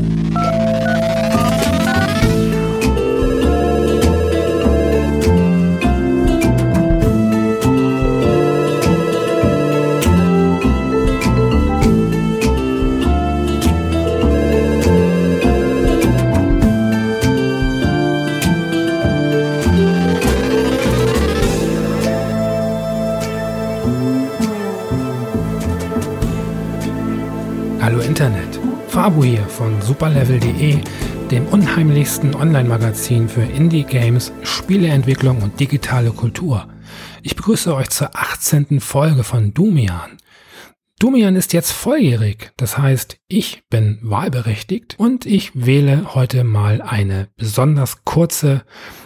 Uh, uh. Von superlevel.de, dem unheimlichsten Online-Magazin für Indie-Games, Spieleentwicklung und digitale Kultur. Ich begrüße euch zur 18. Folge von Dumian. Dumian ist jetzt volljährig, das heißt, ich bin wahlberechtigt und ich wähle heute mal eine besonders kurze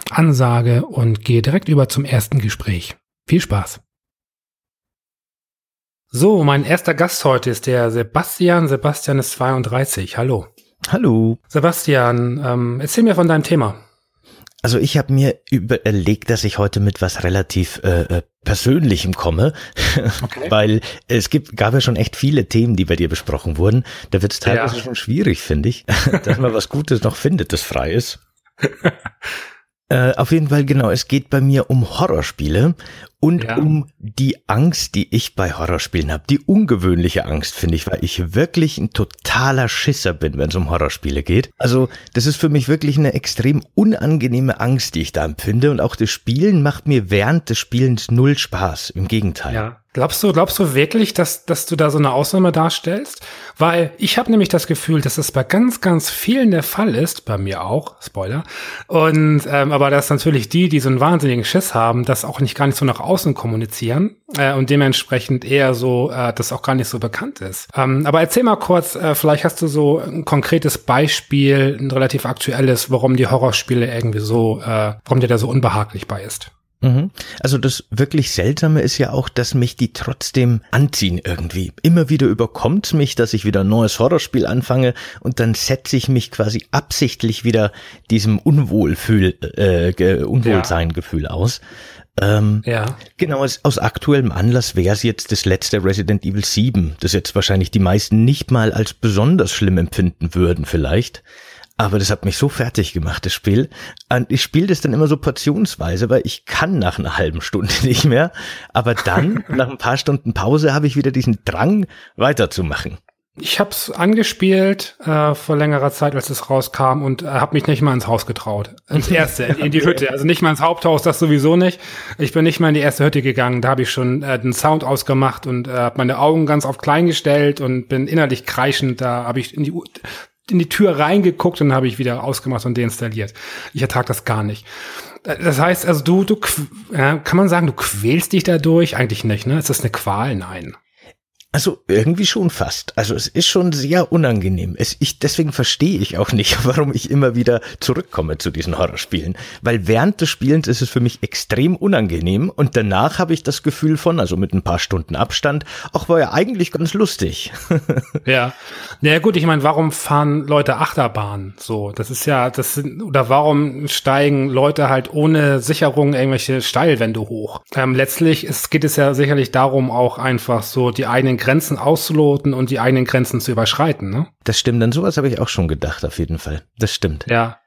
Ansage und gehe direkt über zum ersten Gespräch. Viel Spaß! So, mein erster Gast heute ist der Sebastian. Sebastian ist 32. Hallo. Hallo. Sebastian, ähm, erzähl mir von deinem Thema. Also ich habe mir überlegt, dass ich heute mit was relativ äh, äh Persönlichem komme, okay. weil es gibt, gab ja schon echt viele Themen, die bei dir besprochen wurden. Da wird es teilweise ja. schon schwierig, finde ich, dass man was Gutes noch findet, das frei ist. Äh, auf jeden Fall, genau. Es geht bei mir um Horrorspiele und ja. um die Angst, die ich bei Horrorspielen habe. Die ungewöhnliche Angst, finde ich, weil ich wirklich ein totaler Schisser bin, wenn es um Horrorspiele geht. Also, das ist für mich wirklich eine extrem unangenehme Angst, die ich da empfinde. Und auch das Spielen macht mir während des Spielens null Spaß. Im Gegenteil. Ja. Glaubst du, glaubst du wirklich, dass, dass du da so eine Ausnahme darstellst? Weil ich habe nämlich das Gefühl, dass das bei ganz, ganz vielen der Fall ist, bei mir auch, Spoiler. Und ähm, aber dass natürlich die, die so einen wahnsinnigen Schiss haben, das auch nicht gar nicht so nach außen kommunizieren äh, und dementsprechend eher so, äh, das auch gar nicht so bekannt ist. Ähm, aber erzähl mal kurz, äh, vielleicht hast du so ein konkretes Beispiel, ein relativ aktuelles, warum die Horrorspiele irgendwie so, äh, warum dir da so unbehaglich bei ist. Mhm. Also das wirklich Seltsame ist ja auch, dass mich die trotzdem anziehen irgendwie. Immer wieder überkommt mich, dass ich wieder ein neues Horrorspiel anfange und dann setze ich mich quasi absichtlich wieder diesem Unwohlfühl, äh, Unwohlsein-Gefühl ja. aus. Ähm, ja. Genau, aus, aus aktuellem Anlass wäre es jetzt das letzte Resident Evil 7, das jetzt wahrscheinlich die meisten nicht mal als besonders schlimm empfinden würden vielleicht. Aber das hat mich so fertig gemacht, das Spiel. Und ich spiele das dann immer so portionsweise, weil ich kann nach einer halben Stunde nicht mehr. Aber dann, nach ein paar Stunden Pause, habe ich wieder diesen Drang, weiterzumachen. Ich habe es angespielt äh, vor längerer Zeit, als es rauskam und äh, habe mich nicht mal ins Haus getraut. Ins erste, in die Hütte. Also nicht mal ins Haupthaus, das sowieso nicht. Ich bin nicht mal in die erste Hütte gegangen. Da habe ich schon äh, den Sound ausgemacht und äh, habe meine Augen ganz auf klein gestellt und bin innerlich kreischend. Da habe ich in die in die Tür reingeguckt und habe ich wieder ausgemacht und deinstalliert. Ich ertrage das gar nicht. Das heißt, also du, du, ja, kann man sagen, du quälst dich dadurch? Eigentlich nicht, ne? Ist das eine Qual? Nein. Also irgendwie schon fast. Also es ist schon sehr unangenehm. Es, ich, deswegen verstehe ich auch nicht, warum ich immer wieder zurückkomme zu diesen Horrorspielen. Weil während des Spielens ist es für mich extrem unangenehm und danach habe ich das Gefühl von, also mit ein paar Stunden Abstand, auch war ja eigentlich ganz lustig. ja. Naja gut, ich meine, warum fahren Leute Achterbahn? So, das ist ja, das sind, oder warum steigen Leute halt ohne Sicherung irgendwelche Steilwände hoch? Ähm, letztlich ist, geht es ja sicherlich darum, auch einfach so die eigenen Grenzen auszuloten und die eigenen Grenzen zu überschreiten, ne? Das stimmt, an sowas habe ich auch schon gedacht, auf jeden Fall. Das stimmt. Ja.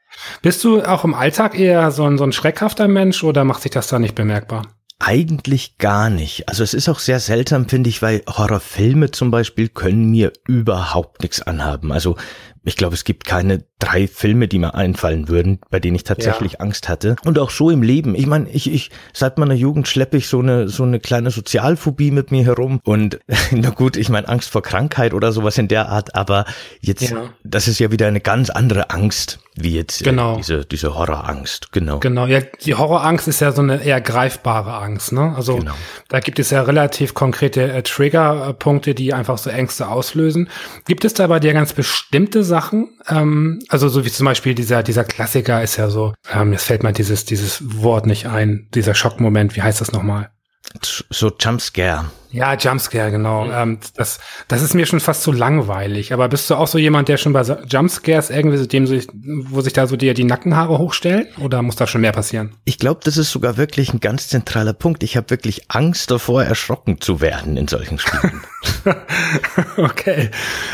Bist du auch im Alltag eher so ein, so ein schreckhafter Mensch oder macht sich das da nicht bemerkbar? Eigentlich gar nicht. Also es ist auch sehr seltsam, finde ich, weil Horrorfilme zum Beispiel können mir überhaupt nichts anhaben. Also ich glaube, es gibt keine drei Filme, die mir einfallen würden, bei denen ich tatsächlich ja. Angst hatte. Und auch so im Leben. Ich meine, ich, ich, seit meiner Jugend schleppe ich so eine, so eine kleine Sozialphobie mit mir herum. Und na gut, ich meine Angst vor Krankheit oder sowas in der Art, aber jetzt, ja. das ist ja wieder eine ganz andere Angst, wie jetzt äh, genau. äh, diese, diese Horrorangst. Genau. Genau. Ja, die Horrorangst ist ja so eine eher greifbare Angst, ne? Also, genau. da gibt es ja relativ konkrete äh, Triggerpunkte, die einfach so Ängste auslösen. Gibt es da bei dir ganz bestimmte Sachen? Ähm, also so wie zum Beispiel dieser, dieser Klassiker ist ja so, ähm, jetzt fällt mir dieses, dieses Wort nicht ein, dieser Schockmoment, wie heißt das nochmal? So Jumpscare. Ja, Jumpscare, genau. Mhm. Ähm, das, das ist mir schon fast zu langweilig. Aber bist du auch so jemand, der schon bei Jumpscares irgendwie, dem sich, wo sich da so dir die Nackenhaare hochstellen? Oder muss da schon mehr passieren? Ich glaube, das ist sogar wirklich ein ganz zentraler Punkt. Ich habe wirklich Angst davor, erschrocken zu werden in solchen Spielen. okay.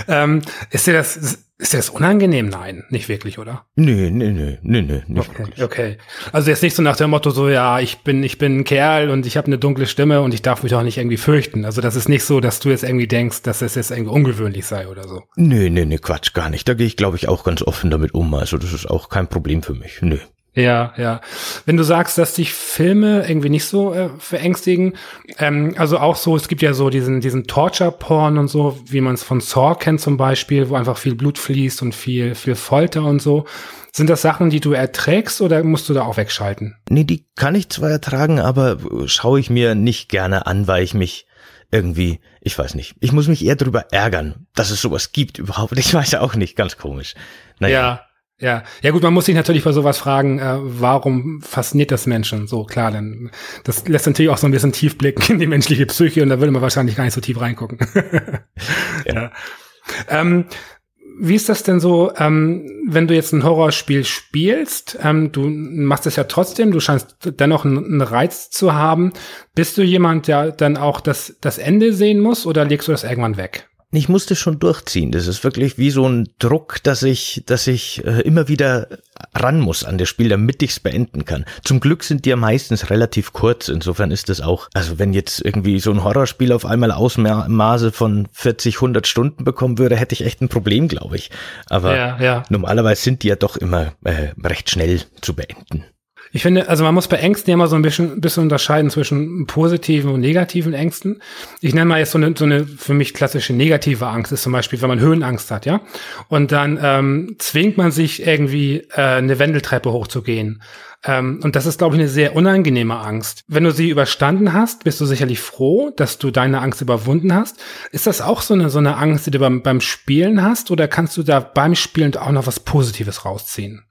Ähm, ist dir das, ist dir das unangenehm? Nein, nicht wirklich, oder? Nö, nö, nö, nö, nö, nicht okay, wirklich. Okay. Also jetzt nicht so nach dem Motto so, ja, ich bin, ich bin ein Kerl und ich habe eine dunkle Stimme und ich darf mich auch nicht irgendwie fürchten. Also das ist nicht so, dass du jetzt irgendwie denkst, dass es jetzt irgendwie ungewöhnlich sei oder so. Nö, nö, nö, Quatsch, gar nicht. Da gehe ich, glaube ich, auch ganz offen damit um. Also das ist auch kein Problem für mich. Nö. Ja, ja. Wenn du sagst, dass dich Filme irgendwie nicht so äh, verängstigen, ähm, also auch so, es gibt ja so diesen, diesen Torture-Porn und so, wie man es von Saw kennt zum Beispiel, wo einfach viel Blut fließt und viel, viel Folter und so. Sind das Sachen, die du erträgst oder musst du da auch wegschalten? Nee, die kann ich zwar ertragen, aber schaue ich mir nicht gerne an, weil ich mich irgendwie, ich weiß nicht, ich muss mich eher darüber ärgern, dass es sowas gibt überhaupt. Ich weiß ja auch nicht, ganz komisch. Naja. Ja. Ja, ja gut, man muss sich natürlich bei sowas fragen, äh, warum fasziniert das Menschen? So klar, denn das lässt natürlich auch so ein bisschen tief blicken in die menschliche Psyche und da würde man wahrscheinlich gar nicht so tief reingucken. ja. ja. Ähm, wie ist das denn so, ähm, wenn du jetzt ein Horrorspiel spielst? Ähm, du machst es ja trotzdem, du scheinst dennoch einen, Reiz zu haben. Bist du jemand, der dann auch das, das Ende sehen muss oder legst du das irgendwann weg? Ich musste schon durchziehen. Das ist wirklich wie so ein Druck, dass ich, dass ich äh, immer wieder ran muss an das Spiel, damit ich es beenden kann. Zum Glück sind die ja meistens relativ kurz. Insofern ist das auch, also wenn jetzt irgendwie so ein Horrorspiel auf einmal Ausmaße von 40, 100 Stunden bekommen würde, hätte ich echt ein Problem, glaube ich. Aber ja, ja. normalerweise sind die ja doch immer äh, recht schnell zu beenden. Ich finde, also man muss bei Ängsten ja immer so ein bisschen, bisschen unterscheiden zwischen positiven und negativen Ängsten. Ich nenne mal jetzt so eine, so eine für mich klassische negative Angst, ist zum Beispiel, wenn man Höhenangst hat, ja. Und dann ähm, zwingt man sich irgendwie äh, eine Wendeltreppe hochzugehen. Ähm, und das ist, glaube ich, eine sehr unangenehme Angst. Wenn du sie überstanden hast, bist du sicherlich froh, dass du deine Angst überwunden hast. Ist das auch so eine, so eine Angst, die du beim, beim Spielen hast? Oder kannst du da beim Spielen auch noch was Positives rausziehen?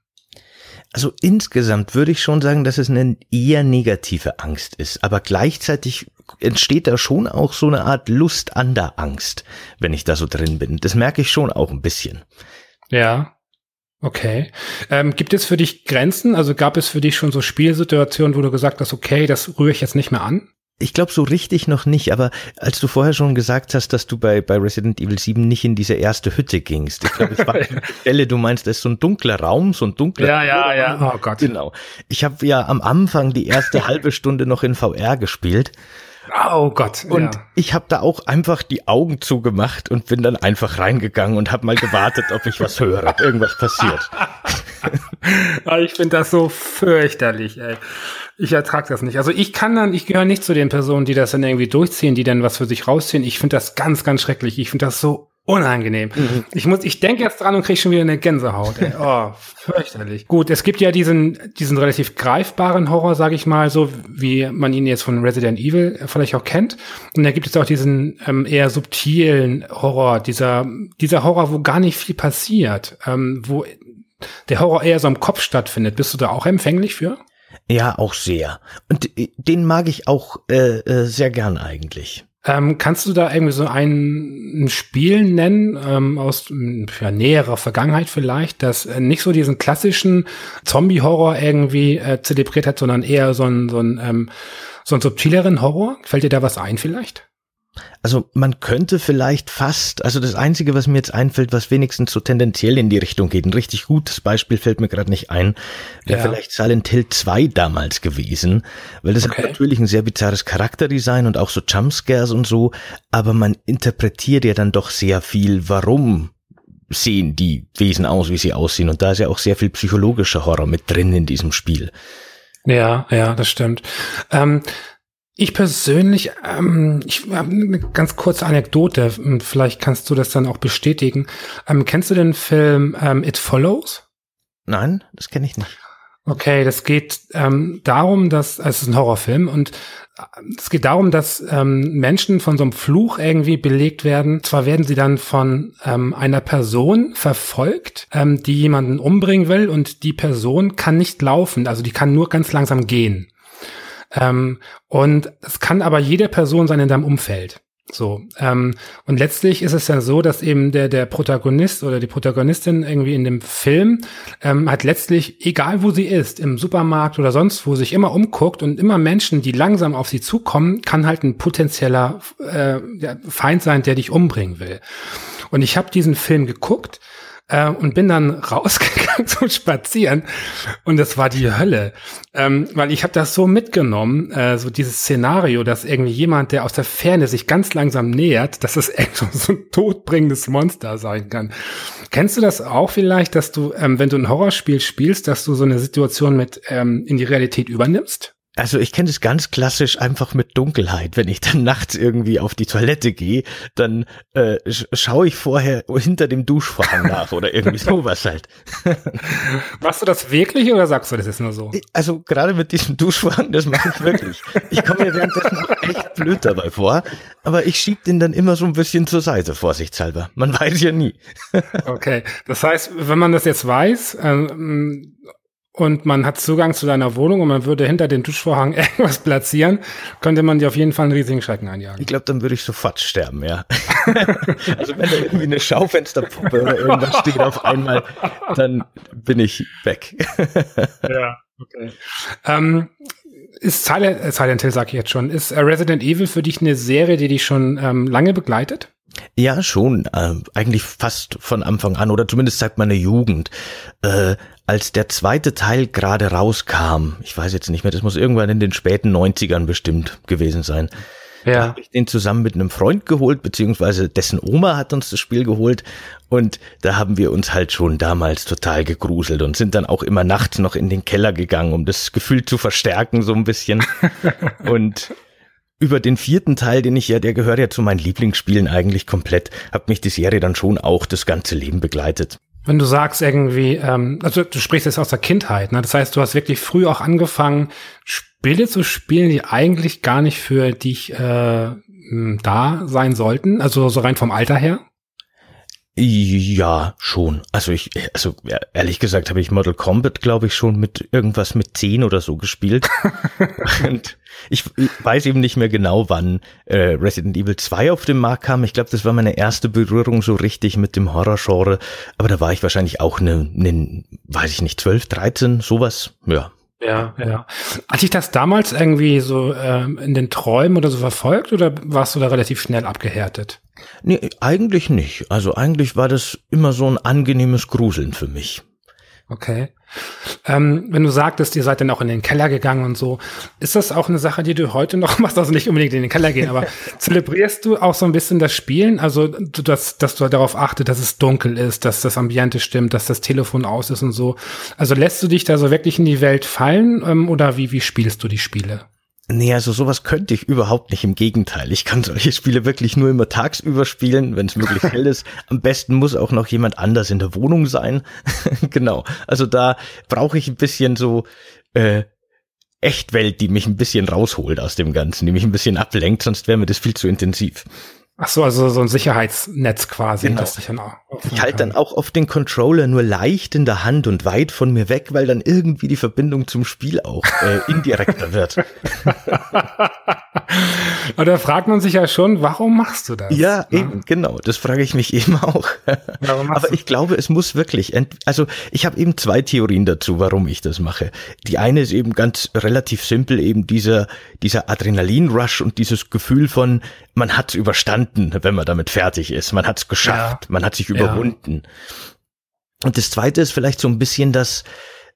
Also insgesamt würde ich schon sagen, dass es eine eher negative Angst ist, aber gleichzeitig entsteht da schon auch so eine Art Lust an der Angst, wenn ich da so drin bin. Das merke ich schon auch ein bisschen. Ja. Okay. Ähm, gibt es für dich Grenzen? Also gab es für dich schon so Spielsituationen, wo du gesagt hast, okay, das rühre ich jetzt nicht mehr an? Ich glaube so richtig noch nicht, aber als du vorher schon gesagt hast, dass du bei, bei Resident Evil 7 nicht in diese erste Hütte gingst, ich glaube, es war eine Stelle, du meinst, das ist so ein dunkler Raum, so ein dunkler Ja, ja, ja, oh Gott. Genau. Ich habe ja am Anfang die erste halbe Stunde noch in VR gespielt. Oh Gott. Und ja. ich habe da auch einfach die Augen zugemacht und bin dann einfach reingegangen und habe mal gewartet, ob ich was höre, ob irgendwas passiert. Ah, ich finde das so fürchterlich, ey. Ich ertrage das nicht. Also ich kann dann, ich gehöre nicht zu den Personen, die das dann irgendwie durchziehen, die dann was für sich rausziehen. Ich finde das ganz, ganz schrecklich. Ich finde das so unangenehm. Mhm. Ich muss, ich denke jetzt dran und kriege schon wieder eine Gänsehaut. Ey. Oh, fürchterlich. Gut, es gibt ja diesen, diesen relativ greifbaren Horror, sage ich mal, so wie man ihn jetzt von Resident Evil vielleicht auch kennt. Und da gibt es auch diesen ähm, eher subtilen Horror, dieser, dieser Horror, wo gar nicht viel passiert, ähm, wo der Horror eher so im Kopf stattfindet. Bist du da auch empfänglich für? Ja, auch sehr. Und äh, den mag ich auch äh, äh, sehr gern eigentlich. Ähm, kannst du da irgendwie so ein, ein Spiel nennen ähm, aus ja, näherer Vergangenheit vielleicht, das äh, nicht so diesen klassischen Zombie-Horror irgendwie äh, zelebriert hat, sondern eher so ein, so ein, ähm, so ein subtileren Horror? Fällt dir da was ein vielleicht? Also man könnte vielleicht fast, also das Einzige, was mir jetzt einfällt, was wenigstens so tendenziell in die Richtung geht, ein richtig gutes Beispiel fällt mir gerade nicht ein, wäre ja. vielleicht Silent Hill 2 damals gewesen, weil das okay. hat natürlich ein sehr bizarres Charakterdesign und auch so Jumpscares und so, aber man interpretiert ja dann doch sehr viel, warum sehen die Wesen aus, wie sie aussehen und da ist ja auch sehr viel psychologischer Horror mit drin in diesem Spiel. Ja, ja, das stimmt. Ähm, ich persönlich, ähm, ich habe eine ganz kurze Anekdote, vielleicht kannst du das dann auch bestätigen. Ähm, kennst du den Film ähm, It Follows? Nein, das kenne ich nicht. Okay, das geht ähm, darum, dass also es ist ein Horrorfilm und äh, es geht darum, dass ähm, Menschen von so einem Fluch irgendwie belegt werden. Zwar werden sie dann von ähm, einer Person verfolgt, ähm, die jemanden umbringen will und die Person kann nicht laufen, also die kann nur ganz langsam gehen. Ähm, und es kann aber jede Person sein in deinem Umfeld. So, ähm, und letztlich ist es ja so, dass eben der, der Protagonist oder die Protagonistin irgendwie in dem Film ähm, hat letztlich, egal wo sie ist, im Supermarkt oder sonst wo, sich immer umguckt und immer Menschen, die langsam auf sie zukommen, kann halt ein potenzieller äh, Feind sein, der dich umbringen will. Und ich habe diesen Film geguckt äh, und bin dann rausgegangen zum Spazieren und das war die Hölle, ähm, weil ich habe das so mitgenommen, äh, so dieses Szenario, dass irgendwie jemand, der aus der Ferne sich ganz langsam nähert, dass es echt so ein todbringendes Monster sein kann. Kennst du das auch vielleicht, dass du, ähm, wenn du ein Horrorspiel spielst, dass du so eine Situation mit ähm, in die Realität übernimmst? Also ich kenne es ganz klassisch einfach mit Dunkelheit. Wenn ich dann nachts irgendwie auf die Toilette gehe, dann äh, schaue ich vorher hinter dem Duschvorhang nach oder irgendwie sowas halt. Machst du das wirklich oder sagst du das jetzt nur so? Also gerade mit diesem Duschvorhang, das mache ich wirklich. Ich komme mir währenddessen auch echt blöd dabei vor, aber ich schieb den dann immer so ein bisschen zur Seite, vorsichtshalber. Man weiß ja nie. okay, das heißt, wenn man das jetzt weiß, ähm, und man hat Zugang zu deiner Wohnung und man würde hinter den Duschvorhang irgendwas platzieren, könnte man dir auf jeden Fall einen riesigen Schrecken einjagen. Ich glaube, dann würde ich sofort sterben, ja. also wenn da irgendwie eine Schaufensterpuppe oder irgendwas steht auf einmal, dann bin ich weg. ja, okay. Ähm, ist Silent, äh, Silent Hill, sag ich jetzt schon, ist Resident Evil für dich eine Serie, die dich schon ähm, lange begleitet? Ja, schon. Äh, eigentlich fast von Anfang an oder zumindest seit meiner Jugend. Äh, als der zweite Teil gerade rauskam, ich weiß jetzt nicht mehr, das muss irgendwann in den späten 90ern bestimmt gewesen sein. Ja. Da habe ich den zusammen mit einem Freund geholt, beziehungsweise dessen Oma hat uns das Spiel geholt. Und da haben wir uns halt schon damals total gegruselt und sind dann auch immer nachts noch in den Keller gegangen, um das Gefühl zu verstärken, so ein bisschen. und über den vierten Teil, den ich ja, der gehört ja zu meinen Lieblingsspielen eigentlich komplett, hat mich die Serie dann schon auch das ganze Leben begleitet. Wenn du sagst irgendwie, ähm, also du sprichst jetzt aus der Kindheit, ne? Das heißt, du hast wirklich früh auch angefangen, Spiele zu spielen, die eigentlich gar nicht für dich äh, da sein sollten, also so rein vom Alter her? Ja, schon. Also ich, also ehrlich gesagt habe ich Model Combat, glaube ich, schon mit irgendwas mit 10 oder so gespielt. und ich, weiß eben nicht mehr genau, wann äh, Resident Evil 2 auf den Markt kam. Ich glaube, das war meine erste Berührung so richtig mit dem Horror-Genre. Aber da war ich wahrscheinlich auch eine, ne, weiß ich nicht, 12, 13, sowas. Ja. Ja, ja. Hat dich das damals irgendwie so ähm, in den Träumen oder so verfolgt oder warst du da relativ schnell abgehärtet? Nee, eigentlich nicht. Also eigentlich war das immer so ein angenehmes Gruseln für mich. Okay. Ähm, wenn du sagtest, ihr seid dann auch in den Keller gegangen und so, ist das auch eine Sache, die du heute noch machst? Also nicht unbedingt in den Keller gehen, aber zelebrierst du auch so ein bisschen das Spielen? Also, dass, dass du darauf achtest, dass es dunkel ist, dass das Ambiente stimmt, dass das Telefon aus ist und so. Also lässt du dich da so wirklich in die Welt fallen ähm, oder wie, wie spielst du die Spiele? Nee, also sowas könnte ich überhaupt nicht. Im Gegenteil. Ich kann solche Spiele wirklich nur immer tagsüber spielen, wenn es möglich hell ist. Am besten muss auch noch jemand anders in der Wohnung sein. genau. Also da brauche ich ein bisschen so äh, Echtwelt, die mich ein bisschen rausholt aus dem Ganzen, die mich ein bisschen ablenkt, sonst wäre mir das viel zu intensiv. Ach so, also so ein Sicherheitsnetz quasi. Genau. Das ich dann auch ich halte dann auch oft den Controller nur leicht in der Hand und weit von mir weg, weil dann irgendwie die Verbindung zum Spiel auch äh, indirekter wird. Und da fragt man sich ja schon, warum machst du das? Ja, ne? eben, genau. Das frage ich mich eben auch. Aber ich glaube, es muss wirklich, also ich habe eben zwei Theorien dazu, warum ich das mache. Die eine ist eben ganz relativ simpel, eben dieser, dieser Adrenalin-Rush und dieses Gefühl von, man hat's überstanden, wenn man damit fertig ist. Man hat's geschafft, ja. man hat sich überwunden. Ja. Und das zweite ist vielleicht so ein bisschen das,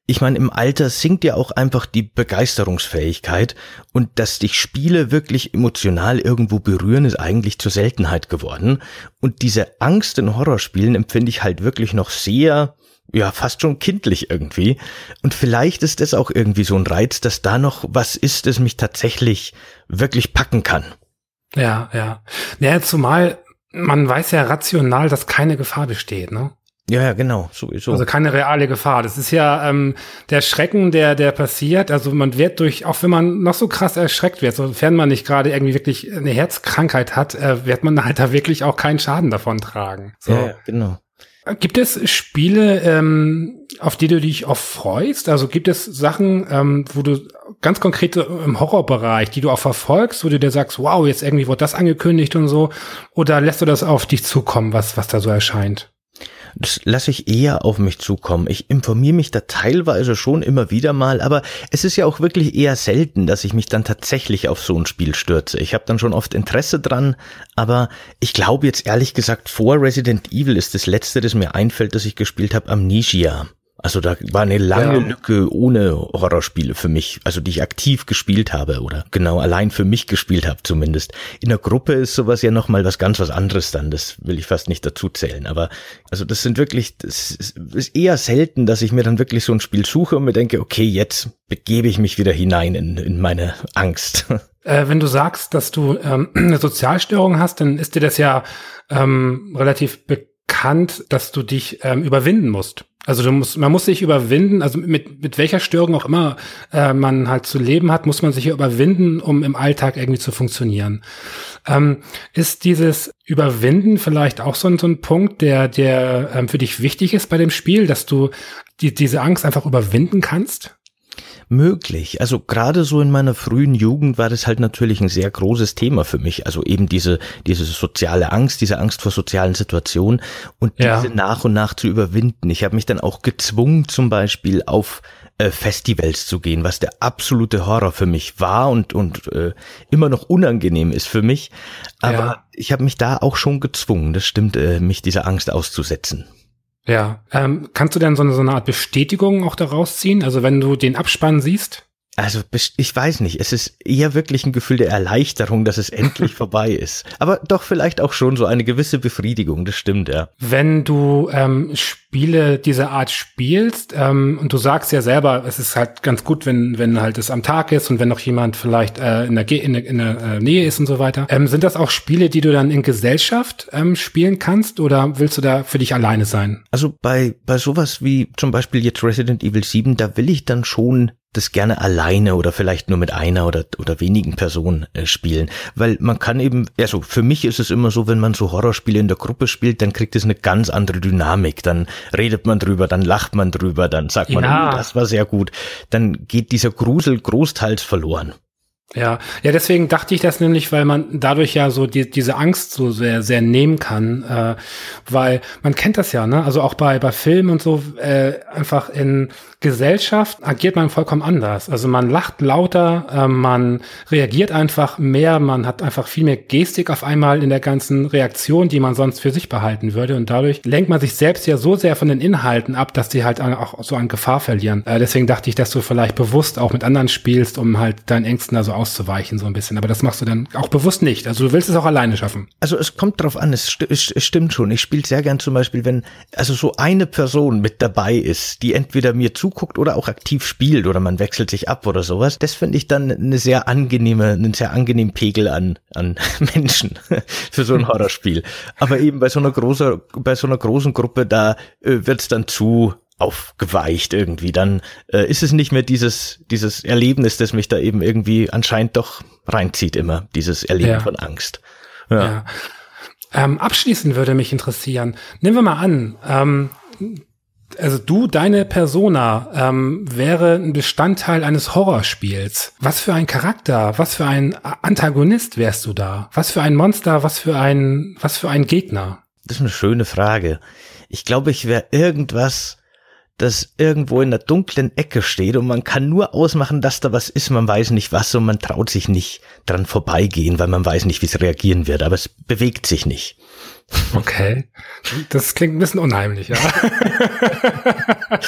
ich meine, im Alter sinkt ja auch einfach die Begeisterungsfähigkeit und dass dich Spiele wirklich emotional irgendwo berühren, ist eigentlich zur Seltenheit geworden. Und diese Angst in Horrorspielen empfinde ich halt wirklich noch sehr, ja, fast schon kindlich irgendwie. Und vielleicht ist das auch irgendwie so ein Reiz, dass da noch was ist, das mich tatsächlich wirklich packen kann. Ja, ja. Ja, zumal man weiß ja rational, dass keine Gefahr besteht, ne? Ja, ja, genau, sowieso. Also keine reale Gefahr. Das ist ja ähm, der Schrecken, der der passiert. Also man wird durch, auch wenn man noch so krass erschreckt wird, sofern man nicht gerade irgendwie wirklich eine Herzkrankheit hat, äh, wird man halt da wirklich auch keinen Schaden davon tragen. So. Ja, genau. Gibt es Spiele, ähm, auf die du dich oft freust? Also gibt es Sachen, ähm, wo du ganz konkret im Horrorbereich, die du auch verfolgst, wo du dir sagst, wow, jetzt irgendwie wurde das angekündigt und so? Oder lässt du das auf dich zukommen, was, was da so erscheint? Das lasse ich eher auf mich zukommen. Ich informiere mich da teilweise schon immer wieder mal, aber es ist ja auch wirklich eher selten, dass ich mich dann tatsächlich auf so ein Spiel stürze. Ich habe dann schon oft Interesse dran, aber ich glaube jetzt ehrlich gesagt, vor Resident Evil ist das letzte, das mir einfällt, das ich gespielt habe, Amnesia. Also da war eine lange ja. Lücke ohne Horrorspiele für mich, also die ich aktiv gespielt habe oder genau allein für mich gespielt habe zumindest. In der Gruppe ist sowas ja noch mal was ganz was anderes dann, das will ich fast nicht dazu zählen, aber also das sind wirklich das ist eher selten, dass ich mir dann wirklich so ein Spiel suche und mir denke, okay, jetzt begebe ich mich wieder hinein in, in meine Angst. Äh, wenn du sagst, dass du ähm, eine Sozialstörung hast, dann ist dir das ja ähm, relativ bekannt, dass du dich ähm, überwinden musst. Also du musst, man muss sich überwinden, also mit, mit welcher Störung auch immer äh, man halt zu leben hat, muss man sich überwinden, um im Alltag irgendwie zu funktionieren. Ähm, ist dieses Überwinden vielleicht auch so ein, so ein Punkt, der, der ähm, für dich wichtig ist bei dem Spiel, dass du die, diese Angst einfach überwinden kannst? Möglich. Also gerade so in meiner frühen Jugend war das halt natürlich ein sehr großes Thema für mich. Also eben diese, diese soziale Angst, diese Angst vor sozialen Situationen und ja. diese nach und nach zu überwinden. Ich habe mich dann auch gezwungen, zum Beispiel auf äh, Festivals zu gehen, was der absolute Horror für mich war und, und äh, immer noch unangenehm ist für mich. Aber ja. ich habe mich da auch schon gezwungen, das stimmt, äh, mich dieser Angst auszusetzen. Ja, ähm, kannst du denn so eine, so eine Art Bestätigung auch daraus ziehen? Also wenn du den Abspann siehst? Also ich weiß nicht, es ist eher wirklich ein Gefühl der Erleichterung, dass es endlich vorbei ist. Aber doch vielleicht auch schon so eine gewisse Befriedigung, das stimmt, ja. Wenn du ähm, Spiele dieser Art spielst ähm, und du sagst ja selber, es ist halt ganz gut, wenn, wenn halt es am Tag ist und wenn noch jemand vielleicht äh, in, der, in, der, in der äh, Nähe ist und so weiter. Ähm, sind das auch Spiele, die du dann in Gesellschaft ähm, spielen kannst oder willst du da für dich alleine sein? Also bei, bei sowas wie zum Beispiel jetzt Resident Evil 7, da will ich dann schon das gerne alleine oder vielleicht nur mit einer oder, oder wenigen Personen äh, spielen. Weil man kann eben, also für mich ist es immer so, wenn man so Horrorspiele in der Gruppe spielt, dann kriegt es eine ganz andere Dynamik. Dann redet man drüber, dann lacht man drüber, dann sagt man, ja. oh, das war sehr gut. Dann geht dieser Grusel großteils verloren. Ja, ja, deswegen dachte ich das nämlich, weil man dadurch ja so die, diese Angst so sehr, sehr nehmen kann, äh, weil man kennt das ja, ne? Also auch bei bei Filmen und so äh, einfach in Gesellschaft agiert man vollkommen anders. Also man lacht lauter, äh, man reagiert einfach mehr, man hat einfach viel mehr Gestik auf einmal in der ganzen Reaktion, die man sonst für sich behalten würde. Und dadurch lenkt man sich selbst ja so sehr von den Inhalten ab, dass die halt auch so an Gefahr verlieren. Äh, deswegen dachte ich, dass du vielleicht bewusst auch mit anderen spielst, um halt deinen Ängsten also auszuweichen, so ein bisschen. Aber das machst du dann auch bewusst nicht. Also du willst es auch alleine schaffen. Also es kommt drauf an, es, st es stimmt schon. Ich spiele sehr gern zum Beispiel, wenn also so eine Person mit dabei ist, die entweder mir zu zuguckt oder auch aktiv spielt oder man wechselt sich ab oder sowas. Das finde ich dann eine sehr angenehme, einen sehr angenehmen Pegel an, an Menschen für so ein Horrorspiel. Aber eben bei so einer großen, bei so einer großen Gruppe, da äh, wird's dann zu aufgeweicht irgendwie. Dann äh, ist es nicht mehr dieses, dieses Erlebnis, das mich da eben irgendwie anscheinend doch reinzieht immer, dieses Erleben ja. von Angst. Ja. ja. Ähm, abschließend würde mich interessieren, nehmen wir mal an, ähm, also du, deine Persona ähm, wäre ein Bestandteil eines Horrorspiels. Was für ein Charakter, was für ein Antagonist wärst du da? Was für ein Monster, was für ein, was für ein Gegner? Das ist eine schöne Frage. Ich glaube, ich wäre irgendwas, das irgendwo in der dunklen Ecke steht und man kann nur ausmachen, dass da was ist, man weiß nicht was und man traut sich nicht dran vorbeigehen, weil man weiß nicht, wie es reagieren wird, aber es bewegt sich nicht. Okay. Das klingt ein bisschen unheimlich, ja.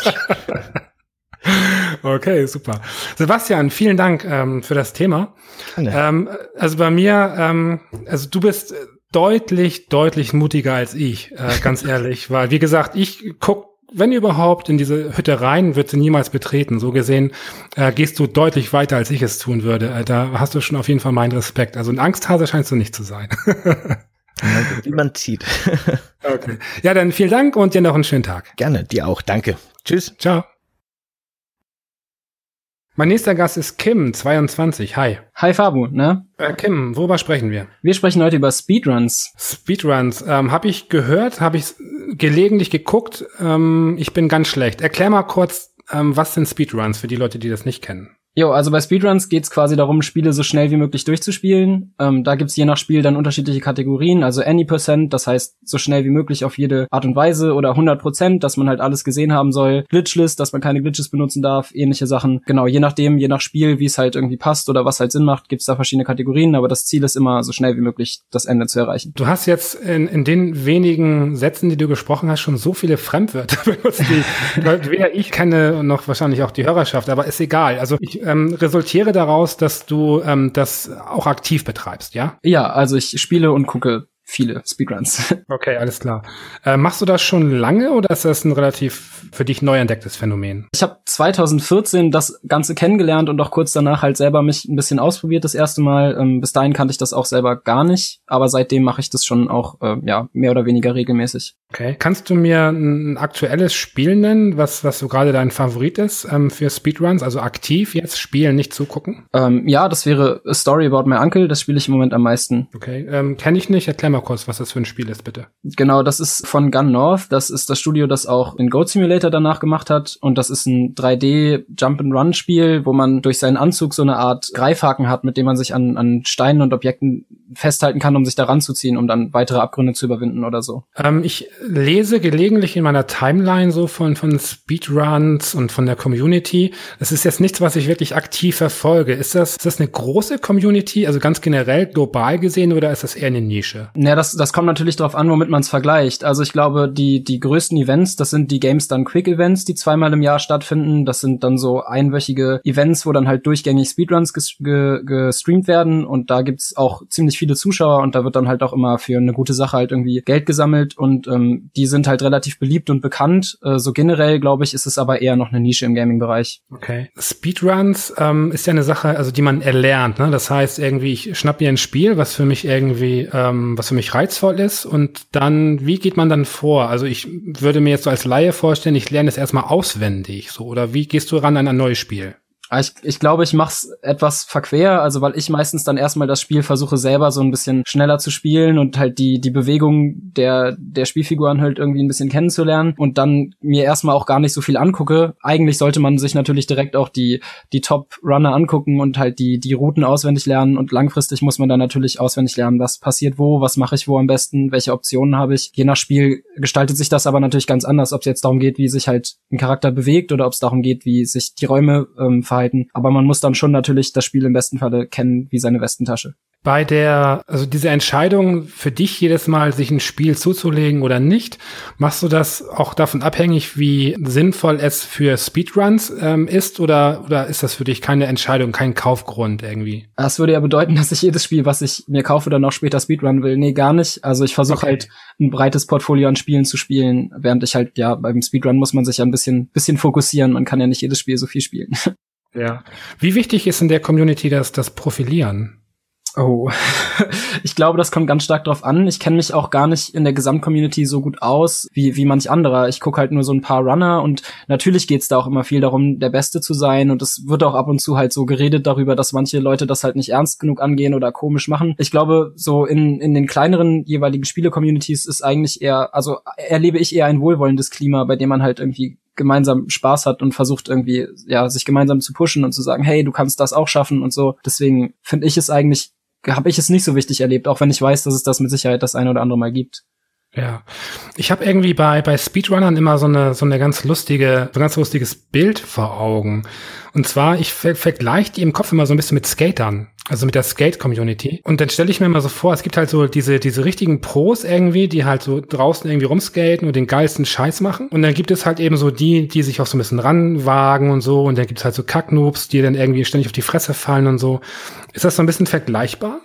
okay, super. Sebastian, vielen Dank ähm, für das Thema. Ähm, also bei mir, ähm, also du bist deutlich, deutlich mutiger als ich, äh, ganz ehrlich, weil wie gesagt, ich guck wenn überhaupt, in diese Hütte rein, wird sie niemals betreten. So gesehen äh, gehst du deutlich weiter, als ich es tun würde. Äh, da hast du schon auf jeden Fall meinen Respekt. Also ein Angsthase scheinst du nicht zu sein. Wie man zieht. okay. Ja, dann vielen Dank und dir noch einen schönen Tag. Gerne, dir auch. Danke. Tschüss. Ciao. Mein nächster Gast ist Kim, 22. Hi. Hi Fabu, ne? Äh, Kim, worüber sprechen wir? Wir sprechen heute über Speedruns. Speedruns, ähm, habe ich gehört, habe ich gelegentlich geguckt. Ähm, ich bin ganz schlecht. Erklär mal kurz, ähm, was sind Speedruns für die Leute, die das nicht kennen? Jo, also bei Speedruns geht's quasi darum, Spiele so schnell wie möglich durchzuspielen. Ähm, da gibt's je nach Spiel dann unterschiedliche Kategorien, also any Percent, das heißt so schnell wie möglich auf jede Art und Weise oder 100 Prozent, dass man halt alles gesehen haben soll. Glitchless, dass man keine Glitches benutzen darf, ähnliche Sachen. Genau, je nachdem, je nach Spiel, wie es halt irgendwie passt oder was halt Sinn macht, gibt's da verschiedene Kategorien, aber das Ziel ist immer, so schnell wie möglich das Ende zu erreichen. Du hast jetzt in, in den wenigen Sätzen, die du gesprochen hast, schon so viele Fremdwörter benutzt, die weder ich kenne noch wahrscheinlich auch die Hörerschaft, aber ist egal. Also ich ähm, resultiere daraus, dass du ähm, das auch aktiv betreibst, ja? Ja, also ich spiele und gucke viele Speedruns. Okay, alles klar. Äh, machst du das schon lange oder ist das ein relativ für dich neu entdecktes Phänomen? Ich habe 2014 das Ganze kennengelernt und auch kurz danach halt selber mich ein bisschen ausprobiert das erste Mal. Ähm, bis dahin kannte ich das auch selber gar nicht, aber seitdem mache ich das schon auch äh, ja mehr oder weniger regelmäßig. Okay. Kannst du mir ein aktuelles Spiel nennen, was was so gerade dein Favorit ist ähm, für Speedruns, also aktiv jetzt spielen, nicht zugucken? Ähm, ja, das wäre A Story About My Uncle. Das spiele ich im Moment am meisten. Okay, ähm, kenne ich nicht. Erklär mal kurz, was das für ein Spiel ist, bitte. Genau, das ist von Gun North. Das ist das Studio, das auch den Goat Simulator danach gemacht hat. Und das ist ein 3D Jump and Run Spiel, wo man durch seinen Anzug so eine Art Greifhaken hat, mit dem man sich an, an Steinen und Objekten festhalten kann, um sich daran zu ziehen, um dann weitere Abgründe zu überwinden oder so. Ähm, ich lese gelegentlich in meiner Timeline so von, von Speedruns und von der Community. Das ist jetzt nichts, was ich wirklich aktiv verfolge. Ist das, ist das eine große Community, also ganz generell global gesehen, oder ist das eher eine Nische? Ja, das, das kommt natürlich darauf an, womit man es vergleicht. Also ich glaube, die, die größten Events, das sind die Games Done Quick Events, die zweimal im Jahr stattfinden. Das sind dann so einwöchige Events, wo dann halt durchgängig Speedruns ges ge gestreamt werden und da gibt's auch ziemlich viele Zuschauer und da wird dann halt auch immer für eine gute Sache halt irgendwie Geld gesammelt und ähm, die sind halt relativ beliebt und bekannt. Äh, so generell, glaube ich, ist es aber eher noch eine Nische im Gaming-Bereich. Okay. Speedruns ähm, ist ja eine Sache, also die man erlernt. Ne? Das heißt irgendwie, ich schnapp mir ein Spiel, was für mich irgendwie, ähm, was für mich reizvoll ist und dann, wie geht man dann vor? Also ich würde mir jetzt so als Laie vorstellen, ich lerne es erstmal auswendig, so oder wie gehst du ran an ein neues Spiel? Ah, ich, ich glaube, ich mache es etwas verquer, also weil ich meistens dann erstmal das Spiel versuche selber so ein bisschen schneller zu spielen und halt die die Bewegung der der Spielfiguren halt irgendwie ein bisschen kennenzulernen und dann mir erstmal auch gar nicht so viel angucke. Eigentlich sollte man sich natürlich direkt auch die die Top Runner angucken und halt die die Routen auswendig lernen und langfristig muss man dann natürlich auswendig lernen, was passiert wo, was mache ich wo am besten, welche Optionen habe ich. Je nach Spiel gestaltet sich das aber natürlich ganz anders, ob es jetzt darum geht, wie sich halt ein Charakter bewegt oder ob es darum geht, wie sich die Räume ähm, verhalten Fähigkeiten. Aber man muss dann schon natürlich das Spiel im besten Falle kennen wie seine Westentasche. Bei der, also diese Entscheidung für dich jedes Mal, sich ein Spiel zuzulegen oder nicht, machst du das auch davon abhängig, wie sinnvoll es für Speedruns ähm, ist oder, oder ist das für dich keine Entscheidung, kein Kaufgrund irgendwie? Das würde ja bedeuten, dass ich jedes Spiel, was ich mir kaufe, dann auch später Speedrun will. Nee, gar nicht. Also ich versuche okay. halt ein breites Portfolio an Spielen zu spielen, während ich halt, ja, beim Speedrun muss man sich ja ein bisschen, bisschen fokussieren. Man kann ja nicht jedes Spiel so viel spielen. Ja. Wie wichtig ist in der Community das, das Profilieren? Oh, ich glaube, das kommt ganz stark drauf an. Ich kenne mich auch gar nicht in der Gesamtcommunity so gut aus wie, wie manch anderer. Ich gucke halt nur so ein paar Runner und natürlich geht's da auch immer viel darum, der Beste zu sein und es wird auch ab und zu halt so geredet darüber, dass manche Leute das halt nicht ernst genug angehen oder komisch machen. Ich glaube, so in, in den kleineren jeweiligen Spiele-Communities ist eigentlich eher, also erlebe ich eher ein wohlwollendes Klima, bei dem man halt irgendwie gemeinsam Spaß hat und versucht irgendwie, ja, sich gemeinsam zu pushen und zu sagen, hey, du kannst das auch schaffen und so. Deswegen finde ich es eigentlich, habe ich es nicht so wichtig erlebt, auch wenn ich weiß, dass es das mit Sicherheit das eine oder andere Mal gibt. Ja, ich habe irgendwie bei bei Speedrunnern immer so eine so eine ganz lustige, so ein ganz lustiges Bild vor Augen. Und zwar ich ver vergleiche die im Kopf immer so ein bisschen mit Skatern, also mit der Skate Community. Und dann stelle ich mir immer so vor, es gibt halt so diese diese richtigen Pros irgendwie, die halt so draußen irgendwie rumskaten und den geilsten Scheiß machen. Und dann gibt es halt eben so die, die sich auch so ein bisschen ranwagen und so. Und dann gibt's halt so Kacknoobs, die dann irgendwie ständig auf die Fresse fallen und so. Ist das so ein bisschen vergleichbar?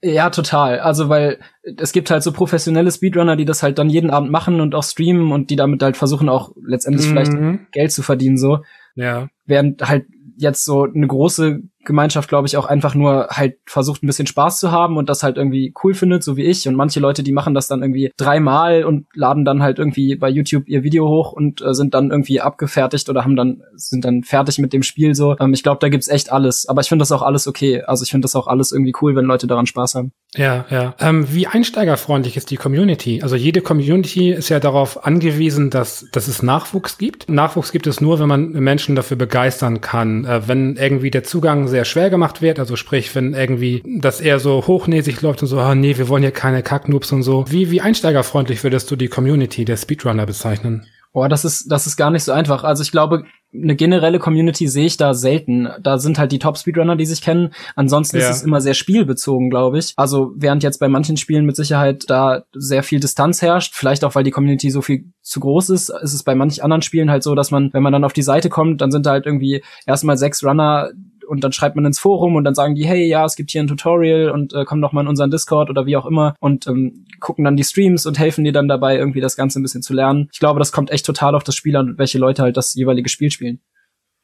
Ja, total. Also, weil es gibt halt so professionelle Speedrunner, die das halt dann jeden Abend machen und auch streamen und die damit halt versuchen auch letztendlich mhm. vielleicht Geld zu verdienen, so. Ja. Während halt jetzt so eine große Gemeinschaft, glaube ich, auch einfach nur halt versucht, ein bisschen Spaß zu haben und das halt irgendwie cool findet, so wie ich. Und manche Leute, die machen das dann irgendwie dreimal und laden dann halt irgendwie bei YouTube ihr Video hoch und äh, sind dann irgendwie abgefertigt oder haben dann, sind dann fertig mit dem Spiel so. Ähm, ich glaube, da gibt's echt alles. Aber ich finde das auch alles okay. Also ich finde das auch alles irgendwie cool, wenn Leute daran Spaß haben. Ja, ja. Ähm, wie einsteigerfreundlich ist die Community? Also jede Community ist ja darauf angewiesen, dass, dass es Nachwuchs gibt. Nachwuchs gibt es nur, wenn man Menschen dafür begeistern kann. Äh, wenn irgendwie der Zugang sehr schwer gemacht wird, also sprich, wenn irgendwie das eher so hochnäsig läuft und so, ah nee, wir wollen hier keine Kacknoobs und so. Wie, wie einsteigerfreundlich würdest du die Community der Speedrunner bezeichnen? Boah, das ist, das ist gar nicht so einfach. Also ich glaube, eine generelle Community sehe ich da selten. Da sind halt die Top-Speedrunner, die sich kennen. Ansonsten ja. ist es immer sehr spielbezogen, glaube ich. Also während jetzt bei manchen Spielen mit Sicherheit da sehr viel Distanz herrscht, vielleicht auch, weil die Community so viel zu groß ist, ist es bei manchen anderen Spielen halt so, dass man, wenn man dann auf die Seite kommt, dann sind da halt irgendwie erstmal sechs Runner, und dann schreibt man ins Forum und dann sagen die, hey, ja, es gibt hier ein Tutorial und äh, komm doch mal in unseren Discord oder wie auch immer und ähm, gucken dann die Streams und helfen dir dann dabei, irgendwie das Ganze ein bisschen zu lernen. Ich glaube, das kommt echt total auf das Spiel an, welche Leute halt das jeweilige Spiel spielen.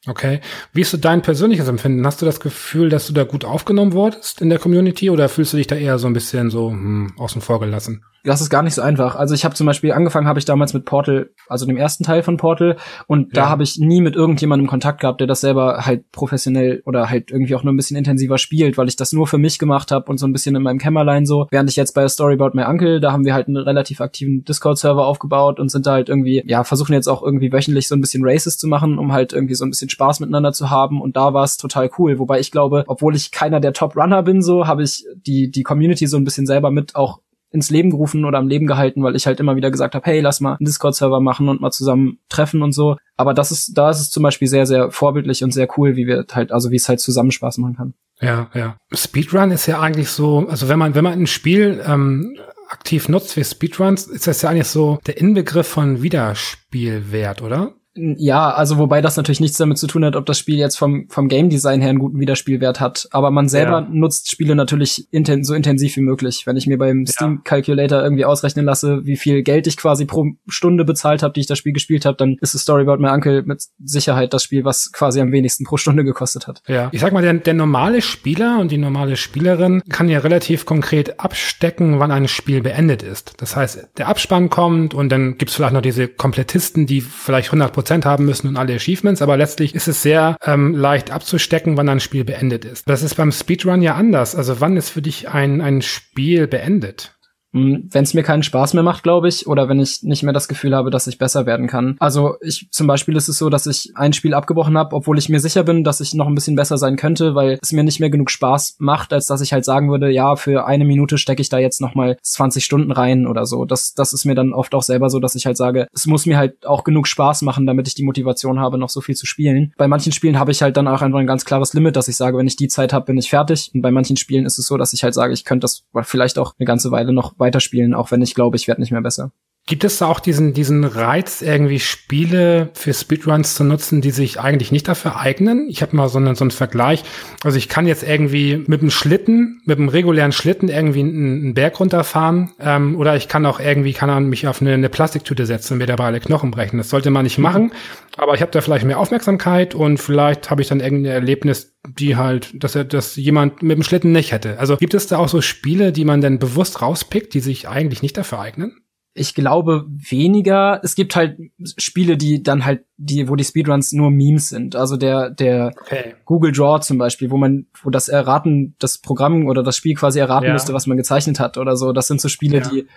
Okay. Wie ist so dein persönliches Empfinden? Hast du das Gefühl, dass du da gut aufgenommen wurdest in der Community oder fühlst du dich da eher so ein bisschen so hm, außen vor gelassen? Das ist gar nicht so einfach. Also ich habe zum Beispiel angefangen, habe ich damals mit Portal, also dem ersten Teil von Portal, und ja. da habe ich nie mit irgendjemandem Kontakt gehabt, der das selber halt professionell oder halt irgendwie auch nur ein bisschen intensiver spielt, weil ich das nur für mich gemacht habe und so ein bisschen in meinem Kämmerlein so. Während ich jetzt bei Story About My Uncle, da haben wir halt einen relativ aktiven Discord-Server aufgebaut und sind da halt irgendwie, ja, versuchen jetzt auch irgendwie wöchentlich so ein bisschen Races zu machen, um halt irgendwie so ein bisschen Spaß miteinander zu haben. Und da war es total cool. Wobei ich glaube, obwohl ich keiner der Top-Runner bin, so habe ich die, die Community so ein bisschen selber mit auch ins Leben gerufen oder am Leben gehalten, weil ich halt immer wieder gesagt habe, hey, lass mal einen Discord-Server machen und mal zusammen treffen und so. Aber das ist, da ist es zum Beispiel sehr, sehr vorbildlich und sehr cool, wie wir halt, also wie es halt zusammen Spaß machen kann. Ja, ja. Speedrun ist ja eigentlich so, also wenn man, wenn man ein Spiel ähm, aktiv nutzt wie Speedruns, ist das ja eigentlich so der Inbegriff von Wiederspielwert, oder? Ja, also wobei das natürlich nichts damit zu tun hat, ob das Spiel jetzt vom, vom Game Design her einen guten Wiederspielwert hat. Aber man selber ja. nutzt Spiele natürlich inten so intensiv wie möglich. Wenn ich mir beim Steam Calculator irgendwie ausrechnen lasse, wie viel Geld ich quasi pro Stunde bezahlt habe, die ich das Spiel gespielt habe, dann ist es Story About My Uncle mit Sicherheit das Spiel, was quasi am wenigsten pro Stunde gekostet hat. Ja, ich sag mal, der, der normale Spieler und die normale Spielerin kann ja relativ konkret abstecken, wann ein Spiel beendet ist. Das heißt, der Abspann kommt und dann gibt's vielleicht noch diese Komplettisten, die vielleicht 100 Prozent haben müssen und alle Achievements, aber letztlich ist es sehr ähm, leicht abzustecken, wann ein Spiel beendet ist. Das ist beim Speedrun ja anders. Also wann ist für dich ein, ein Spiel beendet? Hm, wenn es mir keinen Spaß mehr macht, glaube ich, oder wenn ich nicht mehr das Gefühl habe, dass ich besser werden kann. Also ich zum Beispiel ist es so, dass ich ein Spiel abgebrochen habe, obwohl ich mir sicher bin, dass ich noch ein bisschen besser sein könnte, weil es mir nicht mehr genug Spaß macht, als dass ich halt sagen würde, ja, für eine Minute stecke ich da jetzt noch mal 20 Stunden rein oder so. Das, das ist mir dann oft auch selber so, dass ich halt sage, es muss mir halt auch genug Spaß machen, damit ich die Motivation habe, noch so viel zu spielen. Bei manchen Spielen habe ich halt dann auch einfach ein ganz klares Limit, dass ich sage, wenn ich die Zeit habe, bin ich fertig. Und bei manchen Spielen ist es so, dass ich halt sage, ich könnte das vielleicht auch eine ganze Weile noch weiterspielen, auch wenn ich glaube, ich werde nicht mehr besser. Gibt es da auch diesen, diesen Reiz, irgendwie Spiele für Speedruns zu nutzen, die sich eigentlich nicht dafür eignen? Ich habe mal so einen, so einen Vergleich. Also ich kann jetzt irgendwie mit einem Schlitten, mit einem regulären Schlitten irgendwie einen, einen Berg runterfahren ähm, oder ich kann auch irgendwie, kann man mich auf eine, eine Plastiktüte setzen und mir dabei alle Knochen brechen. Das sollte man nicht machen, aber ich habe da vielleicht mehr Aufmerksamkeit und vielleicht habe ich dann irgendein Erlebnis, die halt, dass er, dass jemand mit dem Schlitten nicht hätte. Also gibt es da auch so Spiele, die man dann bewusst rauspickt, die sich eigentlich nicht dafür eignen? Ich glaube weniger. Es gibt halt Spiele, die dann halt, die, wo die Speedruns nur Memes sind. Also der, der okay. Google Draw zum Beispiel, wo man, wo das Erraten, das Programm oder das Spiel quasi erraten ja. müsste, was man gezeichnet hat oder so. Das sind so Spiele, ja. die,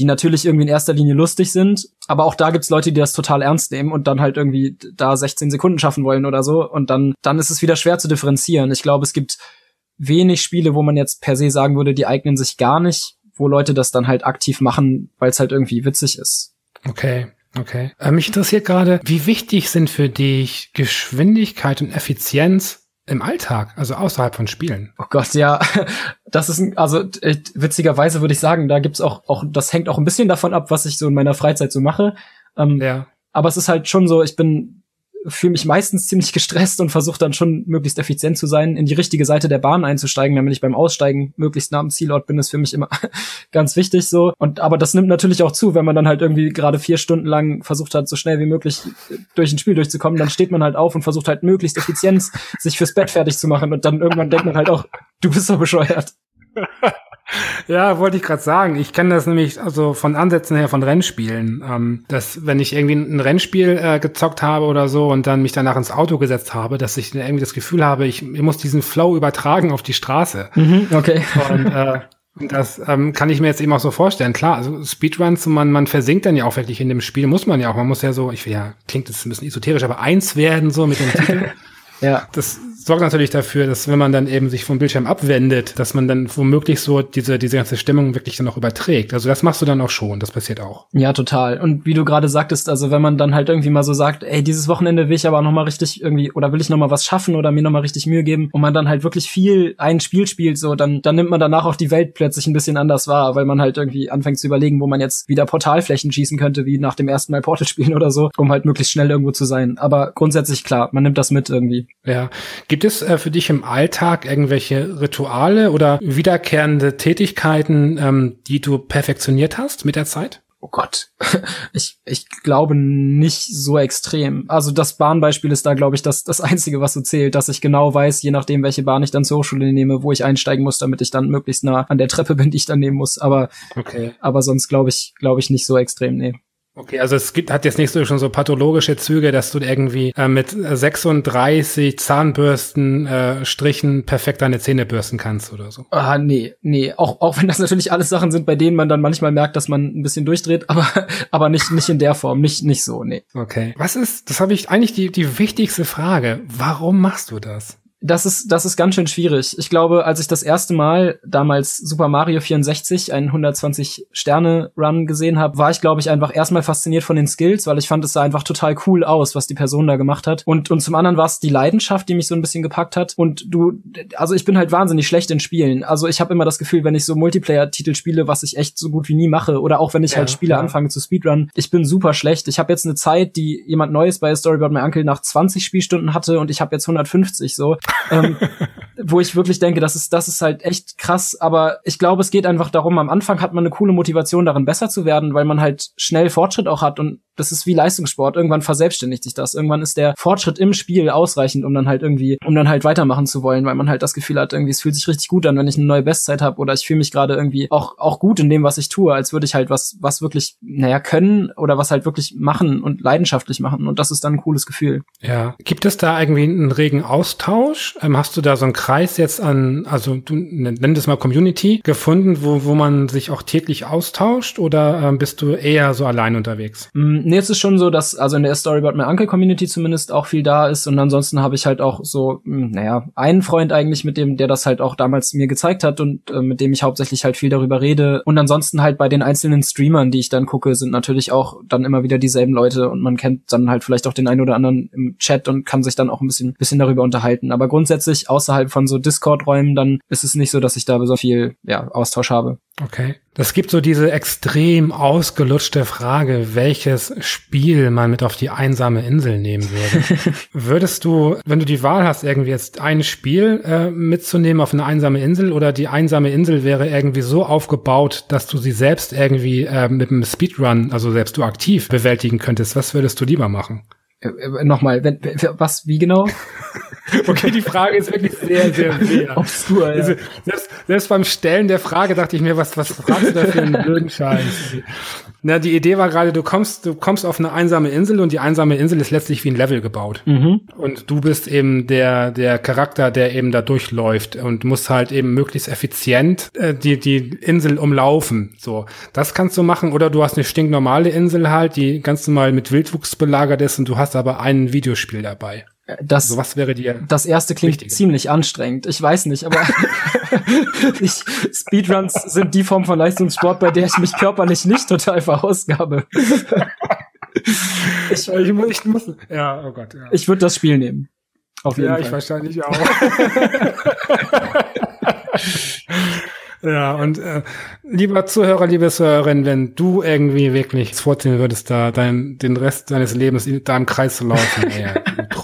die natürlich irgendwie in erster Linie lustig sind. Aber auch da gibt's Leute, die das total ernst nehmen und dann halt irgendwie da 16 Sekunden schaffen wollen oder so. Und dann, dann ist es wieder schwer zu differenzieren. Ich glaube, es gibt wenig Spiele, wo man jetzt per se sagen würde, die eignen sich gar nicht wo Leute das dann halt aktiv machen, weil es halt irgendwie witzig ist. Okay. Okay. Äh, mich interessiert gerade, wie wichtig sind für dich Geschwindigkeit und Effizienz im Alltag, also außerhalb von Spielen? Oh Gott, ja, das ist ein, also äh, witzigerweise würde ich sagen, da gibt's auch, auch, das hängt auch ein bisschen davon ab, was ich so in meiner Freizeit so mache. Ähm, ja. Aber es ist halt schon so, ich bin fühle mich meistens ziemlich gestresst und versuche dann schon möglichst effizient zu sein, in die richtige Seite der Bahn einzusteigen, damit ich beim Aussteigen möglichst nah am Zielort bin, ist für mich immer ganz wichtig so. Und aber das nimmt natürlich auch zu, wenn man dann halt irgendwie gerade vier Stunden lang versucht hat, so schnell wie möglich durch ein Spiel durchzukommen, dann steht man halt auf und versucht halt möglichst effizient sich fürs Bett fertig zu machen und dann irgendwann denkt man halt auch, du bist so bescheuert. Ja, wollte ich gerade sagen. Ich kenne das nämlich also von Ansätzen her von Rennspielen. Ähm, dass wenn ich irgendwie ein Rennspiel äh, gezockt habe oder so und dann mich danach ins Auto gesetzt habe, dass ich irgendwie das Gefühl habe, ich, ich muss diesen Flow übertragen auf die Straße. Mhm, okay. Und äh, das ähm, kann ich mir jetzt eben auch so vorstellen. Klar, also Speedruns, man, man versinkt dann ja auch wirklich in dem Spiel, muss man ja auch. Man muss ja so, ich will ja, klingt jetzt ein bisschen esoterisch, aber eins werden so mit dem Titel. ja. Das sorgt natürlich dafür, dass wenn man dann eben sich vom Bildschirm abwendet, dass man dann womöglich so diese, diese ganze Stimmung wirklich dann auch überträgt. Also das machst du dann auch schon, das passiert auch. Ja, total. Und wie du gerade sagtest, also wenn man dann halt irgendwie mal so sagt, ey, dieses Wochenende will ich aber noch mal richtig irgendwie, oder will ich noch mal was schaffen oder mir noch mal richtig Mühe geben und man dann halt wirklich viel ein Spiel spielt, so, dann, dann nimmt man danach auch die Welt plötzlich ein bisschen anders wahr, weil man halt irgendwie anfängt zu überlegen, wo man jetzt wieder Portalflächen schießen könnte, wie nach dem ersten Mal Portal spielen oder so, um halt möglichst schnell irgendwo zu sein. Aber grundsätzlich klar, man nimmt das mit irgendwie. Ja. Gibt es äh, für dich im Alltag irgendwelche Rituale oder wiederkehrende Tätigkeiten, ähm, die du perfektioniert hast mit der Zeit? Oh Gott, ich, ich glaube nicht so extrem. Also das Bahnbeispiel ist da, glaube ich, das, das Einzige, was so zählt, dass ich genau weiß, je nachdem, welche Bahn ich dann zur Hochschule nehme, wo ich einsteigen muss, damit ich dann möglichst nah an der Treppe bin, die ich dann nehmen muss. Aber, okay. aber sonst glaube ich, glaube ich nicht so extrem, nee. Okay, also es gibt, hat jetzt nicht so schon so pathologische Züge, dass du irgendwie äh, mit 36 Zahnbürsten äh, Strichen perfekt deine Zähne bürsten kannst oder so. Ah, nee, nee. Auch, auch wenn das natürlich alles Sachen sind, bei denen man dann manchmal merkt, dass man ein bisschen durchdreht, aber, aber nicht, nicht in der Form, nicht, nicht so, nee. Okay. Was ist, das habe ich eigentlich die, die wichtigste Frage. Warum machst du das? Das ist, das ist ganz schön schwierig. Ich glaube, als ich das erste Mal damals Super Mario 64, einen 120 Sterne Run gesehen habe, war ich, glaube ich, einfach erstmal fasziniert von den Skills, weil ich fand, es sah einfach total cool aus, was die Person da gemacht hat. Und, und zum anderen war es die Leidenschaft, die mich so ein bisschen gepackt hat. Und du, also ich bin halt wahnsinnig schlecht in Spielen. Also ich habe immer das Gefühl, wenn ich so Multiplayer-Titel spiele, was ich echt so gut wie nie mache, oder auch wenn ich ja, halt Spiele ja. anfange zu Speedrun, ich bin super schlecht. Ich habe jetzt eine Zeit, die jemand Neues bei Storyboard My Uncle nach 20 Spielstunden hatte und ich habe jetzt 150 so ähm, wo ich wirklich denke, das ist, das ist halt echt krass. Aber ich glaube, es geht einfach darum, am Anfang hat man eine coole Motivation darin, besser zu werden, weil man halt schnell Fortschritt auch hat und das ist wie Leistungssport. Irgendwann verselbstständigt sich das. Irgendwann ist der Fortschritt im Spiel ausreichend, um dann halt irgendwie, um dann halt weitermachen zu wollen, weil man halt das Gefühl hat, irgendwie, es fühlt sich richtig gut an, wenn ich eine neue Bestzeit habe oder ich fühle mich gerade irgendwie auch, auch gut in dem, was ich tue, als würde ich halt was, was wirklich, naja, können oder was halt wirklich machen und leidenschaftlich machen. Und das ist dann ein cooles Gefühl. Ja. Gibt es da irgendwie einen regen Austausch? Ähm, hast du da so einen Kreis jetzt an, also du nenn das mal Community, gefunden, wo, wo man sich auch täglich austauscht oder ähm, bist du eher so allein unterwegs? Mm, nee, es ist schon so, dass also in der Story About My Uncle Community zumindest auch viel da ist und ansonsten habe ich halt auch so, hm, naja, einen Freund eigentlich, mit dem, der das halt auch damals mir gezeigt hat und äh, mit dem ich hauptsächlich halt viel darüber rede und ansonsten halt bei den einzelnen Streamern, die ich dann gucke, sind natürlich auch dann immer wieder dieselben Leute und man kennt dann halt vielleicht auch den einen oder anderen im Chat und kann sich dann auch ein bisschen, bisschen darüber unterhalten. Aber grundsätzlich außerhalb von so Discord-Räumen, dann ist es nicht so, dass ich da so viel ja, Austausch habe. Okay. Das gibt so diese extrem ausgelutschte Frage, welches Spiel man mit auf die einsame Insel nehmen würde. Würdest du, wenn du die Wahl hast, irgendwie jetzt ein Spiel äh, mitzunehmen auf eine einsame Insel oder die einsame Insel wäre irgendwie so aufgebaut, dass du sie selbst irgendwie äh, mit einem Speedrun, also selbst du aktiv bewältigen könntest, was würdest du lieber machen? Äh, äh, Nochmal, wenn, was, wie genau? okay, die Frage ist wirklich sehr, sehr sehr obskur. Ja. Selbst, selbst beim Stellen der Frage dachte ich mir, was, was fragst du da für einen blöden Scheiß? Na, die Idee war gerade, du kommst, du kommst auf eine einsame Insel und die einsame Insel ist letztlich wie ein Level gebaut. Mhm. Und du bist eben der, der Charakter, der eben da durchläuft und musst halt eben möglichst effizient äh, die, die Insel umlaufen. So. Das kannst du machen oder du hast eine stinknormale Insel halt, die ganz normal mit Wildwuchs belagert ist und du hast aber ein Videospiel dabei. Das, also was wäre dir? Das erste klingt wichtiger? ziemlich anstrengend. Ich weiß nicht, aber ich, Speedruns sind die Form von Leistungssport, bei der ich mich körperlich nicht total verausgabe. ich, ich, muss, ich muss, ja, oh Gott, ja. Ich würde das Spiel nehmen. Auf jeden ja, Fall. ich wahrscheinlich auch. Ja, und äh, lieber Zuhörer, liebe Zuhörerin, wenn du irgendwie wirklich vorziehen würdest, da dein, den Rest deines Lebens da im Kreis zu laufen, ey,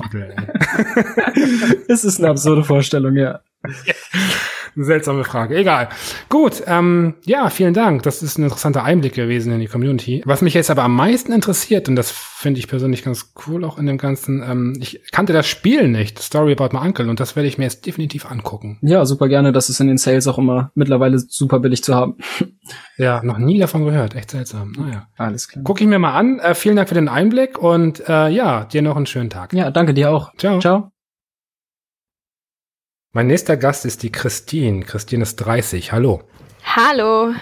Onkel. Es ist eine absurde Vorstellung, ja. ja. Seltsame Frage. Egal. Gut, ähm, ja, vielen Dank. Das ist ein interessanter Einblick gewesen in die Community. Was mich jetzt aber am meisten interessiert, und das finde ich persönlich ganz cool auch in dem Ganzen, ähm, ich kannte das Spiel nicht, Story About My Uncle, und das werde ich mir jetzt definitiv angucken. Ja, super gerne. Das ist in den Sales auch immer mittlerweile super billig zu haben. Ja, noch nie davon gehört. Echt seltsam. Naja. Alles klar. Guck ich mir mal an. Äh, vielen Dank für den Einblick und äh, ja, dir noch einen schönen Tag. Ja, danke dir auch. Ciao. Ciao. Mein nächster Gast ist die Christine. Christine ist 30. Hallo. Hallo.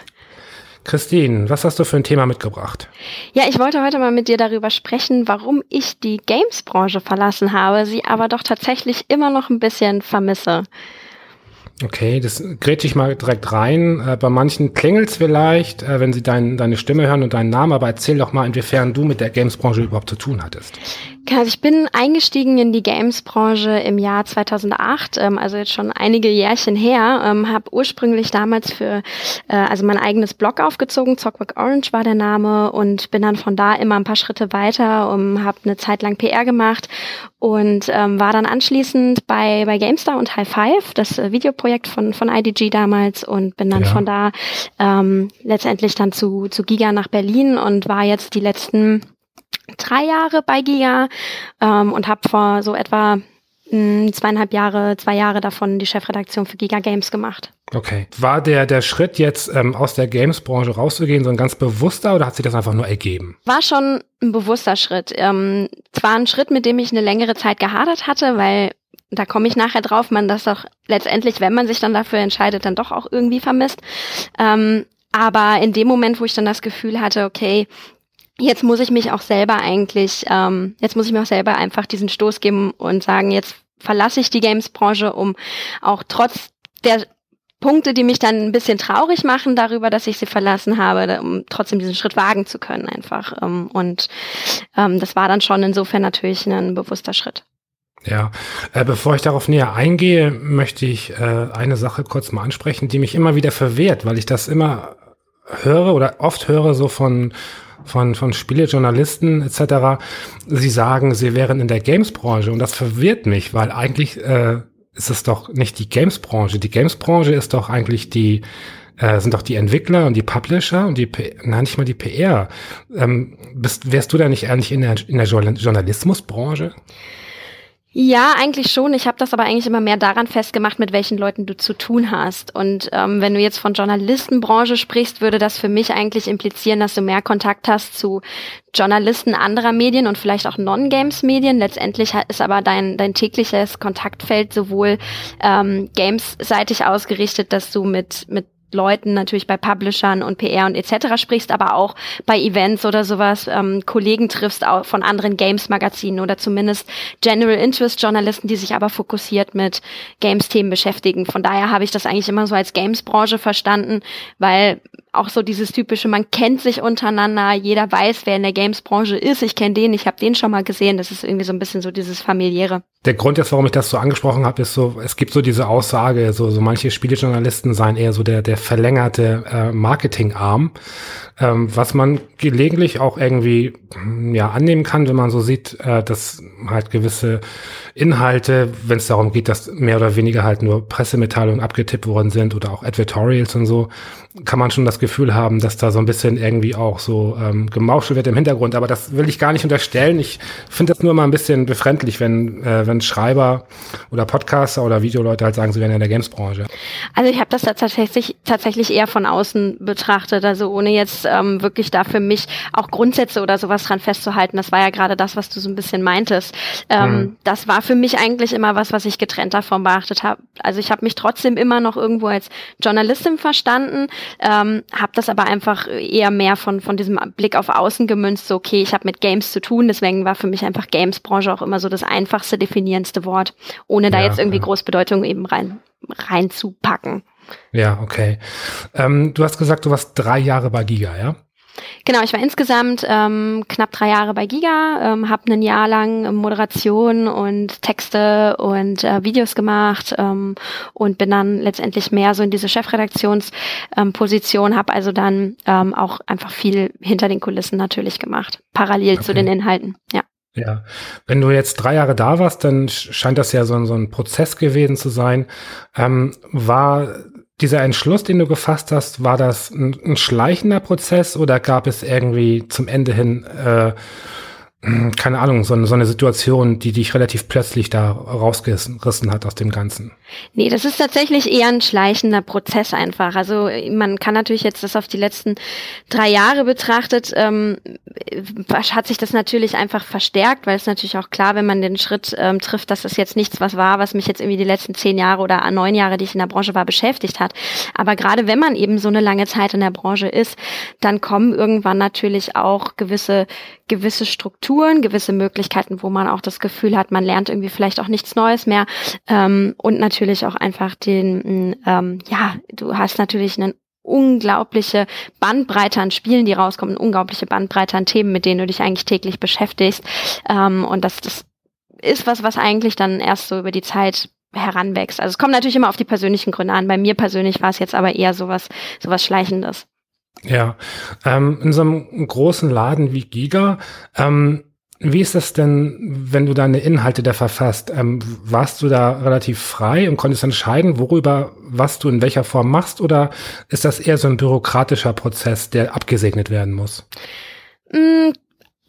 Christine, was hast du für ein Thema mitgebracht? Ja, ich wollte heute mal mit dir darüber sprechen, warum ich die Games-Branche verlassen habe, sie aber doch tatsächlich immer noch ein bisschen vermisse. Okay, das grätsche ich mal direkt rein. Äh, bei manchen klingelt's vielleicht, äh, wenn sie dein, deine Stimme hören und deinen Namen, aber erzähl doch mal, inwiefern du mit der Games-Branche überhaupt zu tun hattest. Also ich bin eingestiegen in die Games-Branche im Jahr 2008, ähm, also jetzt schon einige Jährchen her. Ähm, habe ursprünglich damals für äh, also mein eigenes Blog aufgezogen, Zockwork Orange war der Name und bin dann von da immer ein paar Schritte weiter, um habe eine Zeit lang PR gemacht und ähm, war dann anschließend bei bei GameStar und High Five, das äh, Videoprojekt von von IDG damals und bin dann ja. von da ähm, letztendlich dann zu zu Giga nach Berlin und war jetzt die letzten drei Jahre bei Giga ähm, und habe vor so etwa mh, hm, zweieinhalb Jahre, zwei Jahre davon die Chefredaktion für Giga Games gemacht. Okay. War der, der Schritt jetzt ähm, aus der Games-Branche rauszugehen so ein ganz bewusster oder hat sich das einfach nur ergeben? War schon ein bewusster Schritt. Ähm, zwar ein Schritt, mit dem ich eine längere Zeit gehadert hatte, weil da komme ich nachher drauf, man das doch letztendlich, wenn man sich dann dafür entscheidet, dann doch auch irgendwie vermisst. Ähm, aber in dem Moment, wo ich dann das Gefühl hatte, okay, jetzt muss ich mich auch selber eigentlich, ähm, jetzt muss ich mir auch selber einfach diesen Stoß geben und sagen, jetzt verlasse ich die Games-Branche, um auch trotz der Punkte, die mich dann ein bisschen traurig machen darüber, dass ich sie verlassen habe, um trotzdem diesen Schritt wagen zu können einfach. Ähm, und ähm, das war dann schon insofern natürlich ein bewusster Schritt. Ja, äh, bevor ich darauf näher eingehe, möchte ich äh, eine Sache kurz mal ansprechen, die mich immer wieder verwehrt, weil ich das immer höre oder oft höre so von von, von Spielejournalisten etc. Sie sagen, sie wären in der Games-Branche und das verwirrt mich, weil eigentlich äh, ist es doch nicht die Games-Branche. Die Games-Branche ist doch eigentlich die, äh, sind doch die Entwickler und die Publisher und die, P nein, nicht mal die PR. Ähm, bist, wärst du da nicht eigentlich in der, in der Journalismusbranche? Ja, eigentlich schon. Ich habe das aber eigentlich immer mehr daran festgemacht, mit welchen Leuten du zu tun hast. Und ähm, wenn du jetzt von Journalistenbranche sprichst, würde das für mich eigentlich implizieren, dass du mehr Kontakt hast zu Journalisten anderer Medien und vielleicht auch Non-Games-Medien. Letztendlich ist aber dein, dein tägliches Kontaktfeld sowohl ähm, games-seitig ausgerichtet, dass du mit, mit Leuten natürlich bei Publishern und PR und etc. sprichst, aber auch bei Events oder sowas ähm, Kollegen triffst auch von anderen Games-Magazinen oder zumindest General Interest Journalisten, die sich aber fokussiert mit Games-Themen beschäftigen. Von daher habe ich das eigentlich immer so als Games-Branche verstanden, weil auch so dieses typische, man kennt sich untereinander, jeder weiß, wer in der Games-Branche ist, ich kenne den, ich habe den schon mal gesehen, das ist irgendwie so ein bisschen so dieses familiäre. Der Grund jetzt, warum ich das so angesprochen habe, ist so, es gibt so diese Aussage, so, so manche Spielejournalisten seien eher so der, der verlängerte äh, Marketingarm ähm, was man gelegentlich auch irgendwie hm, ja annehmen kann, wenn man so sieht, äh, dass halt gewisse Inhalte, wenn es darum geht, dass mehr oder weniger halt nur Pressemitteilungen abgetippt worden sind oder auch Advertorials und so, kann man schon das Gefühl haben, dass da so ein bisschen irgendwie auch so ähm, gemauschelt wird im Hintergrund. Aber das will ich gar nicht unterstellen. Ich finde das nur mal ein bisschen befremdlich, wenn, äh, wenn Schreiber oder Podcaster oder Videoleute halt sagen, sie wären in der Gamesbranche. Also ich habe das da tatsächlich, tatsächlich eher von außen betrachtet, also ohne jetzt ähm, wirklich da für mich auch Grundsätze oder sowas dran festzuhalten. Das war ja gerade das, was du so ein bisschen meintest. Ähm, mhm. Das war für mich eigentlich immer was, was ich getrennt davon beachtet habe. Also ich habe mich trotzdem immer noch irgendwo als Journalistin verstanden, ähm, habe das aber einfach eher mehr von von diesem Blick auf Außen gemünzt. So okay, ich habe mit Games zu tun, deswegen war für mich einfach Games-Branche auch immer so das einfachste definierendste Wort, ohne da ja, jetzt irgendwie ja. Großbedeutung eben rein reinzupacken. Ja, okay. Ähm, du hast gesagt, du warst drei Jahre bei Giga, ja? Genau, ich war insgesamt ähm, knapp drei Jahre bei Giga, ähm, habe ein Jahr lang Moderation und Texte und äh, Videos gemacht ähm, und bin dann letztendlich mehr so in diese Chefredaktionsposition, ähm, habe also dann ähm, auch einfach viel hinter den Kulissen natürlich gemacht, parallel okay. zu den Inhalten, ja. Ja, wenn du jetzt drei Jahre da warst, dann scheint das ja so, ein, so ein Prozess gewesen zu sein. Ähm, war dieser Entschluss, den du gefasst hast, war das ein, ein schleichender Prozess oder gab es irgendwie zum Ende hin äh, keine Ahnung, so, so eine Situation, die dich relativ plötzlich da rausgerissen hat aus dem Ganzen. Nee, das ist tatsächlich eher ein schleichender Prozess einfach. Also man kann natürlich jetzt das auf die letzten drei Jahre betrachtet, ähm, hat sich das natürlich einfach verstärkt, weil es natürlich auch klar, wenn man den Schritt ähm, trifft, dass das jetzt nichts was war, was mich jetzt irgendwie die letzten zehn Jahre oder neun Jahre, die ich in der Branche war, beschäftigt hat. Aber gerade wenn man eben so eine lange Zeit in der Branche ist, dann kommen irgendwann natürlich auch gewisse gewisse Strukturen, gewisse Möglichkeiten, wo man auch das Gefühl hat, man lernt irgendwie vielleicht auch nichts Neues mehr ähm, und natürlich auch einfach den, ähm, ja, du hast natürlich einen unglaubliche Bandbreite an Spielen, die rauskommen, unglaubliche Bandbreite an Themen, mit denen du dich eigentlich täglich beschäftigst. Ähm, und das, das ist was, was eigentlich dann erst so über die Zeit heranwächst. Also es kommt natürlich immer auf die persönlichen Gründe an. Bei mir persönlich war es jetzt aber eher sowas, sowas Schleichendes. Ja, ähm, in so einem großen Laden wie Giga, ähm, wie ist das denn, wenn du deine Inhalte da verfasst? Ähm, warst du da relativ frei und konntest entscheiden, worüber, was du in welcher Form machst, oder ist das eher so ein bürokratischer Prozess, der abgesegnet werden muss?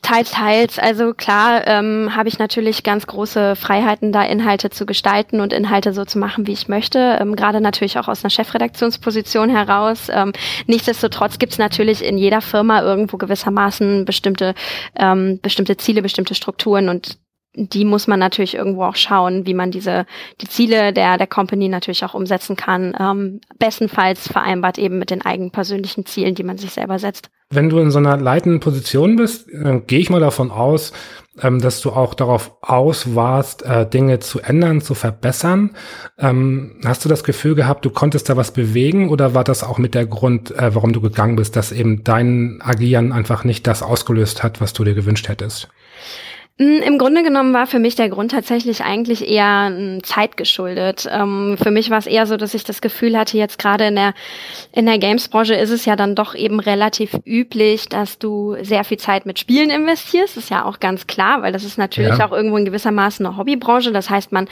Teils, teils. Also klar ähm, habe ich natürlich ganz große Freiheiten, da Inhalte zu gestalten und Inhalte so zu machen, wie ich möchte. Ähm, Gerade natürlich auch aus einer Chefredaktionsposition heraus. Ähm, nichtsdestotrotz gibt es natürlich in jeder Firma irgendwo gewissermaßen bestimmte, ähm, bestimmte Ziele, bestimmte Strukturen und die muss man natürlich irgendwo auch schauen, wie man diese die Ziele der der Company natürlich auch umsetzen kann. Ähm, bestenfalls vereinbart eben mit den eigenen persönlichen Zielen, die man sich selber setzt. Wenn du in so einer leitenden Position bist, äh, gehe ich mal davon aus, ähm, dass du auch darauf aus warst, äh, Dinge zu ändern, zu verbessern. Ähm, hast du das Gefühl gehabt, du konntest da was bewegen oder war das auch mit der Grund, äh, warum du gegangen bist, dass eben dein Agieren einfach nicht das ausgelöst hat, was du dir gewünscht hättest? Mm, Im Grunde genommen war für mich der Grund tatsächlich eigentlich eher Zeit geschuldet. Ähm, für mich war es eher so, dass ich das Gefühl hatte, jetzt gerade in der, in der Games-Branche ist es ja dann doch eben relativ üblich, dass du sehr viel Zeit mit Spielen investierst. Das ist ja auch ganz klar, weil das ist natürlich ja. auch irgendwo in gewissermaßen eine Hobbybranche. Das heißt, man,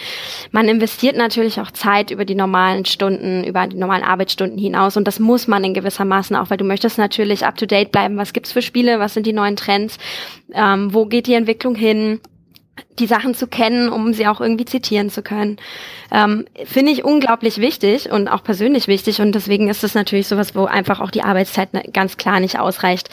man investiert natürlich auch Zeit über die normalen Stunden, über die normalen Arbeitsstunden hinaus. Und das muss man in gewissermaßen auch, weil du möchtest natürlich up to date bleiben. Was gibt's für Spiele? Was sind die neuen Trends? Ähm, wo geht die Entwicklung hin? Hin, die Sachen zu kennen, um sie auch irgendwie zitieren zu können. Ähm, Finde ich unglaublich wichtig und auch persönlich wichtig und deswegen ist es natürlich sowas, wo einfach auch die Arbeitszeit ne, ganz klar nicht ausreicht.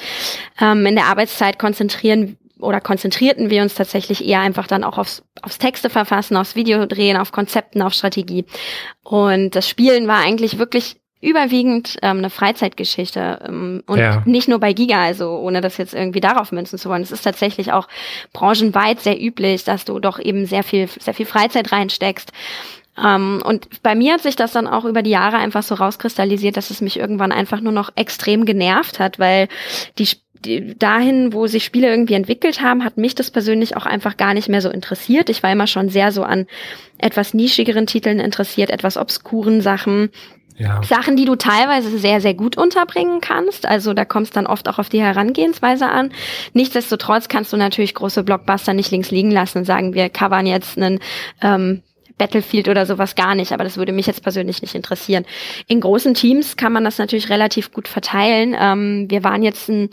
Ähm, in der Arbeitszeit konzentrieren oder konzentrierten wir uns tatsächlich eher einfach dann auch aufs, aufs Texte verfassen, aufs Video drehen, auf Konzepten, auf Strategie. Und das Spielen war eigentlich wirklich überwiegend ähm, eine Freizeitgeschichte ähm, und ja. nicht nur bei Giga, also ohne das jetzt irgendwie darauf münzen zu wollen. Es ist tatsächlich auch branchenweit sehr üblich, dass du doch eben sehr viel, sehr viel Freizeit reinsteckst. Ähm, und bei mir hat sich das dann auch über die Jahre einfach so rauskristallisiert, dass es mich irgendwann einfach nur noch extrem genervt hat, weil die die, dahin, wo sich Spiele irgendwie entwickelt haben, hat mich das persönlich auch einfach gar nicht mehr so interessiert. Ich war immer schon sehr so an etwas nischigeren Titeln interessiert, etwas obskuren Sachen. Ja. Sachen, die du teilweise sehr, sehr gut unterbringen kannst. Also da kommst dann oft auch auf die Herangehensweise an. Nichtsdestotrotz kannst du natürlich große Blockbuster nicht links liegen lassen und sagen, wir covern jetzt einen ähm, Battlefield oder sowas gar nicht, aber das würde mich jetzt persönlich nicht interessieren. In großen Teams kann man das natürlich relativ gut verteilen. Ähm, wir waren jetzt ein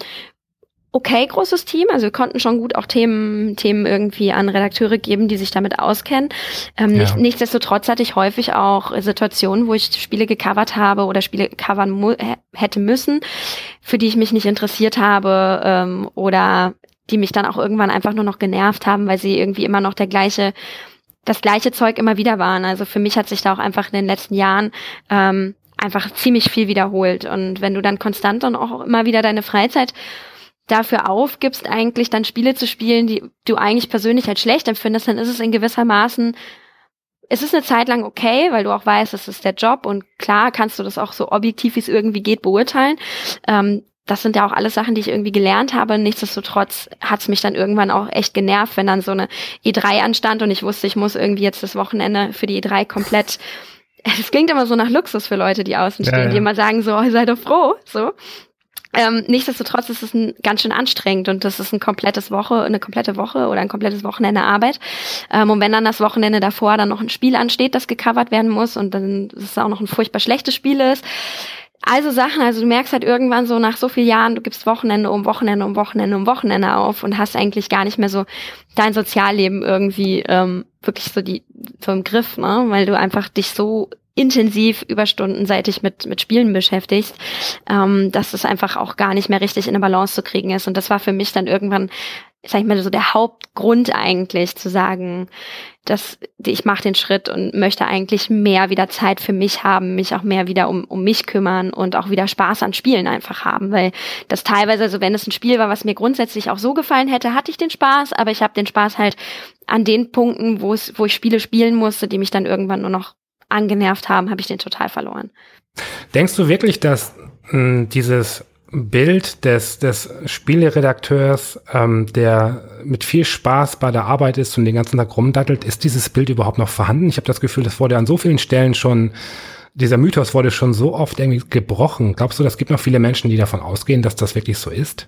okay großes Team. Also wir konnten schon gut auch Themen, Themen irgendwie an Redakteure geben, die sich damit auskennen. Ähm, ja. nicht, nichtsdestotrotz hatte ich häufig auch Situationen, wo ich Spiele gecovert habe oder Spiele covern hätte müssen, für die ich mich nicht interessiert habe ähm, oder die mich dann auch irgendwann einfach nur noch genervt haben, weil sie irgendwie immer noch der gleiche das gleiche Zeug immer wieder waren. Also für mich hat sich da auch einfach in den letzten Jahren ähm, einfach ziemlich viel wiederholt. Und wenn du dann konstant und auch immer wieder deine Freizeit dafür aufgibst, eigentlich dann Spiele zu spielen, die du eigentlich persönlich als schlecht empfindest, dann ist es in gewisser Maßen, es ist eine Zeit lang okay, weil du auch weißt, das ist der Job und klar kannst du das auch so objektiv, wie es irgendwie geht, beurteilen. Ähm, das sind ja auch alles Sachen, die ich irgendwie gelernt habe. Nichtsdestotrotz hat es mich dann irgendwann auch echt genervt, wenn dann so eine E3 anstand und ich wusste, ich muss irgendwie jetzt das Wochenende für die E3 komplett es klingt immer so nach Luxus für Leute, die außen stehen, ja, ja. die immer sagen so, oh, sei doch froh, so. Ähm, nichtsdestotrotz ist es ein, ganz schön anstrengend und das ist ein komplettes Woche, eine komplette Woche oder ein komplettes Wochenende Arbeit. Ähm, und wenn dann das Wochenende davor dann noch ein Spiel ansteht, das gecovert werden muss und dann ist es auch noch ein furchtbar schlechtes Spiel ist, also Sachen, also du merkst halt irgendwann so nach so vielen Jahren, du gibst Wochenende um Wochenende um Wochenende um Wochenende auf und hast eigentlich gar nicht mehr so dein Sozialleben irgendwie ähm, wirklich so die so im Griff, ne? Weil du einfach dich so intensiv überstundenseitig mit, mit Spielen beschäftigst, ähm, dass es einfach auch gar nicht mehr richtig in eine Balance zu kriegen ist. Und das war für mich dann irgendwann, sag ich mal, so der Hauptgrund eigentlich zu sagen, dass ich mache den Schritt und möchte eigentlich mehr wieder Zeit für mich haben, mich auch mehr wieder um, um mich kümmern und auch wieder Spaß an Spielen einfach haben, weil das teilweise, also wenn es ein Spiel war, was mir grundsätzlich auch so gefallen hätte, hatte ich den Spaß, aber ich habe den Spaß halt an den Punkten, wo es, wo ich Spiele spielen musste, die mich dann irgendwann nur noch angenervt haben, habe ich den total verloren. Denkst du wirklich, dass mh, hm, dieses Bild des, des Spieleredakteurs, ähm, der mit viel Spaß bei der Arbeit ist und den ganzen Tag rumdattelt, ist dieses Bild überhaupt noch vorhanden? Ich habe das Gefühl, das wurde an so vielen Stellen schon, dieser Mythos wurde schon so oft irgendwie gebrochen. Glaubst du, das gibt noch viele Menschen, die davon ausgehen, dass das wirklich so ist?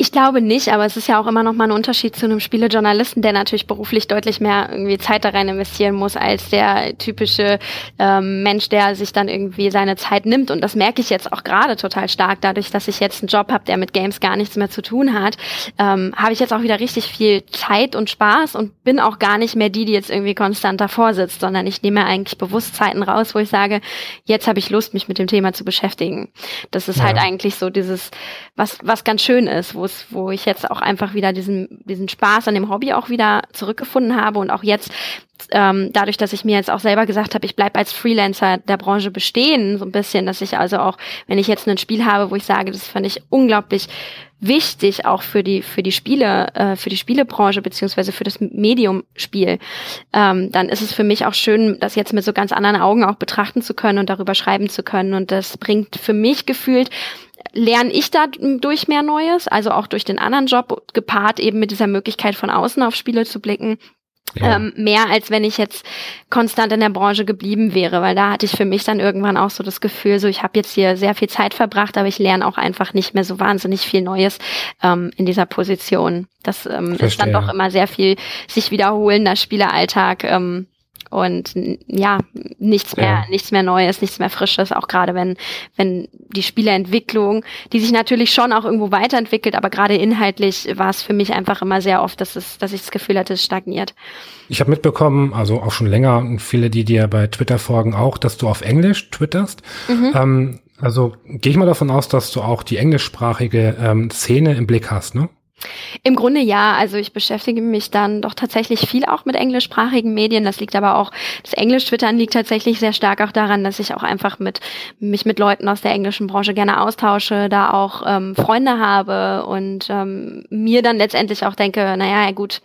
Ich glaube nicht, aber es ist ja auch immer noch mal ein Unterschied zu einem Spielejournalisten, der natürlich beruflich deutlich mehr irgendwie Zeit da rein investieren muss als der typische ähm, Mensch, der sich dann irgendwie seine Zeit nimmt. Und das merke ich jetzt auch gerade total stark, dadurch, dass ich jetzt einen Job habe, der mit Games gar nichts mehr zu tun hat, ähm, habe ich jetzt auch wieder richtig viel Zeit und Spaß und bin auch gar nicht mehr die, die jetzt irgendwie konstant davor sitzt, sondern ich nehme eigentlich bewusst Zeiten raus, wo ich sage, jetzt habe ich Lust, mich mit dem Thema zu beschäftigen. Das ist halt ja. halt eigentlich so dieses, was, was ganz schön ist, wo es, wo ich jetzt auch einfach wieder diesen, diesen Spaß an dem Hobby auch wieder zurückgefunden habe und auch jetzt ähm, dadurch, dass ich mir jetzt auch selber gesagt habe, ich bleibe als Freelancer der Branche bestehen, so ein bisschen, dass ich also auch, wenn ich jetzt ein Spiel habe, wo ich sage, das fand ich unglaublich wichtig auch für die für die Spiele äh, für die Spielebranche beziehungsweise für das Medium Spiel ähm, dann ist es für mich auch schön das jetzt mit so ganz anderen Augen auch betrachten zu können und darüber schreiben zu können und das bringt für mich gefühlt lerne ich dadurch mehr Neues, also auch durch den anderen Job, gepaart eben mit dieser Möglichkeit von außen auf Spiele zu blicken. Ja. Ähm, mehr als wenn ich jetzt konstant in der Branche geblieben wäre, weil da hatte ich für mich dann irgendwann auch so das Gefühl, so ich habe jetzt hier sehr viel Zeit verbracht, aber ich lerne auch einfach nicht mehr so wahnsinnig viel Neues ähm, in dieser Position. Das ähm, ist dann doch immer sehr viel sich wiederholender Spielealltag, ähm, und ja, nichts mehr, ja. nichts mehr Neues, nichts mehr Frisches, auch gerade wenn, wenn die Spieleentwicklung, die sich natürlich schon auch irgendwo weiterentwickelt, aber gerade inhaltlich war es für mich einfach immer sehr oft, dass es, dass ich das Gefühl hatte, es stagniert. Ich habe mitbekommen, also auch schon länger und viele, die dir bei Twitter folgen, auch, dass du auf Englisch twitterst. Mhm. Ähm, also gehe ich mal davon aus, dass du auch die englischsprachige ähm, Szene im Blick hast, ne? Im Grunde ja. Also ich beschäftige mich dann doch tatsächlich viel auch mit englischsprachigen Medien. Das liegt aber auch, das Englisch-Twittern liegt tatsächlich sehr stark auch daran, dass ich auch einfach mit mich mit Leuten aus der englischen Branche gerne austausche, da auch ähm, Freunde habe und ähm, mir dann letztendlich auch denke, naja, gut,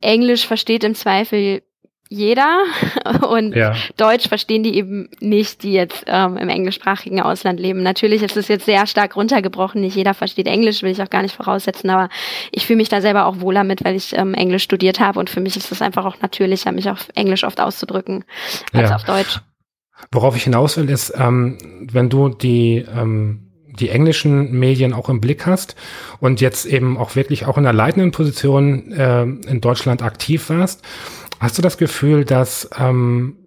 Englisch versteht im Zweifel jeder und ja. Deutsch verstehen die eben nicht, die jetzt ähm, im englischsprachigen Ausland leben. Natürlich ist es jetzt sehr stark runtergebrochen, nicht jeder versteht Englisch, will ich auch gar nicht voraussetzen, aber ich fühle mich da selber auch wohler mit, weil ich ähm, Englisch studiert habe und für mich ist es einfach auch natürlicher, mich auf Englisch oft auszudrücken als ja. auf Deutsch. Worauf ich hinaus will, ist, ähm, wenn du die ähm die englischen Medien auch im Blick hast und jetzt eben auch wirklich auch in der leitenden Position äh, in Deutschland aktiv warst, Hast du das Gefühl, dass ähm,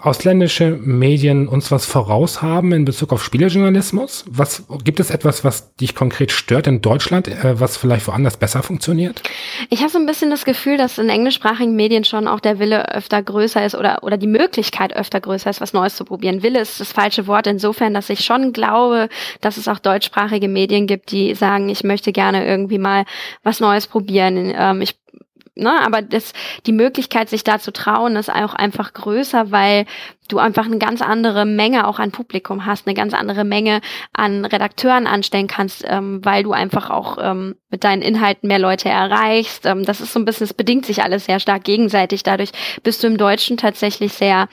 ausländische Medien uns was voraus haben in Bezug auf Spielejournalismus? Was gibt es etwas, was dich konkret stört in Deutschland, äh, was vielleicht woanders besser funktioniert? Ich habe so ein bisschen das Gefühl, dass in englischsprachigen Medien schon auch der Wille öfter größer ist oder oder die Möglichkeit öfter größer ist, was Neues zu probieren. Wille ist das falsche Wort insofern, dass ich schon glaube, dass es auch deutschsprachige Medien gibt, die sagen, ich möchte gerne irgendwie mal was Neues probieren. Ähm, ich ne, aber das, die Möglichkeit, sich da zu trauen, ist auch einfach größer, weil du einfach eine ganz andere Menge auch an Publikum hast, eine ganz andere Menge an Redakteuren anstellen kannst, ähm, weil du einfach auch ähm, mit deinen Inhalten mehr Leute erreichst. Ähm, das ist so ein bisschen, es bedingt sich alles sehr stark gegenseitig. Dadurch bist du im Deutschen tatsächlich sehr,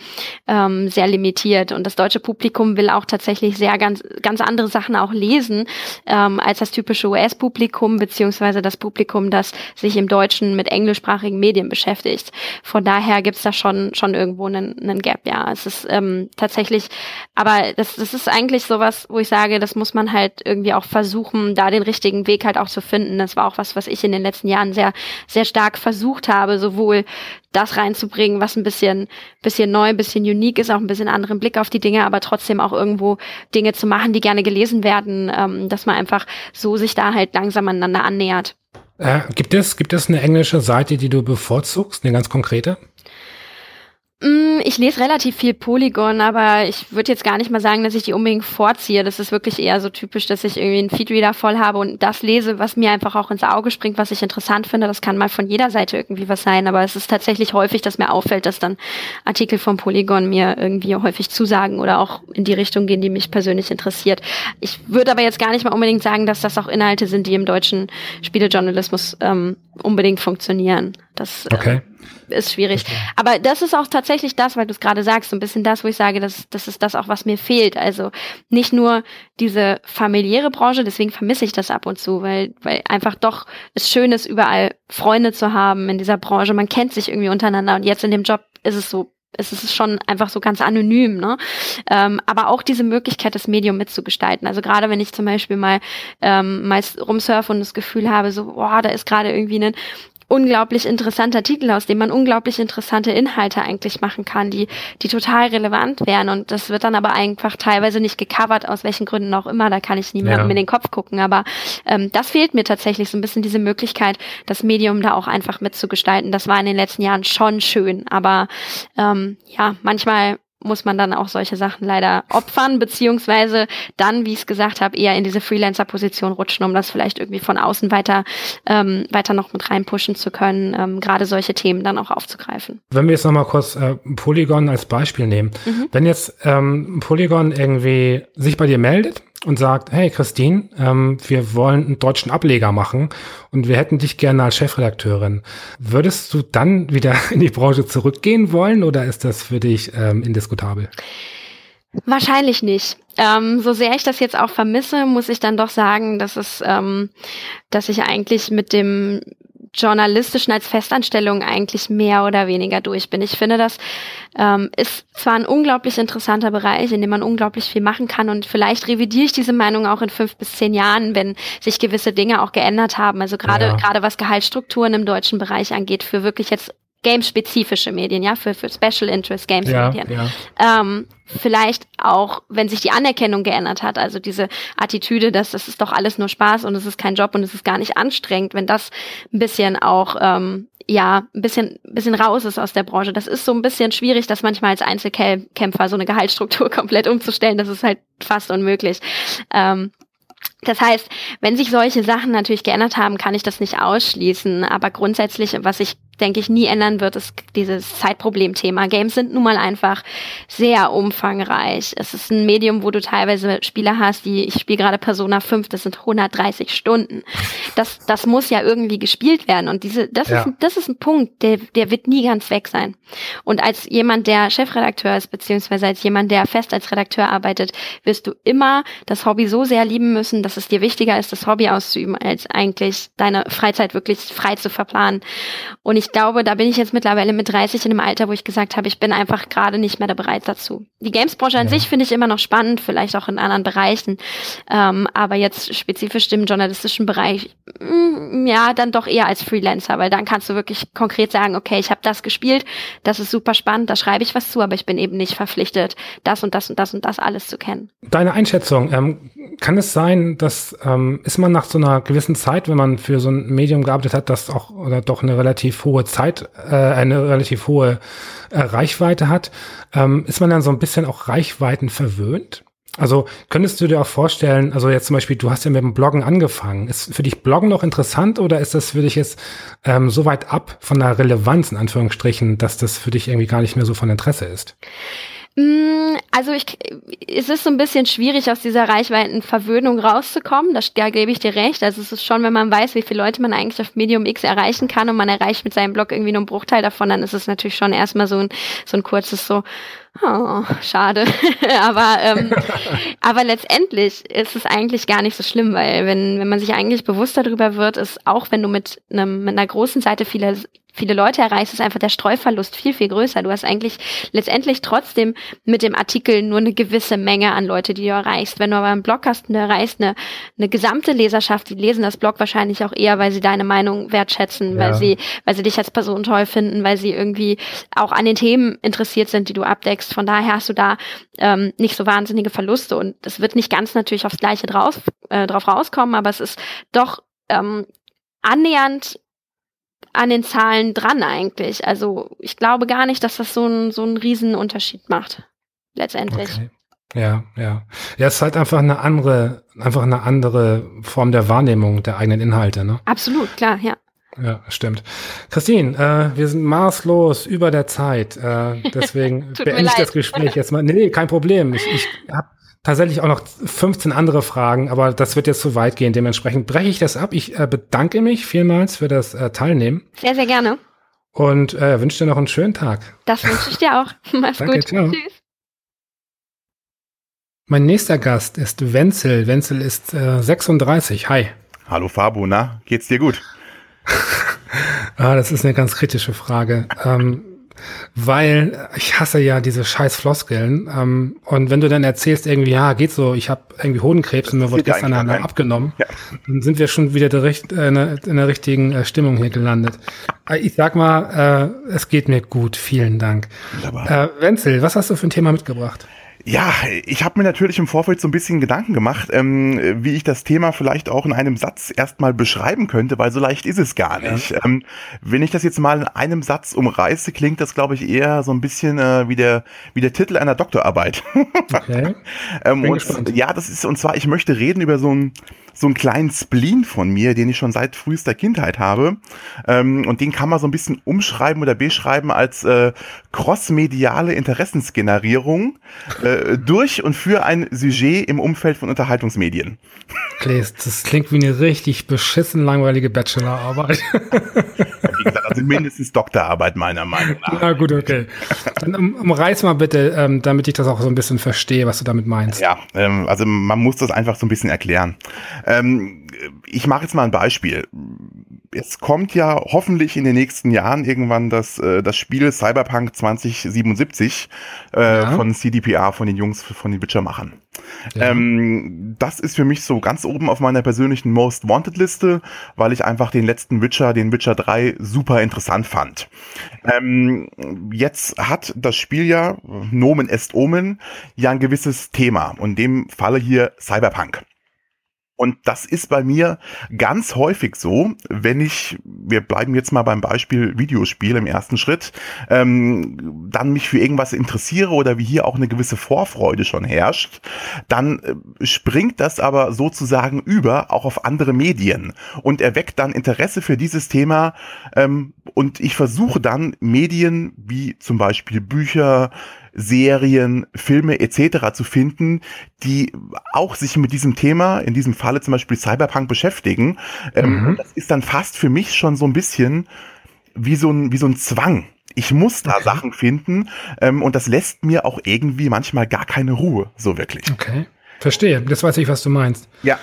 ähm, sehr limitiert. Und das deutsche Publikum will auch tatsächlich sehr ganz, ganz andere Sachen auch lesen, ähm, als das typische US-Publikum, beziehungsweise das Publikum, das sich im Deutschen mit englischsprachigen Medien beschäftigt. Von daher gibt's da schon, schon irgendwo einen, einen Gap, ja. Es ist ähm, tatsächlich, aber das, das ist eigentlich sowas, wo ich sage, das muss man halt irgendwie auch versuchen, da den richtigen Weg halt auch zu finden. Das war auch was, was ich in den letzten Jahren sehr, sehr stark versucht habe, sowohl das reinzubringen, was ein bisschen, bisschen neu, ein bisschen unique ist, auch ein bisschen anderen Blick auf die Dinge, aber trotzdem auch irgendwo Dinge zu machen, die gerne gelesen werden, ähm, dass man einfach so sich da halt langsam aneinander annähert. Äh, gibt es, gibt es eine englische Seite, die du bevorzugst, eine ganz konkrete? Mm, ich lese relativ viel Polygon, aber ich würde jetzt gar nicht mal sagen, dass ich die unbedingt vorziehe. Das ist wirklich eher so typisch, dass ich irgendwie einen Feedreader voll habe und das lese, was mir einfach auch ins Auge springt, was ich interessant finde. Das kann mal von jeder Seite irgendwie was sein, aber es ist tatsächlich häufig, dass mir auffällt, dass dann Artikel von Polygon mir irgendwie häufig zusagen oder auch in die Richtung gehen, die mich persönlich interessiert. Ich würde aber jetzt gar nicht mal unbedingt sagen, dass das auch Inhalte sind, die im deutschen Spielejournalismus ähm, unbedingt funktionieren. Das äh, okay. äh, ist schwierig. Aber das ist auch tatsächlich das, weil du es gerade sagst, so ein bisschen das, wo ich sage, das, das ist das auch, was mir fehlt. Also nicht nur diese familiäre Branche, deswegen vermisse ich das ab und zu, weil, weil einfach doch es schön ist, überall Freunde zu haben in dieser Branche. Man kennt sich irgendwie untereinander und jetzt in dem Job ist es so es ist schon einfach so ganz anonym, ne? Ähm, aber auch diese Möglichkeit, das Medium mitzugestalten. Also gerade wenn ich zum Beispiel mal ähm, mal rumsurfe und das Gefühl habe, so, boah, da ist gerade irgendwie ein unglaublich interessanter Titel, aus dem man unglaublich interessante Inhalte eigentlich machen kann, die, die total relevant wären. Und das wird dann aber einfach teilweise nicht gecovert, aus welchen Gründen auch immer. Da kann ich niemandem ja. in den Kopf gucken. Aber ähm, das fehlt mir tatsächlich so ein bisschen diese Möglichkeit, das Medium da auch einfach mitzugestalten. Das war in den letzten Jahren schon schön. Aber ähm, ja, manchmal muss man dann auch solche Sachen leider opfern, beziehungsweise dann, wie ich es gesagt habe, eher in diese Freelancer-Position rutschen, um das vielleicht irgendwie von außen weiter, ähm, weiter noch mit reinpushen zu können, ähm, gerade solche Themen dann auch aufzugreifen. Wenn wir jetzt nochmal kurz äh, Polygon als Beispiel nehmen. Mhm. Wenn jetzt ähm, Polygon irgendwie sich bei dir meldet und sagt, hey Christine, ähm, wir wollen einen deutschen Ableger machen und wir hätten dich gerne als Chefredakteurin. Würdest du dann wieder in die Branche zurückgehen wollen oder ist das für dich ähm, indiskutabel? Wahrscheinlich nicht. Ähm, so sehr ich das jetzt auch vermisse, muss ich dann doch sagen, dass es, ähm, dass ich eigentlich mit dem journalistischen als Festanstellung eigentlich mehr oder weniger durch bin. Ich finde, das ähm, ist zwar ein unglaublich interessanter Bereich, in dem man unglaublich viel machen kann und vielleicht revidiere ich diese Meinung auch in fünf bis zehn Jahren, wenn sich gewisse Dinge auch geändert haben. Also gerade ja. gerade was Gehaltsstrukturen im deutschen Bereich angeht, für wirklich jetzt game-spezifische Medien, ja, für, für Special Interest Games ja, Medien. Ja. Ähm, vielleicht auch, wenn sich die Anerkennung geändert hat, also diese Attitüde, dass das ist doch alles nur Spaß und es ist kein Job und es ist gar nicht anstrengend, wenn das ein bisschen auch ähm, ja, ein bisschen, bisschen raus ist aus der Branche. Das ist so ein bisschen schwierig, das manchmal als Einzelkämpfer so eine Gehaltsstruktur komplett umzustellen. Das ist halt fast unmöglich. Ähm, das heißt, wenn sich solche Sachen natürlich geändert haben, kann ich das nicht ausschließen. Aber grundsätzlich, was ich denke ich, nie ändern wird, ist dieses Zeitproblemthema. Games sind nun mal einfach sehr umfangreich. Es ist ein Medium, wo du teilweise Spieler hast, die, ich spiele gerade Persona 5, das sind 130 Stunden. Das, das muss ja irgendwie gespielt werden. Und diese, das ja. ist, das ist ein Punkt, der, der wird nie ganz weg sein. Und als jemand, der Chefredakteur ist, beziehungsweise als jemand, der fest als Redakteur arbeitet, wirst du immer das Hobby so sehr lieben müssen, dass es dir wichtiger ist, das Hobby auszuüben, als eigentlich deine Freizeit wirklich frei zu verplanen. Und ich ich glaube, da bin ich jetzt mittlerweile mit 30 in einem Alter, wo ich gesagt habe, ich bin einfach gerade nicht mehr da bereit dazu. Die Gamesbranche an ja. sich finde ich immer noch spannend, vielleicht auch in anderen Bereichen. Ähm, aber jetzt spezifisch im journalistischen Bereich, mh, mm, ja, dann doch eher als Freelancer, weil dann kannst du wirklich konkret sagen, okay, ich habe das gespielt, das ist super spannend, da schreibe ich was zu, aber ich bin eben nicht verpflichtet, das und das und das und das alles zu kennen. Deine Einschätzung, ähm, kann es sein, dass ähm, ist man nach so einer gewissen Zeit, wenn man für so ein Medium gearbeitet hat, das auch oder doch eine relativ hohe Zeit, äh, eine relativ hohe äh, Reichweite hat, ähm, ist man dann so ein bisschen auch Reichweiten verwöhnt? Also könntest du dir auch vorstellen, also jetzt zum Beispiel, du hast ja mit dem Bloggen angefangen. Ist für dich Bloggen noch interessant oder ist das für dich jetzt ähm, so weit ab von der Relevanz in Anführungsstrichen, dass das für dich irgendwie gar nicht mehr so von Interesse ist? Mm, also ich, es ist so ein bisschen schwierig, aus dieser Reichweitenverwöhnung rauszukommen. Das, da gebe ich dir recht. Also es ist schon, wenn man weiß, wie viele Leute man eigentlich auf Medium X erreichen kann und man erreicht mit seinem Blog irgendwie nur einen Bruchteil davon, dann ist es natürlich schon erstmal so ein, so ein kurzes so, Oh, schade. aber, ähm, aber letztendlich ist es eigentlich gar nicht so schlimm, weil wenn, wenn man sich eigentlich bewusst darüber wird, ist auch wenn du mit, einem, mit einer großen Seite viele viele Leute erreichst, ist einfach der Streuverlust viel, viel größer. Du hast eigentlich letztendlich trotzdem mit dem Artikel nur eine gewisse Menge an Leute, die du erreichst. Wenn du aber einen Blog hast, du erreichst eine, eine gesamte Leserschaft, die lesen das Blog wahrscheinlich auch eher, weil sie deine Meinung wertschätzen, ja. weil sie, weil sie dich als Person toll finden, weil sie irgendwie auch an den Themen interessiert sind, die du abdeckst. Von daher hast du da ähm, nicht so wahnsinnige Verluste und es wird nicht ganz natürlich aufs Gleiche draus, äh, drauf rauskommen, aber es ist doch ähm, annähernd an den Zahlen dran eigentlich. Also ich glaube gar nicht, dass das so einen so einen riesen Unterschied macht letztendlich. Okay. Ja, ja. Ja, es ist halt einfach eine andere, einfach eine andere Form der Wahrnehmung der eigenen Inhalte, ne? Absolut, klar, ja. Ja, stimmt. Christine, äh, wir sind maßlos über der Zeit. Äh, deswegen beende ich das Gespräch jetzt mal. Nee, nee, kein Problem. Ich, ich habe tatsächlich auch noch 15 andere Fragen, aber das wird jetzt zu weit gehen. Dementsprechend breche ich das ab. Ich äh, bedanke mich vielmals für das äh, Teilnehmen. Sehr, sehr gerne. Und äh, wünsche dir noch einen schönen Tag. Das wünsche ich dir auch. Mach's Danke, gut. Ciao. Tschüss. Mein nächster Gast ist Wenzel. Wenzel ist äh, 36. Hi. Hallo Fabu, na? Geht's dir gut? ah, das ist eine ganz kritische Frage. ähm, weil ich hasse ja diese scheiß Floskeln. Ähm, und wenn du dann erzählst irgendwie, ja, geht so, ich habe irgendwie Hodenkrebs und mir wurde gestern einer abgenommen, ja. dann sind wir schon wieder direkt äh, in, der, in der richtigen äh, Stimmung hier gelandet. Äh, ich sag mal, äh, es geht mir gut, vielen Dank. Äh, Wenzel, was hast du für ein Thema mitgebracht? Ja, ich habe mir natürlich im Vorfeld so ein bisschen Gedanken gemacht, ähm, wie ich das Thema vielleicht auch in einem Satz erstmal beschreiben könnte, weil so leicht ist es gar nicht. Ja. Ähm, wenn ich das jetzt mal in einem Satz umreiße, klingt das, glaube ich, eher so ein bisschen äh, wie, der, wie der Titel einer Doktorarbeit. Okay. ähm, und, ja, das ist, und zwar, ich möchte reden über so ein so einen kleinen Spleen von mir, den ich schon seit frühester Kindheit habe. Ähm, und den kann man so ein bisschen umschreiben oder beschreiben als äh, crossmediale Interessensgenerierung äh, durch und für ein Sujet im Umfeld von Unterhaltungsmedien. Claes, das klingt wie eine richtig beschissen langweilige Bachelorarbeit. wie gesagt, also mindestens Doktorarbeit meiner Meinung nach. Na gut, okay. Dann um, umreiß mal bitte, ähm, damit ich das auch so ein bisschen verstehe, was du damit meinst. Ja, ähm, also man muss das einfach so ein bisschen erklären. Ähm, ich mache jetzt mal ein Beispiel. Es kommt ja hoffentlich in den nächsten Jahren irgendwann das, äh, das Spiel Cyberpunk 2077 äh, ja. von CDPR, von den Jungs, von den Witcher-Machern. Ja. Ähm, das ist für mich so ganz oben auf meiner persönlichen Most Wanted Liste, weil ich einfach den letzten Witcher, den Witcher 3, super interessant fand. Ähm, jetzt hat das Spiel ja, Nomen est Omen, ja ein gewisses Thema und in dem Falle hier Cyberpunk. Und das ist bei mir ganz häufig so, wenn ich, wir bleiben jetzt mal beim Beispiel Videospiel im ersten Schritt, ähm, dann mich für irgendwas interessiere oder wie hier auch eine gewisse Vorfreude schon herrscht, dann äh, springt das aber sozusagen über auch auf andere Medien und erweckt dann Interesse für dieses Thema ähm, und ich versuche dann Medien wie zum Beispiel Bücher, Serien, Filme etc. zu finden, die auch sich mit diesem Thema, in diesem Falle zum Beispiel Cyberpunk beschäftigen. Ähm, mhm. Das ist dann fast für mich schon so ein bisschen wie so ein, wie so ein Zwang. Ich muss da okay. Sachen finden ähm, und das lässt mir auch irgendwie manchmal gar keine Ruhe, so wirklich. Okay. Verstehe, das weiß ich, was du meinst. Ja.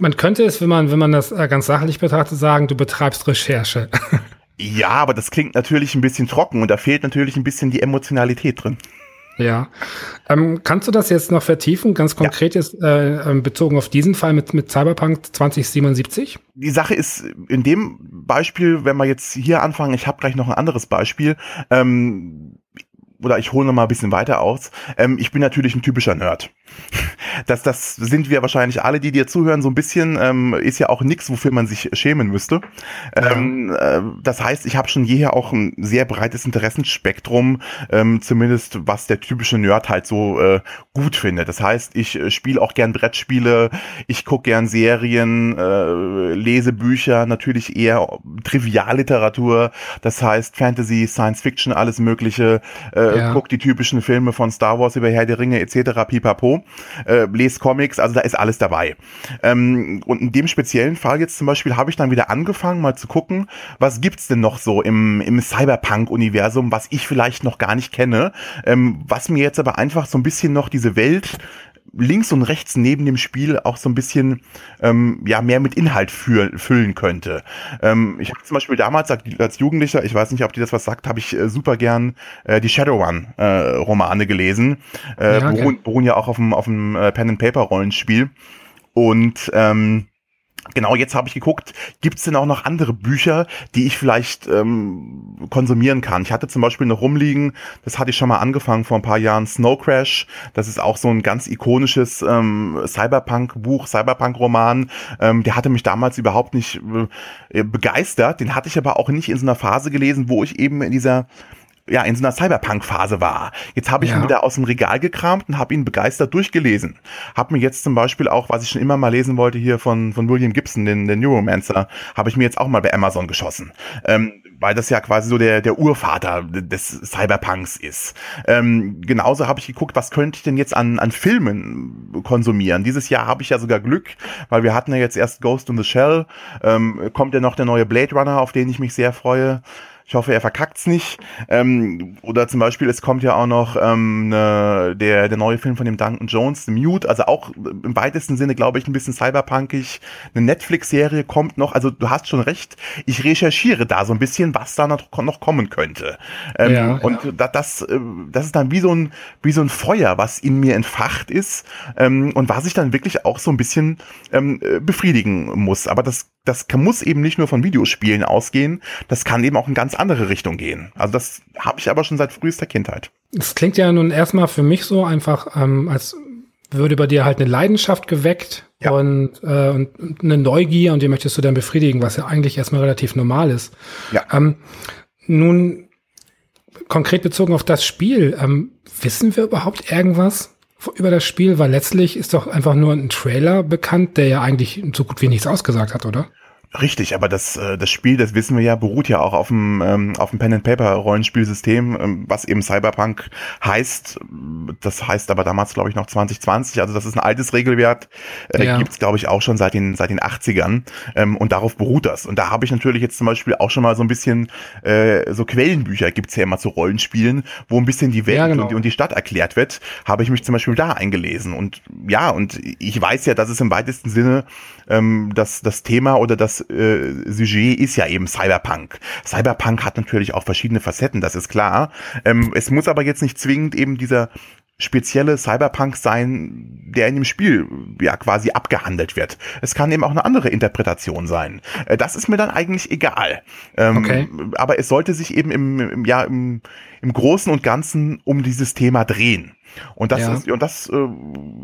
Man könnte es, wenn man, wenn man das äh, ganz sachlich betrachtet, sagen, du betreibst Recherche. Ja, aber das klingt natürlich ein bisschen trocken und da fehlt natürlich ein bisschen die Emotionalität drin. Ja. Ähm, kannst du das jetzt noch vertiefen, ganz konkret ja. jetzt äh, ähm, bezogen auf diesen Fall mit, mit Cyberpunk 2077? Die Sache ist, in dem Beispiel, wenn wir jetzt hier anfangen, ich habe gleich noch ein anderes Beispiel, ähm, oder ich hole noch mal ein bisschen weiter aus. Ähm, ich bin natürlich ein typischer Nerd. Das, das sind wir wahrscheinlich alle, die dir zuhören, so ein bisschen. Ähm, ist ja auch nichts, wofür man sich schämen müsste. Ähm, äh, das heißt, ich habe schon jeher auch ein sehr breites Interessenspektrum, ähm, zumindest was der typische Nerd halt so äh, gut findet. Das heißt, ich äh, spiele auch gern Brettspiele, ich gucke gern Serien, äh, lese Bücher, natürlich eher Trivialliteratur. Das heißt, Fantasy, Science Fiction, alles Mögliche. Äh, ja. Guck die typischen Filme von Star Wars über Herr der Ringe etc. Pipapo. Äh, lese Comics, also da ist alles dabei. Ähm, und in dem speziellen Fall jetzt zum Beispiel habe ich dann wieder angefangen, mal zu gucken, was gibt's denn noch so im, im Cyberpunk-Universum, was ich vielleicht noch gar nicht kenne, ähm, was mir jetzt aber einfach so ein bisschen noch diese Welt links und rechts neben dem Spiel auch so ein bisschen ähm, ja mehr mit Inhalt für, füllen könnte. Ähm, ich habe zum Beispiel damals als Jugendlicher, ich weiß nicht, ob dir das was sagt, habe ich äh, super gern äh, die Shadowrun äh, Romane gelesen, äh, ja, beruhen, beruhen ja auch auf dem auf dem äh, Pen and Paper Rollenspiel und ähm, Genau, jetzt habe ich geguckt, gibt es denn auch noch andere Bücher, die ich vielleicht ähm, konsumieren kann? Ich hatte zum Beispiel noch rumliegen, das hatte ich schon mal angefangen vor ein paar Jahren, Snow Crash. Das ist auch so ein ganz ikonisches ähm, Cyberpunk-Buch, Cyberpunk-Roman. Ähm, der hatte mich damals überhaupt nicht äh, begeistert. Den hatte ich aber auch nicht in so einer Phase gelesen, wo ich eben in dieser ja, in so einer Cyberpunk-Phase war. Jetzt habe ich ja. ihn wieder aus dem Regal gekramt und habe ihn begeistert durchgelesen. Habe mir jetzt zum Beispiel auch, was ich schon immer mal lesen wollte, hier von, von William Gibson, den, den Neuromancer, habe ich mir jetzt auch mal bei Amazon geschossen. Ähm, weil das ja quasi so der, der Urvater des Cyberpunks ist. Ähm, genauso habe ich geguckt, was könnte ich denn jetzt an, an Filmen konsumieren. Dieses Jahr habe ich ja sogar Glück, weil wir hatten ja jetzt erst Ghost in the Shell, ähm, kommt ja noch der neue Blade Runner, auf den ich mich sehr freue. Ich hoffe, er verkackt's nicht. Ähm, oder zum Beispiel, es kommt ja auch noch ähm, ne, der, der neue Film von dem Duncan Jones, The Mute, also auch im weitesten Sinne, glaube ich, ein bisschen cyberpunkig. Eine Netflix-Serie kommt noch, also du hast schon recht, ich recherchiere da so ein bisschen, was da noch, noch kommen könnte. Ähm, ja, und ja. Das, äh, das ist dann wie so, ein, wie so ein Feuer, was in mir entfacht ist ähm, und was ich dann wirklich auch so ein bisschen ähm, äh, befriedigen muss. Aber das das muss eben nicht nur von Videospielen ausgehen, das kann eben auch in ganz andere Richtung gehen. Also das habe ich aber schon seit frühester Kindheit. Es klingt ja nun erstmal für mich so einfach, ähm, als würde bei dir halt eine Leidenschaft geweckt ja. und, äh, und eine Neugier und die möchtest du dann befriedigen, was ja eigentlich erstmal relativ normal ist. Ja. Ähm, nun, konkret bezogen auf das Spiel, ähm, wissen wir überhaupt irgendwas über das Spiel? Weil letztlich ist doch einfach nur ein Trailer bekannt, der ja eigentlich so gut wie nichts ausgesagt hat, oder? Richtig, aber das, äh, das Spiel, das wissen wir ja, beruht ja auch auf dem, ähm, auf dem Pen-and-Paper-Rollenspielsystem, ähm, was eben Cyberpunk heißt. Das heißt aber damals, glaube ich, noch 2020. Also das ist ein altes Regelwerk, äh, ja. gibt es, glaube ich, auch schon seit den, seit den 80ern. Ähm, und darauf beruht das. Und da habe ich natürlich jetzt zum Beispiel auch schon mal so ein bisschen äh, so Quellenbücher gibt's ja immer zu Rollenspielen, wo ein bisschen die Welt ja, genau. und, die, und die Stadt erklärt wird. Habe ich mich zum Beispiel da eingelesen. Und ja, und ich weiß ja, dass es im weitesten Sinne ähm, das, das Thema oder das äh, Sujet ist ja eben Cyberpunk. Cyberpunk hat natürlich auch verschiedene Facetten, das ist klar. Ähm, es muss aber jetzt nicht zwingend eben dieser spezielle Cyberpunk sein, der in dem Spiel ja quasi abgehandelt wird. Es kann eben auch eine andere Interpretation sein. Äh, das ist mir dann eigentlich egal. Ähm, okay. Aber es sollte sich eben im, im ja im, im Großen und Ganzen um dieses Thema drehen. Und das ja. ist, und das äh,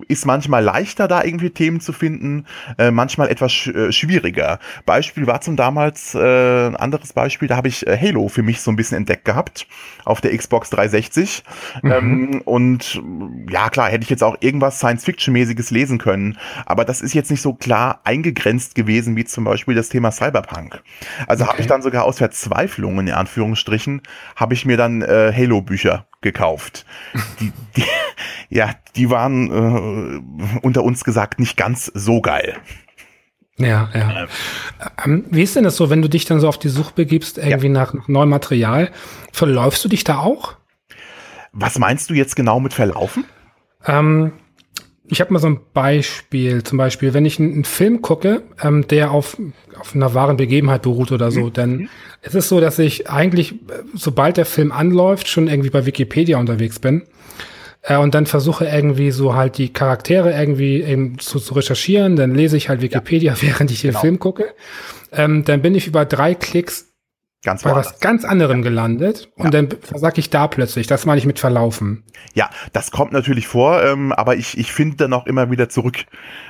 ist manchmal leichter, da irgendwie Themen zu finden, äh, manchmal etwas sch äh, schwieriger. Beispiel war zum damals äh, ein anderes Beispiel, da habe ich äh, Halo für mich so ein bisschen entdeckt gehabt auf der Xbox 360. Mhm. Ähm, und ja, klar, hätte ich jetzt auch irgendwas Science-Fiction-mäßiges lesen können, aber das ist jetzt nicht so klar eingegrenzt gewesen wie zum Beispiel das Thema Cyberpunk. Also okay. habe ich dann sogar aus Verzweiflung in Anführungsstrichen, habe ich mir dann äh, Halo-Bücher gekauft. Die, die, ja, die waren äh, unter uns gesagt nicht ganz so geil. Ja, ja. Ähm, wie ist denn das so, wenn du dich dann so auf die Suche begibst, irgendwie ja. nach, nach neuem Material? Verläufst du dich da auch? Was meinst du jetzt genau mit verlaufen? Ähm, ich habe mal so ein Beispiel. Zum Beispiel, wenn ich einen, Film gucke, ähm, der auf, auf einer wahren Begebenheit beruht oder so, mhm. dann mhm. ist es so, dass ich eigentlich, sobald der Film anläuft, schon irgendwie bei Wikipedia unterwegs bin. Äh, und dann versuche irgendwie so halt die Charaktere irgendwie eben zu, zu recherchieren. Dann lese ich halt Wikipedia, ja. während ich den genau. Film gucke. Ähm, dann bin ich über drei Klicks Ganz bei was ganz anderem gelandet und ja. dann sag ich da plötzlich, das meine ich mit verlaufen. Ja, das kommt natürlich vor, ähm, aber ich, ich finde dann auch immer wieder zurück.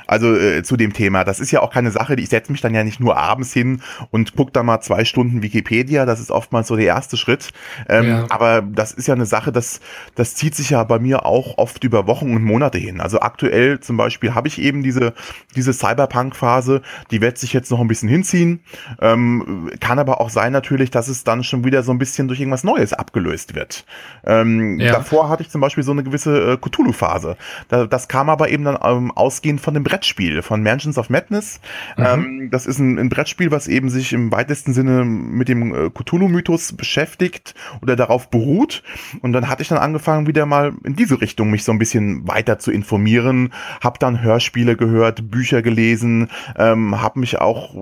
Also äh, zu dem Thema. Das ist ja auch keine Sache, die ich setze mich dann ja nicht nur abends hin und gucke da mal zwei Stunden Wikipedia. Das ist oftmals so der erste Schritt. Ähm, ja. Aber das ist ja eine Sache, das, das zieht sich ja bei mir auch oft über Wochen und Monate hin. Also aktuell zum Beispiel habe ich eben diese, diese Cyberpunk-Phase, die wird sich jetzt noch ein bisschen hinziehen. Ähm, kann aber auch sein natürlich, dass es dann schon wieder so ein bisschen durch irgendwas Neues abgelöst wird. Ähm, ja. Davor hatte ich zum Beispiel so eine gewisse äh, Cthulhu-Phase. Da, das kam aber eben dann ähm, ausgehend von dem Brettspiel, von Mansions of Madness. Mhm. Ähm, das ist ein, ein, Brettspiel, was eben sich im weitesten Sinne mit dem äh, Cthulhu-Mythos beschäftigt oder darauf beruht. Und dann hatte ich dann angefangen, wieder mal in diese Richtung mich so ein bisschen weiter zu informieren, habe dann Hörspiele gehört, Bücher gelesen, ähm, habe mich auch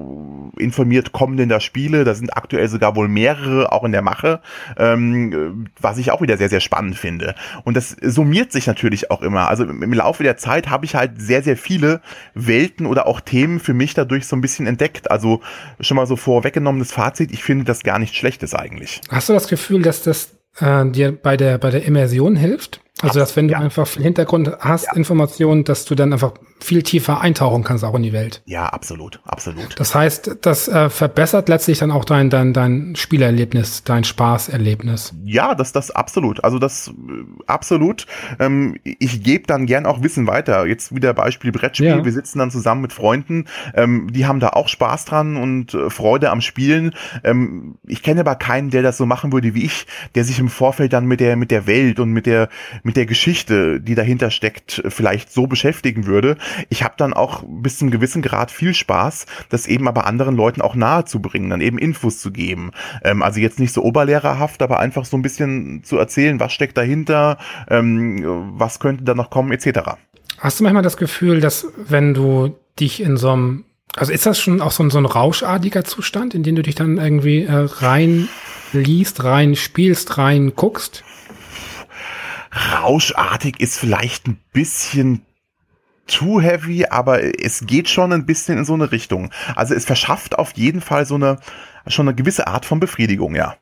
informiert, kommen denn da Spiele? Da sind aktuell sogar wohl mehrere auch in der Mache, ähm, was ich auch wieder sehr, sehr spannend finde. Und das summiert sich natürlich auch immer. Also im Laufe der Zeit habe ich halt sehr, sehr viele Welten oder auch Themen für mich dadurch so ein bisschen entdeckt. Also schon mal so vorweggenommenes Fazit, ich finde das gar nicht schlechtes eigentlich. Hast du das Gefühl, dass das äh, dir bei der, bei der Immersion hilft? Also, dass wenn du ja. einfach viel Hintergrund hast, ja. Informationen, dass du dann einfach viel tiefer eintauchen kannst auch in die Welt. Ja, absolut, absolut. Das heißt, das äh, verbessert letztlich dann auch dein, dein, dein Spielerlebnis, dein Spaßerlebnis. Ja, das, das absolut. Also das äh, absolut. Ähm, ich gebe dann gern auch Wissen weiter. Jetzt wieder Beispiel Brettspiel. Ja. Wir sitzen dann zusammen mit Freunden. Ähm, die haben da auch Spaß dran und äh, Freude am Spielen. Ähm, ich kenne aber keinen, der das so machen würde wie ich, der sich im Vorfeld dann mit der, mit der Welt und mit der mit der Geschichte, die dahinter steckt, vielleicht so beschäftigen würde. Ich habe dann auch bis zum gewissen Grad viel Spaß, das eben aber anderen Leuten auch nahe zu bringen, dann eben Infos zu geben. Ähm, also jetzt nicht so oberlehrerhaft, aber einfach so ein bisschen zu erzählen, was steckt dahinter, ähm, was könnte da noch kommen, etc. Hast du manchmal das Gefühl, dass wenn du dich in so einem also ist das schon auch so ein, so ein rauschartiger Zustand, in den du dich dann irgendwie äh, rein liest, rein spielst, rein guckst? Rauschartig ist vielleicht ein bisschen too heavy, aber es geht schon ein bisschen in so eine Richtung. Also es verschafft auf jeden Fall so eine, schon eine gewisse Art von Befriedigung, ja.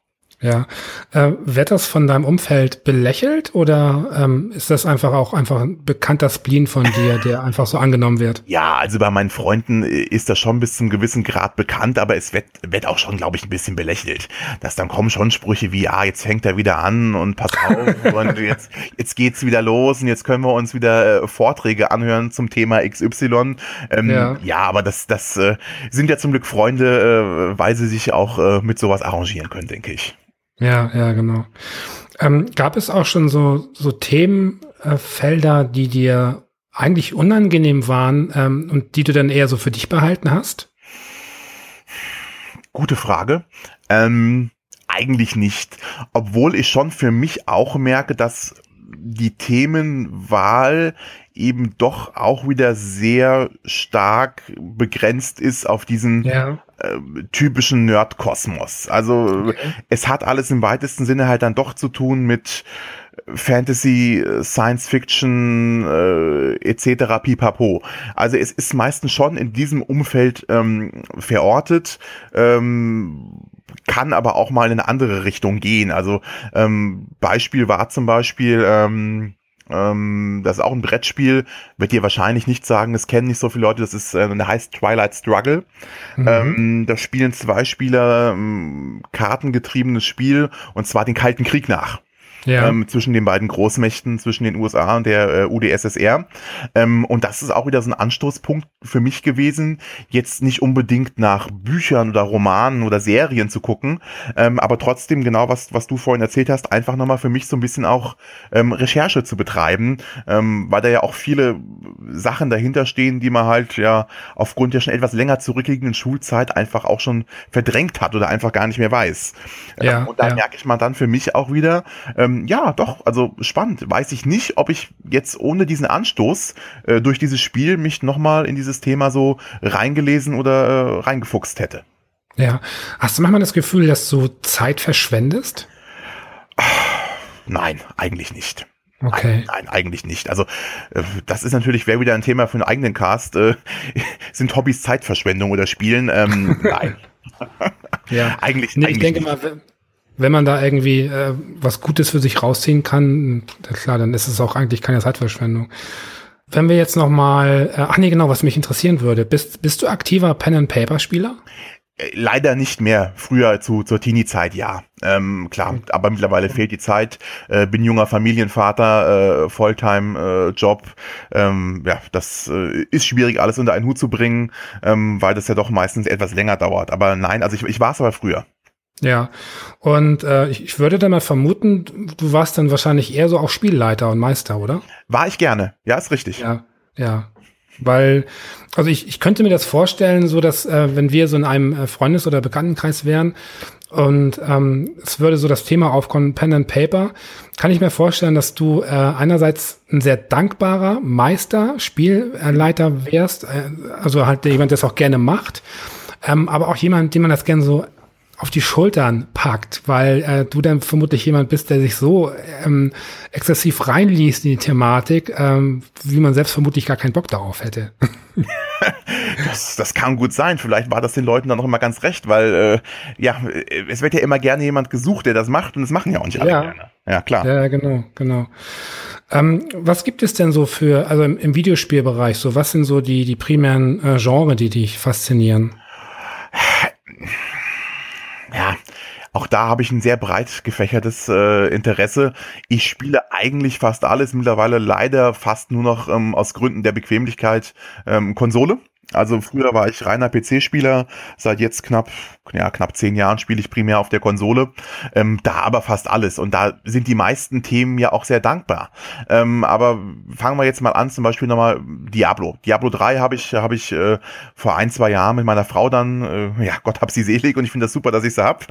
Ja. Äh, wird das von deinem Umfeld belächelt oder ähm, ist das einfach auch einfach ein bekannter Spleen von dir, der einfach so angenommen wird? Ja, also bei meinen Freunden äh, ist das schon bis zum gewissen Grad bekannt, aber es wird, wird auch schon, glaube ich, ein bisschen belächelt. Dass dann kommen schon Sprüche wie, ah, jetzt fängt er wieder an und pass auf und jetzt, jetzt geht's wieder los und jetzt können wir uns wieder äh, Vorträge anhören zum Thema XY. Ähm, ja. ja, aber das, das äh, sind ja zum Glück Freunde, äh, weil sie sich auch äh, mit sowas arrangieren können, denke ich. Ja, ja, genau. Ähm, gab es auch schon so, so Themenfelder, äh, die dir eigentlich unangenehm waren ähm, und die du dann eher so für dich behalten hast? Gute Frage. Ähm, eigentlich nicht. Obwohl ich schon für mich auch merke, dass die Themenwahl eben doch auch wieder sehr stark begrenzt ist auf diesen ja. Äh, typischen Nerdkosmos. Also okay. es hat alles im weitesten Sinne halt dann doch zu tun mit Fantasy, Science Fiction äh, etc. pipapo. Also es ist meistens schon in diesem Umfeld ähm, verortet. Ähm, kann aber auch mal in eine andere Richtung gehen. Also ähm, Beispiel war zum Beispiel ähm, ähm, das ist auch ein Brettspiel, wird dir wahrscheinlich nicht sagen, das kennen nicht so viele Leute, das ist, äh, heißt Twilight Struggle. Mhm. Ähm, da spielen zwei Spieler ähm, kartengetriebenes Spiel und zwar den Kalten Krieg nach ja. ähm, zwischen den beiden Großmächten, zwischen den USA und der äh, UdSSR. Ähm, und das ist auch wieder so ein Anstoßpunkt für mich gewesen, jetzt nicht unbedingt nach Büchern oder Romanen oder Serien zu gucken, ähm, aber trotzdem genau, was, was du vorhin erzählt hast, einfach nochmal für mich so ein bisschen auch ähm, Recherche zu betreiben, ähm, weil da ja auch viele Sachen dahinter stehen, die man halt ja aufgrund der schon etwas länger zurückliegenden Schulzeit einfach auch schon verdrängt hat oder einfach gar nicht mehr weiß. Ja, ähm, und da ja. merke ich mal dann für mich auch wieder, ähm, ähm, ja, doch, also spannend. Weiß ich nicht, ob ich jetzt ohne diesen Anstoß äh, durch dieses Spiel mich nochmal in dieses Thema so reingelesen oder äh, reingefuchst hätte. Ja. Hast du manchmal das Gefühl, dass du Zeit verschwendest? Nein, eigentlich nicht. Okay. Nein, eigentlich nicht. Also äh, das ist natürlich, wäre wieder ein Thema für einen eigenen Cast. Äh, sind Hobbys Zeitverschwendung oder Spielen? Ähm, nein. ja. eigentlich, nee, eigentlich ich denke nicht. mal, wenn man da irgendwie äh, was Gutes für sich rausziehen kann, klar, dann ist es auch eigentlich keine Zeitverschwendung. wenn wir jetzt noch mal, äh, ach nee, genau, was mich interessieren würde, bist, bist du aktiver Pen-and-Paper-Spieler? Äh, leider nicht mehr. Früher zu, zur Teenie-Zeit, ja. Ähm, klar, aber mittlerweile fehlt die Zeit. Äh, bin junger Familienvater, äh, Volltime-Job. Äh, ähm, ja, das äh, ist schwierig, alles unter einen Hut zu bringen, ähm, weil das ja doch meistens etwas länger dauert. Aber nein, also ich, ich war es aber früher. Ja, und äh, ich, ich würde dann mal vermuten, du warst dann wahrscheinlich eher so auch Spielleiter und Meister, oder? War ich gerne, ja, ist richtig. Ja, ja. Weil, also ich, ich könnte mir das vorstellen, so dass, äh, wenn wir so in einem äh, Freundes- oder Bekanntenkreis wären und ähm, es würde so das Thema aufkommen, Pen and Paper, kann ich mir vorstellen, dass du äh, einerseits ein sehr dankbarer Meister, Spielleiter wärst, äh, also halt jemand, der es auch gerne macht, ähm, aber auch jemand, dem man das gerne so auf die Schultern packt, weil äh, du dann vermutlich jemand bist, der sich so ähm, exzessiv reinliest in die Thematik, ähm, wie man selbst vermutlich gar keinen Bock darauf hätte. das, das kann gut sein. Vielleicht war das den Leuten dann noch immer ganz recht, weil äh, ja, es wird ja immer gerne jemand gesucht, der das macht und das machen ja auch nicht alle ja. gerne. Ja, klar. Ja, genau, genau. Ähm, was gibt es denn so für, also im, im Videospielbereich, so was sind so die, die primären äh, Genre, die dich faszinieren? ja, auch da habe ich ein sehr breit gefächertes äh, Interesse. Ich spiele eigentlich fast alles, mittlerweile leider fast nur noch ähm, aus Gründen der Bequemlichkeit ähm, Konsole. Also früher war ich reiner PC-Spieler, seit jetzt knapp, ja, knapp zehn Jahren spiele ich primär auf der Konsole. Ähm, da aber fast alles. Und da sind die meisten Themen ja auch sehr dankbar. Ähm, aber fangen wir jetzt mal an, zum Beispiel nochmal Diablo. Diablo 3 habe ich, habe ich äh, vor ein, zwei Jahren mit meiner Frau dann, äh, ja, Gott hab sie selig und ich finde das super, dass ich sie hab,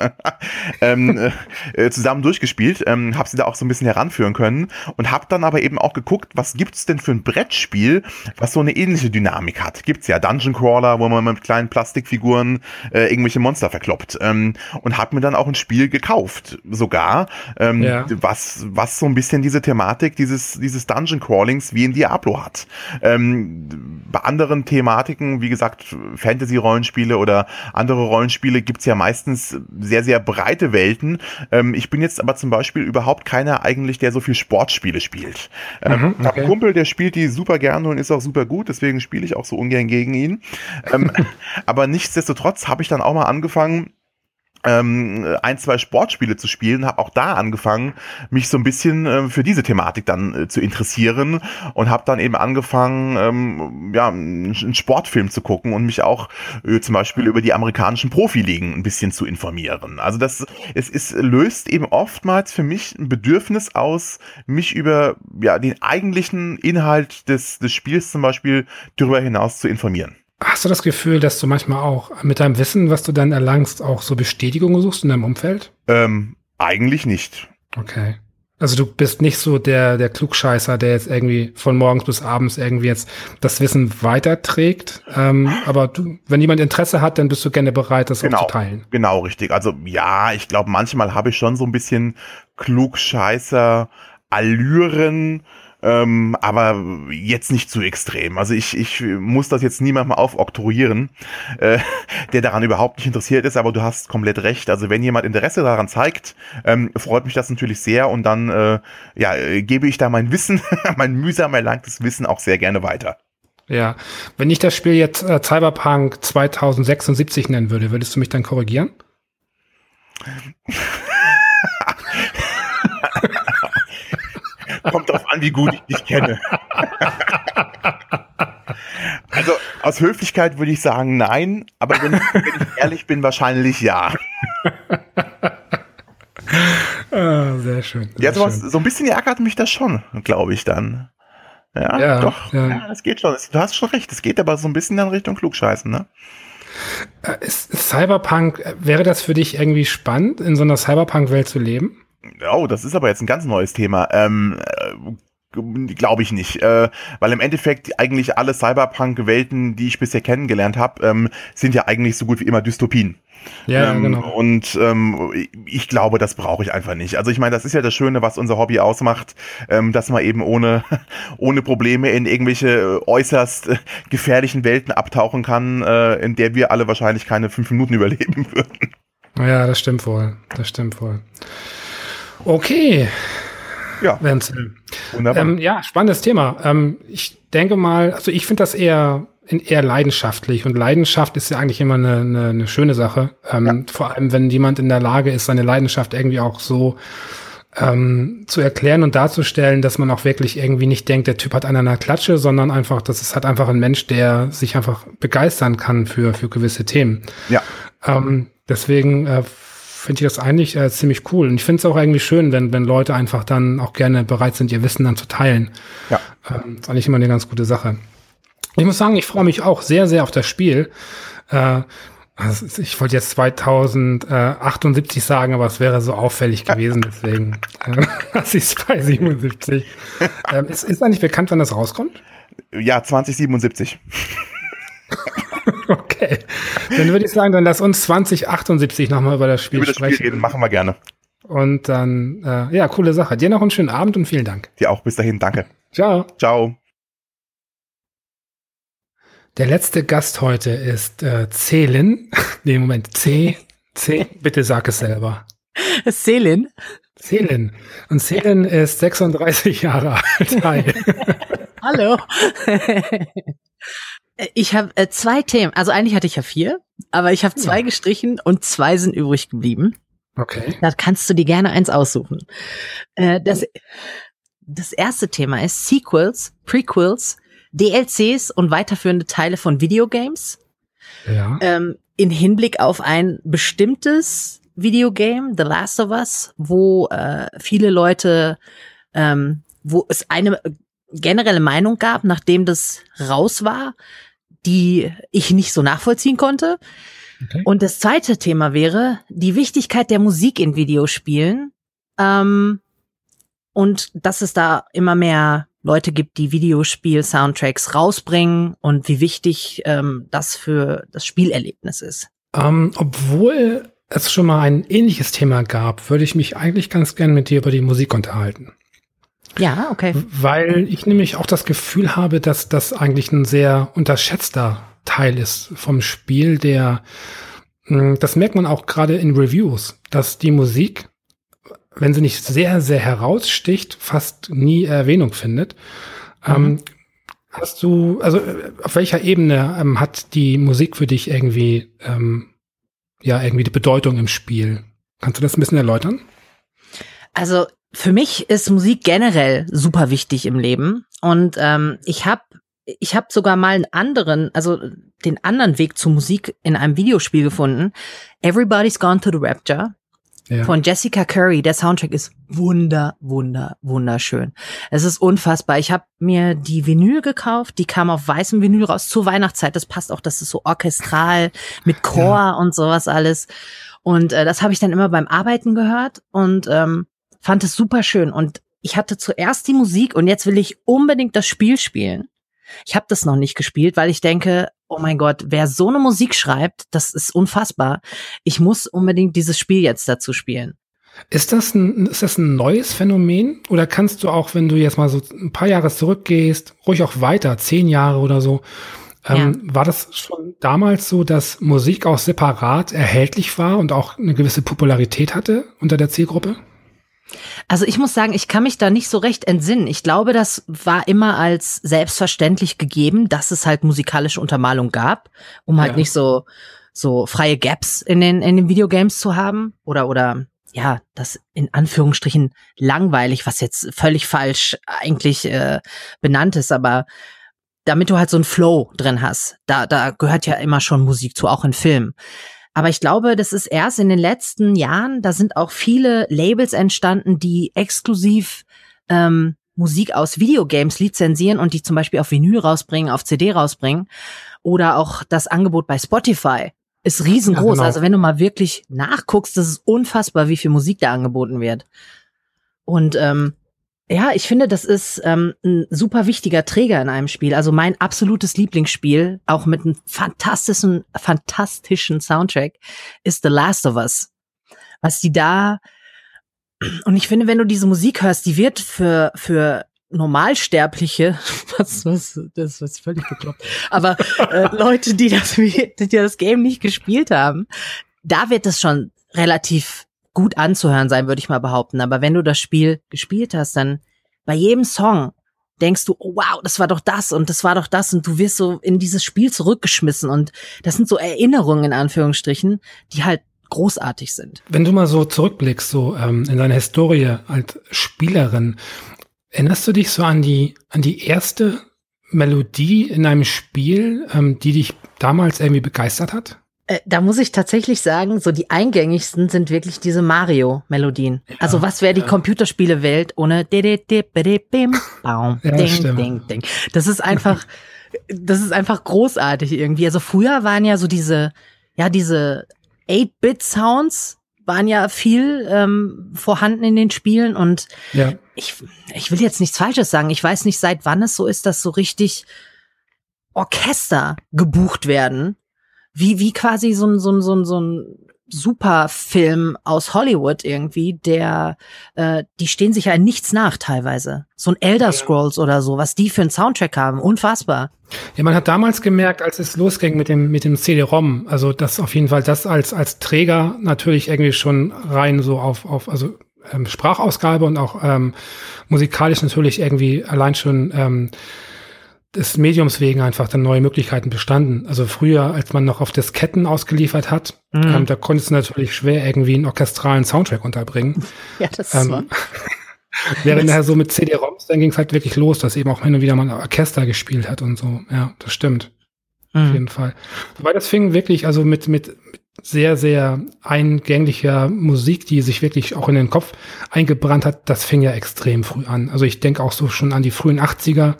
ähm, äh, zusammen durchgespielt. Ähm, habe sie da auch so ein bisschen heranführen können und habe dann aber eben auch geguckt, was gibt's denn für ein Brettspiel, was so eine ähnliche Dynamik hat. Gibt's ja Dungeon Crawler, wo man mit kleinen Plastikfiguren äh, irgendwelche Monster verkloppt. Ähm, und habe mir dann auch ein Spiel gekauft, sogar, ähm, ja. was, was so ein bisschen diese Thematik dieses, dieses Dungeon Crawlings wie in Diablo hat. Ähm, bei anderen Thematiken, wie gesagt, Fantasy-Rollenspiele oder andere Rollenspiele gibt's ja meistens sehr, sehr breite Welten. Ähm, ich bin jetzt aber zum Beispiel überhaupt keiner eigentlich, der so viel Sportspiele spielt. Ähm, mhm, okay. Ich habe einen Kumpel, der spielt die super gerne und ist auch super gut, deswegen spiele ich auch so ungern gegen ihn. Ähm, aber nichtsdestotrotz habe ich dann auch mal angefangen, ähm, ein, zwei Sportspiele zu spielen, habe auch da angefangen, mich so ein bisschen äh, für diese Thematik dann äh, zu interessieren und habe dann eben angefangen, ähm, ja, einen Sportfilm zu gucken und mich auch äh, zum Beispiel über die amerikanischen Profiligen ein bisschen zu informieren. Also das, es, es löst eben oftmals für mich ein Bedürfnis aus, mich über ja, den eigentlichen Inhalt des, des Spiels zum Beispiel darüber hinaus zu informieren. Hast du das Gefühl, dass du manchmal auch mit deinem Wissen, was du dann erlangst, auch so Bestätigung suchst in deinem Umfeld? Ähm, eigentlich nicht. Okay. Also du bist nicht so der, der Klugscheißer, der jetzt irgendwie von morgens bis abends irgendwie jetzt das Wissen weiterträgt. Ähm, aber du, wenn jemand Interesse hat, dann bist du gerne bereit, das genau, auch zu teilen. Genau, richtig. Also ja, ich glaube, manchmal habe ich schon so ein bisschen Klugscheißer Allüren, ähm, aber jetzt nicht zu extrem. Also ich, ich muss das jetzt niemand mal aufoktroyieren, äh, der daran überhaupt nicht interessiert ist, aber du hast komplett recht. Also wenn jemand Interesse daran zeigt, ähm, freut mich das natürlich sehr und dann äh, ja, äh, gebe ich da mein Wissen, mein mühsam erlangtes Wissen auch sehr gerne weiter. Ja, wenn ich das Spiel jetzt äh, Cyberpunk 2076 nennen würde, würdest du mich dann korrigieren? Kommt drauf wie gut ich dich kenne. also aus Höflichkeit würde ich sagen nein, aber wenn, wenn ich ehrlich bin, wahrscheinlich ja. ah, sehr schön. Sehr ja, sowas, so ein bisschen ärgert mich das schon, glaube ich dann. Ja, ja doch. Ja. ja, es geht schon. Du hast schon recht. Es geht aber so ein bisschen in Richtung Klugscheißen, ne? Äh, ist Cyberpunk, äh, wäre das für dich irgendwie spannend, in so einer Cyberpunk-Welt zu leben? Oh, das ist aber jetzt ein ganz neues Thema. Ähm, äh, Glaube ich nicht, äh, weil im Endeffekt eigentlich alle Cyberpunk-Welten, die ich bisher kennengelernt habe, ähm, sind ja eigentlich so gut wie immer Dystopien. Ja, ähm, genau. Und ähm, ich glaube, das brauche ich einfach nicht. Also ich meine, das ist ja das Schöne, was unser Hobby ausmacht, ähm, dass man eben ohne, ohne Probleme in irgendwelche äußerst äh, gefährlichen Welten abtauchen kann, äh, in der wir alle wahrscheinlich keine fünf Minuten überleben würden. Ja, das stimmt wohl. Das stimmt wohl. Okay. Ja. Wenzel. Wunderbar. Ähm, ja, spannendes Thema. Ähm, ich denke mal, also ich finde das eher eher leidenschaftlich und Leidenschaft ist ja eigentlich immer eine, eine, eine schöne Sache. Ähm, ja. Vor allem, wenn jemand in der Lage ist, seine Leidenschaft irgendwie auch so ähm, zu erklären und darzustellen, dass man auch wirklich irgendwie nicht denkt, der Typ hat einen an der Klatsche, sondern einfach, das ist halt einfach ein Mensch, der sich einfach begeistern kann für, für gewisse Themen. Ja. Ähm, deswegen äh, finde ich das eigentlich äh, ziemlich cool. Und ich finde es auch eigentlich schön, wenn, wenn Leute einfach dann auch gerne bereit sind, ihr Wissen dann zu teilen. Ja. Ähm, ist eigentlich immer eine ganz gute Sache. Ich muss sagen, ich freue mich auch sehr, sehr auf das Spiel. Äh, also ich wollte jetzt 2078 sagen, aber es wäre so auffällig gewesen, deswegen lasse ich es bei 77. ähm, ist, ist eigentlich bekannt, wann das rauskommt? Ja, 2077. okay. Dann würde ich sagen, dann lass uns 2078 nochmal über das Spiel über das sprechen. Spiel reden, machen wir gerne. Und dann, äh, ja, coole Sache. Dir noch einen schönen Abend und vielen Dank. Dir auch. Bis dahin. Danke. Ciao. Ciao. Der letzte Gast heute ist äh, Celin. nee, Moment, C. C. Bitte sag es selber. Celin. Celin. Und Celin ist 36 Jahre alt. Hi. Hallo. Ich habe äh, zwei Themen. Also eigentlich hatte ich ja vier, aber ich habe zwei ja. gestrichen und zwei sind übrig geblieben. Okay. Da kannst du dir gerne eins aussuchen. Äh, das, das erste Thema ist Sequels, Prequels DLCs und weiterführende Teile von Videogames. Ja. Ähm, in Hinblick auf ein bestimmtes Videogame, The Last of Us, wo äh, viele Leute, ähm, wo es eine generelle Meinung gab, nachdem das raus war, die ich nicht so nachvollziehen konnte. Okay. Und das zweite Thema wäre die Wichtigkeit der Musik in Videospielen ähm, und dass es da immer mehr Leute gibt, die Videospiel-Soundtracks rausbringen und wie wichtig ähm, das für das Spielerlebnis ist. Ähm, obwohl es schon mal ein ähnliches Thema gab, würde ich mich eigentlich ganz gern mit dir über die Musik unterhalten. Ja, okay. Weil ich nämlich auch das Gefühl habe, dass das eigentlich ein sehr unterschätzter Teil ist vom Spiel, der, hm, das merkt man auch gerade in Reviews, dass die Musik wenn sie nicht sehr, sehr heraussticht, fast nie Erwähnung findet. Ähm, mhm. Ähm, hast du, also auf welcher Ebene ähm, hat die Musik für dich irgendwie, ähm, ja, irgendwie die Bedeutung im Spiel? Kannst du das ein bisschen erläutern? Also für mich ist Musik generell super wichtig im Leben und ähm, ich habe ich habe sogar mal einen anderen, also den anderen Weg zu Musik in einem Videospiel gefunden. Everybody's Gone to the Rapture ja. von Jessica Curry. Der Soundtrack ist wunder, wunder, wunderschön. Es ist unfassbar. Ich habe mir die Vinyl gekauft, die kam auf weißem Vinyl raus zur Weihnachtszeit. Das passt auch, das ist so orchestral mit Chor ja. und sowas alles. Und äh, das habe ich dann immer beim Arbeiten gehört und ähm, fand es super schön. Und ich hatte zuerst die Musik und jetzt will ich unbedingt das Spiel spielen. Ich habe das noch nicht gespielt, weil ich denke, oh mein Gott, wer so eine Musik schreibt, das ist unfassbar. Ich muss unbedingt dieses Spiel jetzt dazu spielen. Ist das ein, ist das ein neues Phänomen? Oder kannst du auch, wenn du jetzt mal so ein paar Jahre zurückgehst, ruhig auch weiter, zehn Jahre oder so, ähm, ja. war das schon damals so, dass Musik auch separat erhältlich war und auch eine gewisse Popularität hatte unter der Zielgruppe? Also ich muss sagen, ich kann mich da nicht so recht entsinnen. Ich glaube, das war immer als selbstverständlich gegeben, dass es halt musikalische Untermalung gab, um halt ja. nicht so so freie Gaps in den in den Videogames zu haben oder oder ja, das in Anführungsstrichen langweilig, was jetzt völlig falsch eigentlich äh, benannt ist, aber damit du halt so einen Flow drin hast, da da gehört ja immer schon Musik zu, auch in Filmen. Aber ich glaube, das ist erst in den letzten Jahren, da sind auch viele Labels entstanden, die exklusiv ähm, Musik aus Videogames lizenzieren und die zum Beispiel auf Vinyl rausbringen, auf CD rausbringen. Oder auch das Angebot bei Spotify ist riesengroß. Ja, genau. Also wenn du mal wirklich nachguckst, das ist unfassbar, wie viel Musik da angeboten wird. Und ähm, ja, ich finde, das ist ähm, ein super wichtiger Träger in einem Spiel. Also mein absolutes Lieblingsspiel, auch mit einem fantastischen, fantastischen Soundtrack, ist The Last of Us. Was die da und ich finde, wenn du diese Musik hörst, die wird für für Normalsterbliche, was, was, das ist völlig bekloppt, aber äh, Leute, die das, die das Game nicht gespielt haben, da wird es schon relativ gut anzuhören sein, würde ich mal behaupten. Aber wenn du das Spiel gespielt hast, dann bei jedem Song denkst du, oh, wow, das war doch das und das war doch das und du wirst so in dieses Spiel zurückgeschmissen und das sind so Erinnerungen in Anführungsstrichen, die halt großartig sind. Wenn du mal so zurückblickst, so ähm, in deine Historie als Spielerin, erinnerst du dich so an die an die erste Melodie in einem Spiel, ähm, die dich damals irgendwie begeistert hat? Äh, da muss ich tatsächlich sagen, so die eingängigsten sind wirklich diese Mario-Melodien. Ja, also was wäre die ja. Computerspiele-Welt ohne Baum, ja, ding, ding, ding. Das ist einfach, das ist einfach großartig irgendwie. Also früher waren ja so diese, ja diese 8-Bit-Sounds waren ja viel ähm, vorhanden in den Spielen und ja. ich, ich will jetzt nichts Falsches sagen. Ich weiß nicht, seit wann es so ist, dass so richtig Orchester gebucht werden wie, wie quasi so ein, so ein, so ein, so ein Superfilm aus Hollywood irgendwie, der, äh, die stehen sich ja in nichts nach teilweise. So ein Elder Scrolls oder so, was die für einen Soundtrack haben, unfassbar. Ja, man hat damals gemerkt, als es losging mit dem, mit dem CD-ROM, also das auf jeden Fall, das als, als Träger natürlich irgendwie schon rein so auf, auf, also ähm, Sprachausgabe und auch ähm, musikalisch natürlich irgendwie allein schon ähm, des Mediums wegen einfach dann neue Möglichkeiten bestanden. Also früher, als man noch auf Disketten ausgeliefert hat, mhm. ähm, da konntest du natürlich schwer irgendwie einen orchestralen Soundtrack unterbringen. Ja, das ähm, Während daher so mit CD-ROMs, dann ging es halt wirklich los, dass eben auch hin und wieder mal ein Orchester gespielt hat und so. Ja, das stimmt. Mhm. Auf jeden Fall. Wobei das fing wirklich, also mit, mit sehr, sehr eingänglicher Musik, die sich wirklich auch in den Kopf eingebrannt hat, das fing ja extrem früh an. Also ich denke auch so schon an die frühen 80er,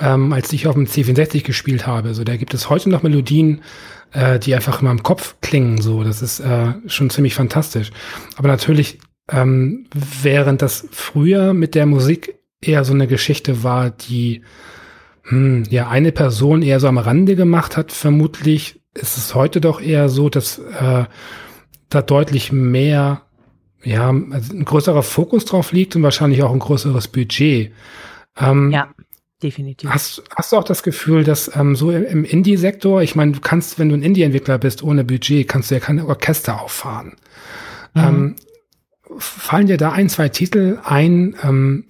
ähm, als ich auf dem C64 gespielt habe. So, da gibt es heute noch Melodien, äh, die einfach in meinem Kopf klingen. So, das ist äh, schon ziemlich fantastisch. Aber natürlich, ähm, während das früher mit der Musik eher so eine Geschichte war, die hm, ja eine Person eher so am Rande gemacht hat, vermutlich ist es heute doch eher so, dass äh, da deutlich mehr ja, also ein größerer Fokus drauf liegt und wahrscheinlich auch ein größeres Budget. Ähm, ja definitiv. Hast, hast du auch das Gefühl, dass ähm, so im Indie-Sektor, ich meine, du kannst, wenn du ein Indie-Entwickler bist, ohne Budget, kannst du ja keine Orchester auffahren. Mhm. Ähm, fallen dir da ein, zwei Titel ein ähm,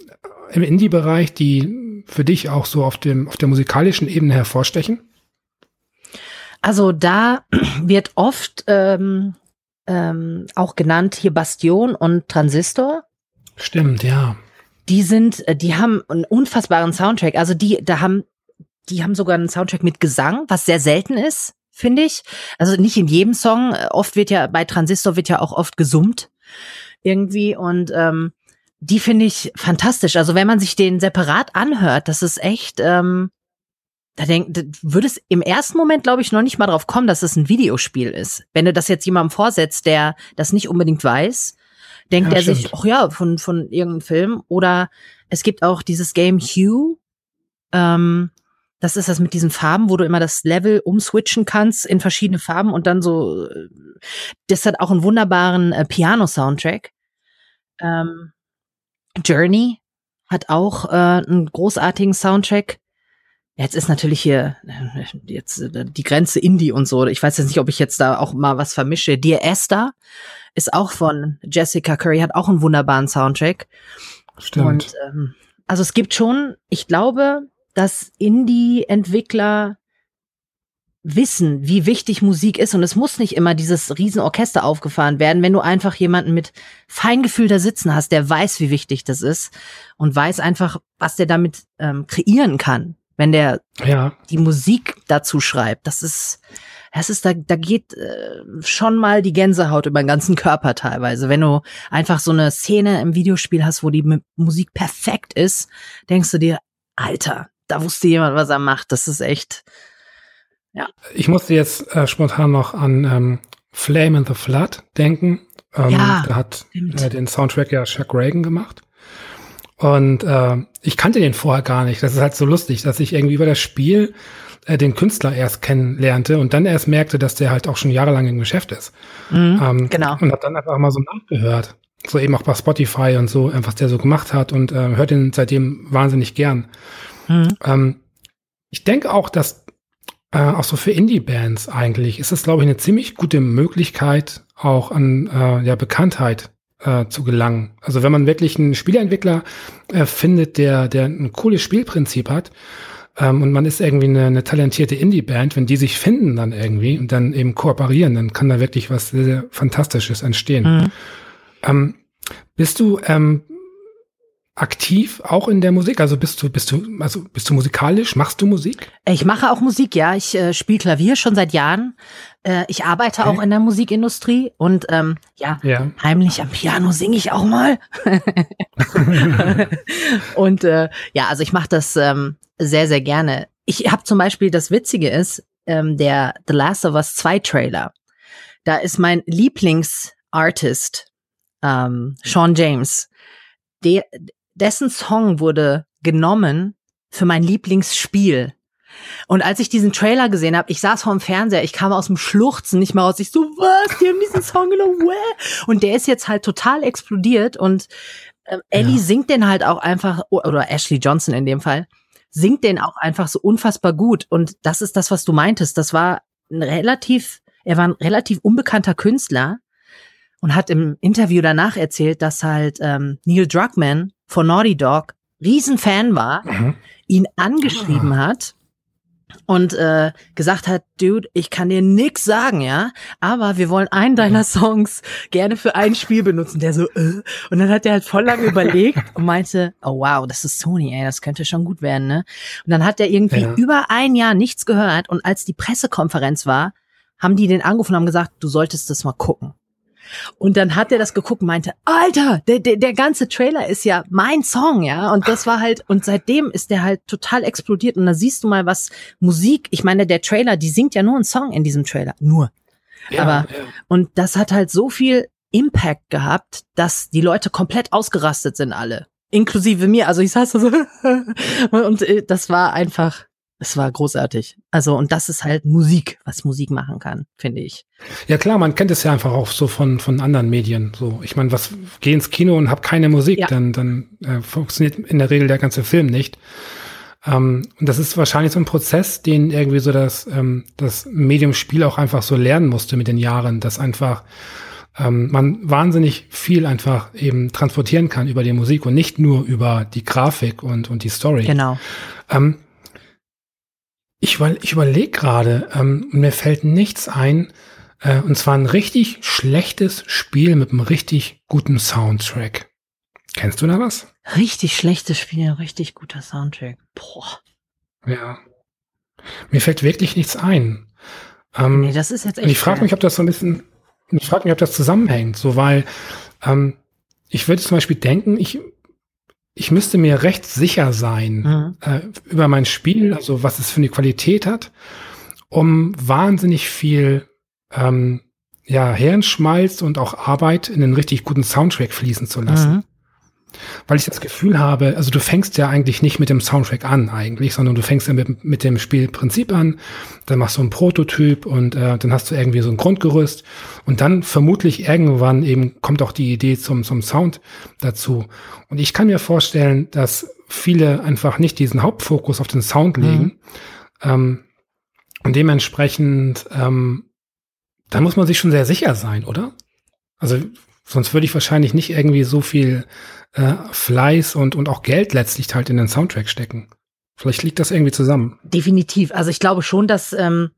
im Indie-Bereich, die für dich auch so auf dem auf der musikalischen Ebene hervorstechen? Also da wird oft ähm, ähm, auch genannt hier Bastion und Transistor. Stimmt, ja die sind, äh, die haben einen unfassbaren Soundtrack. Also die, da haben, die haben sogar einen Soundtrack mit Gesang, was sehr selten ist, finde ich. Also nicht in jedem Song. Oft wird ja bei Transistor wird ja auch oft gesummt irgendwie und ähm, die finde ich fantastisch. Also wenn man sich den separat anhört, das ist echt. Ähm, da denk, würde es im ersten Moment, glaube ich, noch nicht mal drauf kommen, dass es ein Videospiel ist. Wenn du das jetzt jemandem vorsetzt, der das nicht unbedingt weiß, denkt ja, er stimmt. sich, ach ja, von, von irgendeinem Film. Oder es gibt auch dieses Game Hue. Ähm, das ist das mit diesen Farben, wo du immer das Level umswitchen kannst in verschiedene Farben und dann so. Äh, das hat auch einen wunderbaren äh, Piano-Soundtrack. Ähm, Journey hat auch äh, einen großartigen Soundtrack. Jetzt ist natürlich hier äh, jetzt äh, die Grenze Indie und so. Ich weiß jetzt nicht, ob ich jetzt da auch mal was vermische. Dear Esther ist auch von Jessica Curry, hat auch einen wunderbaren Soundtrack. Stimmt. Und ähm, also es gibt schon, ich glaube, dass Indie-Entwickler wissen, wie wichtig Musik ist und es muss nicht immer dieses Riesenorchester aufgefahren werden, wenn du einfach jemanden mit Feingefühl da sitzen hast, der weiß, wie wichtig das ist und weiß einfach, was der damit ähm, kreieren kann, wenn der ja. die Musik dazu schreibt. Das ist, das ist, da, da geht äh, schon mal die Gänsehaut über den ganzen Körper teilweise. Wenn du einfach so eine Szene im Videospiel hast, wo die Musik perfekt ist, denkst du dir, Alter, da wusste jemand, was er macht. Das ist echt, ja. Ich musste jetzt äh, spontan noch an ähm, Flame in the Flood denken. Ähm, ja, da hat äh, den Soundtrack ja Chuck Reagan gemacht. Und äh, ich kannte den vorher gar nicht. Das ist halt so lustig, dass ich irgendwie über das Spiel äh, den Künstler erst kennenlernte und dann erst merkte, dass der halt auch schon jahrelang im Geschäft ist. Mhm, ähm, genau. Und hab dann einfach mal so nachgehört. So eben auch bei Spotify und so, was der so gemacht hat und äh, hört ihn seitdem wahnsinnig gern. Mhm. Ähm, ich denke auch, dass äh, auch so für Indie-Bands eigentlich ist es, glaube ich, eine ziemlich gute Möglichkeit, auch an äh, ja, Bekanntheit äh, zu gelangen. Also wenn man wirklich einen Spieleentwickler äh, findet, der, der ein cooles Spielprinzip hat ähm, und man ist irgendwie eine, eine talentierte Indie-Band, wenn die sich finden dann irgendwie und dann eben kooperieren, dann kann da wirklich was sehr, sehr Fantastisches entstehen. Mhm. Ähm, bist du ähm, aktiv auch in der Musik? Also bist du, bist du, also bist du musikalisch? Machst du Musik? Ich mache auch Musik, ja. Ich äh, spiele Klavier schon seit Jahren. Äh, ich arbeite okay. auch in der Musikindustrie und ähm, ja, ja, heimlich am Piano singe ich auch mal. und äh, ja, also ich mache das ähm, sehr, sehr gerne. Ich habe zum Beispiel, das Witzige ist, ähm, der The Last of Us 2 Trailer. Da ist mein Lieblingsartist, ähm, Sean James. Der, dessen Song wurde genommen für mein Lieblingsspiel. Und als ich diesen Trailer gesehen habe, ich saß vor dem Fernseher, ich kam aus dem Schluchzen nicht mehr raus. Ich so, was? Die haben diesen Song genommen, Wäh? Und der ist jetzt halt total explodiert und äh, Ellie ja. singt den halt auch einfach, oder Ashley Johnson in dem Fall, singt den auch einfach so unfassbar gut. Und das ist das, was du meintest. Das war ein relativ, er war ein relativ unbekannter Künstler und hat im Interview danach erzählt, dass halt ähm, Neil Druckmann von Naughty Dog Riesenfan war, mhm. ihn angeschrieben ah. hat und äh, gesagt hat, Dude, ich kann dir nix sagen, ja, aber wir wollen einen deiner Songs gerne für ein Spiel benutzen. Der so, äh. und dann hat er halt voll lange überlegt und meinte, oh wow, das ist Sony, ey, das könnte schon gut werden, ne? Und dann hat er irgendwie ja. über ein Jahr nichts gehört und als die Pressekonferenz war, haben die den angerufen und haben gesagt, du solltest das mal gucken. Und dann hat er das geguckt und meinte, Alter, der, der, der ganze Trailer ist ja mein Song, ja. Und das war halt, und seitdem ist der halt total explodiert. Und da siehst du mal, was Musik, ich meine, der Trailer, die singt ja nur einen Song in diesem Trailer. Nur. Ja, Aber, ja. und das hat halt so viel Impact gehabt, dass die Leute komplett ausgerastet sind, alle. Inklusive mir. Also ich saß da so, und äh, das war einfach, es war großartig. Also, und das ist halt Musik, was Musik machen kann, finde ich. Ja klar, man kennt es ja einfach auch so von, von anderen Medien. So, ich meine, was geh ins Kino und hab keine Musik, ja. dann, dann äh, funktioniert in der Regel der ganze Film nicht. Ähm, und das ist wahrscheinlich so ein Prozess, den irgendwie so das, ähm, das Medium Spiel auch einfach so lernen musste mit den Jahren, dass einfach ähm, man wahnsinnig viel einfach eben transportieren kann über die Musik und nicht nur über die Grafik und, und die Story. Genau. Ähm, ich, ich überlege gerade, ähm, mir fällt nichts ein, äh, und zwar ein richtig schlechtes Spiel mit einem richtig guten Soundtrack. Kennst du da was? Richtig schlechtes Spiel, richtig guter Soundtrack. Boah. Ja. Mir fällt wirklich nichts ein. Ähm, nee, das ist jetzt echt. ich frage mich, ob das so ein bisschen, ich frage mich, ob das zusammenhängt, so weil ähm, ich würde zum Beispiel denken, ich ich müsste mir recht sicher sein mhm. äh, über mein Spiel, also was es für eine Qualität hat, um wahnsinnig viel ähm, ja, Hirnschmalz und auch Arbeit in einen richtig guten Soundtrack fließen zu lassen. Mhm weil ich das Gefühl habe, also du fängst ja eigentlich nicht mit dem Soundtrack an eigentlich, sondern du fängst ja mit, mit dem Spielprinzip an, dann machst du einen Prototyp und äh, dann hast du irgendwie so ein Grundgerüst und dann vermutlich irgendwann eben kommt auch die Idee zum, zum Sound dazu. Und ich kann mir vorstellen, dass viele einfach nicht diesen Hauptfokus auf den Sound legen mhm. ähm, und dementsprechend ähm, da muss man sich schon sehr sicher sein, oder? Also sonst würde ich wahrscheinlich nicht irgendwie so viel äh, Fleiß und, und auch Geld letztlich halt in den Soundtrack stecken. Vielleicht liegt das irgendwie zusammen. Definitiv. Also ich glaube schon, dass ähm,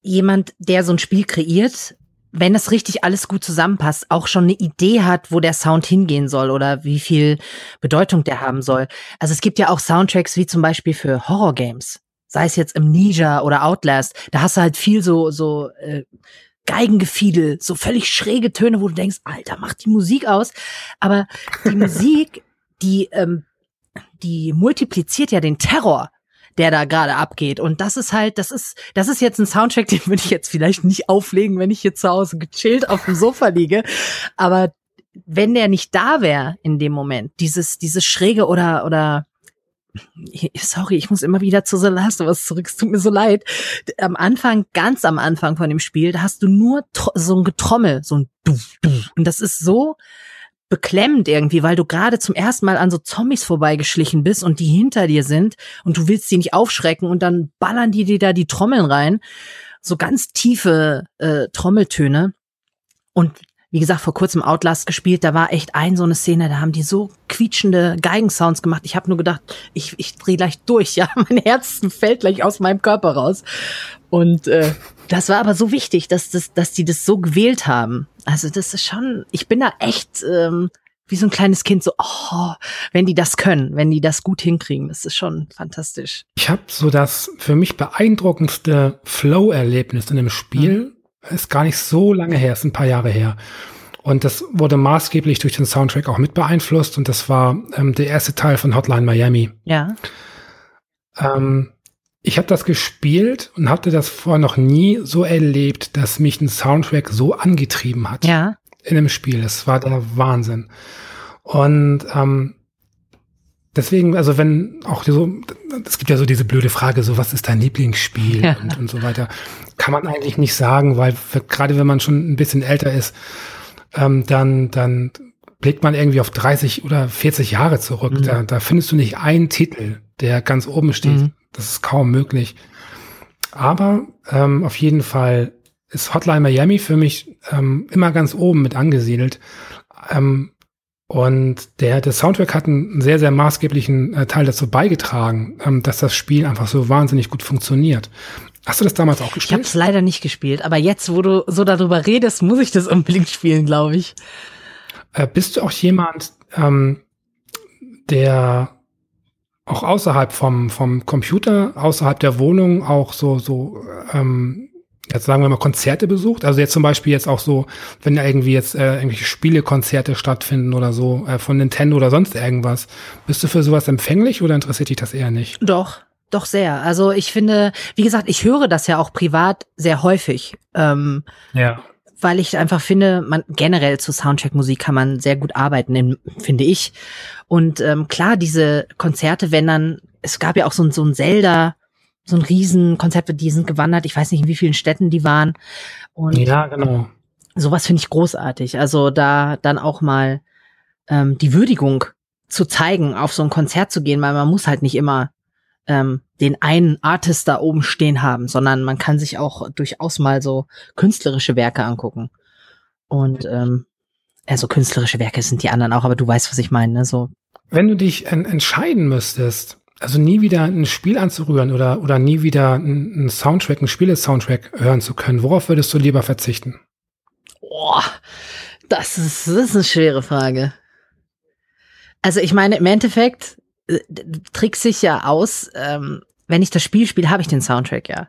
jemand, der so ein Spiel kreiert, wenn es richtig alles gut zusammenpasst, auch schon eine Idee hat, wo der Sound hingehen soll oder wie viel Bedeutung der haben soll. Also es gibt ja auch Soundtracks wie zum Beispiel für Horror-Games. Sei es jetzt Amnesia oder Outlast. Da hast du halt viel so, so äh, Geigengefiedel, so völlig schräge Töne, wo du denkst, Alter, mach die Musik aus. Aber die Musik, die, ähm, die multipliziert ja den Terror, der da gerade abgeht. Und das ist halt, das ist, das ist jetzt ein Soundtrack, den würde ich jetzt vielleicht nicht auflegen, wenn ich hier zu Hause gechillt auf dem Sofa liege. Aber wenn der nicht da wäre in dem Moment, dieses, dieses schräge oder, oder sorry, ich muss immer wieder zu The Last of Us zurück. Es tut mir so leid. Am Anfang, ganz am Anfang von dem Spiel, da hast du nur so ein Getrommel, so ein Du, Du. Und das ist so beklemmend irgendwie, weil du gerade zum ersten Mal an so Zombies vorbeigeschlichen bist und die hinter dir sind und du willst sie nicht aufschrecken und dann ballern die dir da die Trommeln rein. So ganz tiefe äh, Trommeltöne. Und wie gesagt, vor kurzem Outlast gespielt, da war echt ein so eine Szene, da haben die so quietschende Geigensounds gemacht. Ich habe nur gedacht, ich, ich drehe gleich durch, ja, mein Herz fällt gleich aus meinem Körper raus. Und äh, das war aber so wichtig, dass, das, dass die das so gewählt haben. Also das ist schon, ich bin da echt ähm, wie so ein kleines Kind, so, oh, wenn die das können, wenn die das gut hinkriegen, das ist schon fantastisch. Ich habe so das für mich beeindruckendste Flow-Erlebnis in dem Spiel, mhm. Ist gar nicht so lange her, ist ein paar Jahre her. Und das wurde maßgeblich durch den Soundtrack auch mit beeinflusst und das war ähm, der erste Teil von Hotline Miami. Ja. Ähm, ich habe das gespielt und hatte das vorher noch nie so erlebt, dass mich ein Soundtrack so angetrieben hat. Ja. In dem Spiel. Das war der Wahnsinn. Und ähm, deswegen, also wenn auch so, es gibt ja so diese blöde Frage, so was ist dein Lieblingsspiel ja. und, und so weiter, kann man eigentlich nicht sagen, weil gerade wenn man schon ein bisschen älter ist, ähm, dann, dann blickt man irgendwie auf 30 oder 40 Jahre zurück. Mhm. Da, da findest du nicht einen Titel, der ganz oben steht. Mhm. Das ist kaum möglich. Aber ähm, auf jeden Fall ist Hotline Miami für mich ähm, immer ganz oben mit angesiedelt. Ähm, und der, der Soundtrack hat einen sehr, sehr maßgeblichen äh, Teil dazu beigetragen, ähm, dass das Spiel einfach so wahnsinnig gut funktioniert. Hast du das damals auch gespielt? Ich habe es leider nicht gespielt, aber jetzt, wo du so darüber redest, muss ich das unbedingt spielen, glaube ich. Äh, bist du auch jemand, ähm, der auch außerhalb vom, vom Computer, außerhalb der Wohnung auch so, so ähm, jetzt sagen wir mal Konzerte besucht? Also jetzt zum Beispiel jetzt auch so, wenn da irgendwie jetzt äh, irgendwelche Spielekonzerte stattfinden oder so äh, von Nintendo oder sonst irgendwas, bist du für sowas empfänglich oder interessiert dich das eher nicht? Doch, doch sehr. Also ich finde, wie gesagt, ich höre das ja auch privat sehr häufig. Ähm, ja. Weil ich einfach finde, man generell zu Soundtrack-Musik kann man sehr gut arbeiten, finde ich. Und ähm, klar, diese Konzerte, wenn dann, es gab ja auch so ein, so ein Zelda, so ein Riesenkonzept, die sind gewandert. Ich weiß nicht, in wie vielen Städten die waren. Und ja, genau. Sowas finde ich großartig. Also da dann auch mal ähm, die Würdigung zu zeigen, auf so ein Konzert zu gehen, weil man muss halt nicht immer ähm, den einen Artist da oben stehen haben, sondern man kann sich auch durchaus mal so künstlerische Werke angucken. Und ähm, also künstlerische Werke sind die anderen auch, aber du weißt, was ich meine. Ne? So. Wenn du dich en entscheiden müsstest, also nie wieder ein Spiel anzurühren oder, oder nie wieder einen Soundtrack, einen Spiele-Soundtrack hören zu können, worauf würdest du lieber verzichten? Boah, das ist, das ist eine schwere Frage. Also ich meine, im Endeffekt äh, sich ja aus, ähm, wenn ich das Spiel spiele, habe ich den Soundtrack ja.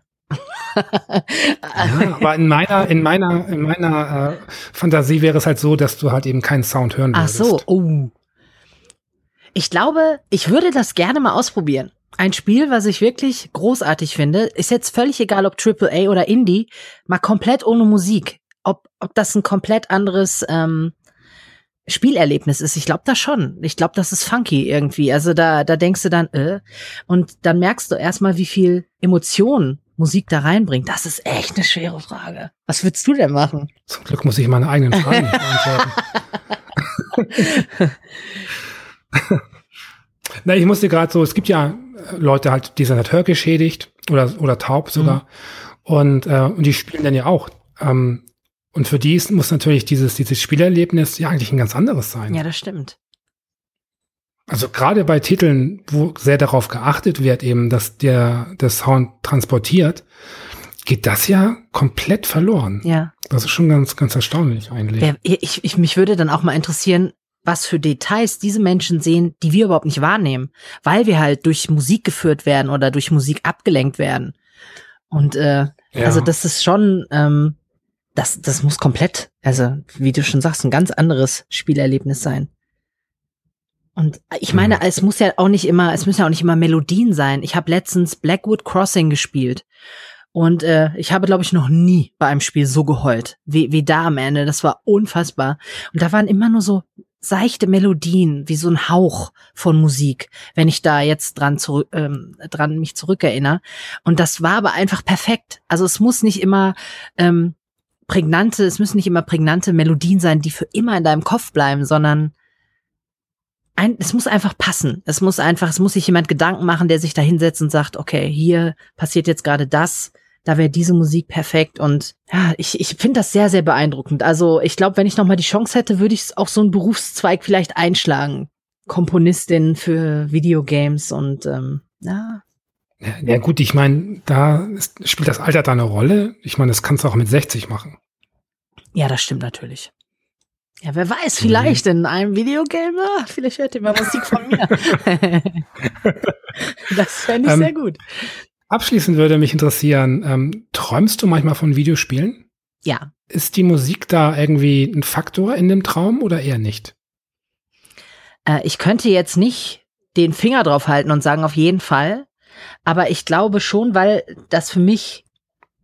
ja, aber in meiner, in meiner, in meiner äh, Fantasie wäre es halt so, dass du halt eben keinen Sound hören würdest. Ach so, oh. Ich glaube, ich würde das gerne mal ausprobieren. Ein Spiel, was ich wirklich großartig finde, ist jetzt völlig egal, ob AAA oder Indie, mal komplett ohne Musik. Ob, ob das ein komplett anderes ähm, Spielerlebnis ist. Ich glaube das schon. Ich glaube, das ist funky irgendwie. Also da, da denkst du dann, äh, und dann merkst du erstmal, wie viel Emotion Musik da reinbringt. Das ist echt eine schwere Frage. Was würdest du denn machen? Zum Glück muss ich meine eigenen Fragen beantworten. Na, ich musste gerade so, es gibt ja Leute halt, die sind halt hörgeschädigt oder, oder taub sogar. Mhm. Und, äh, und die spielen dann ja auch. Ähm, und für die muss natürlich dieses, dieses Spielerlebnis ja eigentlich ein ganz anderes sein. Ja, das stimmt. Also gerade bei Titeln, wo sehr darauf geachtet wird, eben, dass der, der Sound transportiert, geht das ja komplett verloren. Ja. Das ist schon ganz, ganz erstaunlich eigentlich. Ja, ich, ich, mich würde dann auch mal interessieren, was für Details diese Menschen sehen, die wir überhaupt nicht wahrnehmen, weil wir halt durch Musik geführt werden oder durch Musik abgelenkt werden. Und äh, ja. also das ist schon, ähm, das, das muss komplett, also wie du schon sagst, ein ganz anderes Spielerlebnis sein. Und ich meine, es muss ja auch nicht immer, es müssen ja auch nicht immer Melodien sein. Ich habe letztens Blackwood Crossing gespielt. Und äh, ich habe, glaube ich, noch nie bei einem Spiel so geheult, wie, wie da am Ende. Das war unfassbar. Und da waren immer nur so seichte Melodien, wie so ein Hauch von Musik, wenn ich da jetzt dran, zurück, ähm, dran mich zurückerinnere. Und das war aber einfach perfekt. Also es muss nicht immer ähm, prägnante, es müssen nicht immer prägnante Melodien sein, die für immer in deinem Kopf bleiben, sondern ein, es muss einfach passen. Es muss einfach, es muss sich jemand Gedanken machen, der sich da hinsetzt und sagt, okay, hier passiert jetzt gerade das. Da wäre diese Musik perfekt. Und ja, ich, ich finde das sehr, sehr beeindruckend. Also ich glaube, wenn ich noch mal die Chance hätte, würde ich auch so einen Berufszweig vielleicht einschlagen. Komponistin für Videogames und ähm, ja. Ja, gut, ich meine, da ist, spielt das Alter da eine Rolle. Ich meine, das kannst du auch mit 60 machen. Ja, das stimmt natürlich. Ja, wer weiß, vielleicht in einem Videogame, ah, vielleicht hört ihr mal Musik von mir. das fände ich Ähm, sehr gut. Abschließend würde mich interessieren, ähm, träumst du manchmal von Videospielen? Ja, Ist die Musik da irgendwie ein Faktor in dem Traum oder eher nicht? äh, ich könnte jetzt nicht den Finger drauf halten und sagen, auf jeden Fall. Aber ich glaube schon, weil das für mich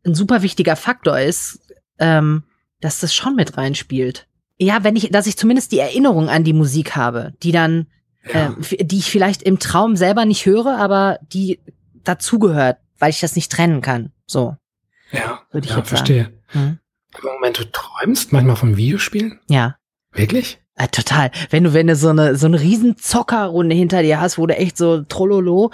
ein super wichtiger Faktor ist, ähm, dass das schon mit reinspielt. Ja, wenn ich, dass ich zumindest die Erinnerung an die Musik habe, die dann, ähm, f- die ich vielleicht im Traum selber nicht höre, aber die dazugehört, weil ich das nicht trennen kann. So. Ja, Würde ich ja, jetzt sagen. verstehe. Hm. Aber Moment, du träumst manchmal von Videospielen? Ja. Wirklich? Äh, total. Wenn du, wenn du so eine, so eine riesen Zockerrunde hinter dir hast, wo du echt so Trollolo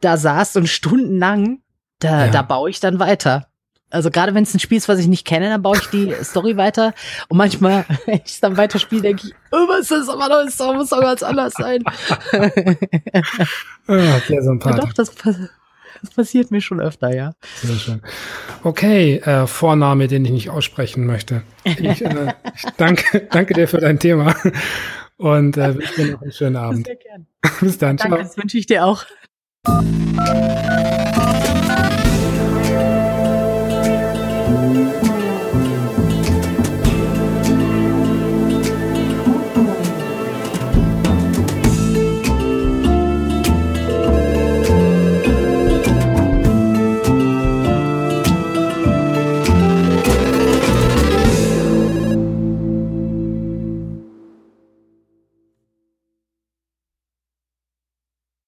da saßt und stundenlang, da, Ja. da baue ich dann weiter. Also gerade wenn es ein Spiel ist, was ich nicht kenne, dann baue ich die Story weiter. Und manchmal, wenn ich es dann weiterspiele, denke ich, oh, was ist das? Aber das Song muss doch ganz anders sein. Ah, sehr ja, sympathisch. doch, das, das passiert mir schon öfter, ja. Sehr schön. Okay, äh, Vorname, den ich nicht aussprechen möchte. Ich, äh, ich danke, danke dir für dein Thema und äh, wünsche dir noch einen schönen Abend. Sehr gern. Bis dann. Danke, Ciao. das wünsche ich dir auch.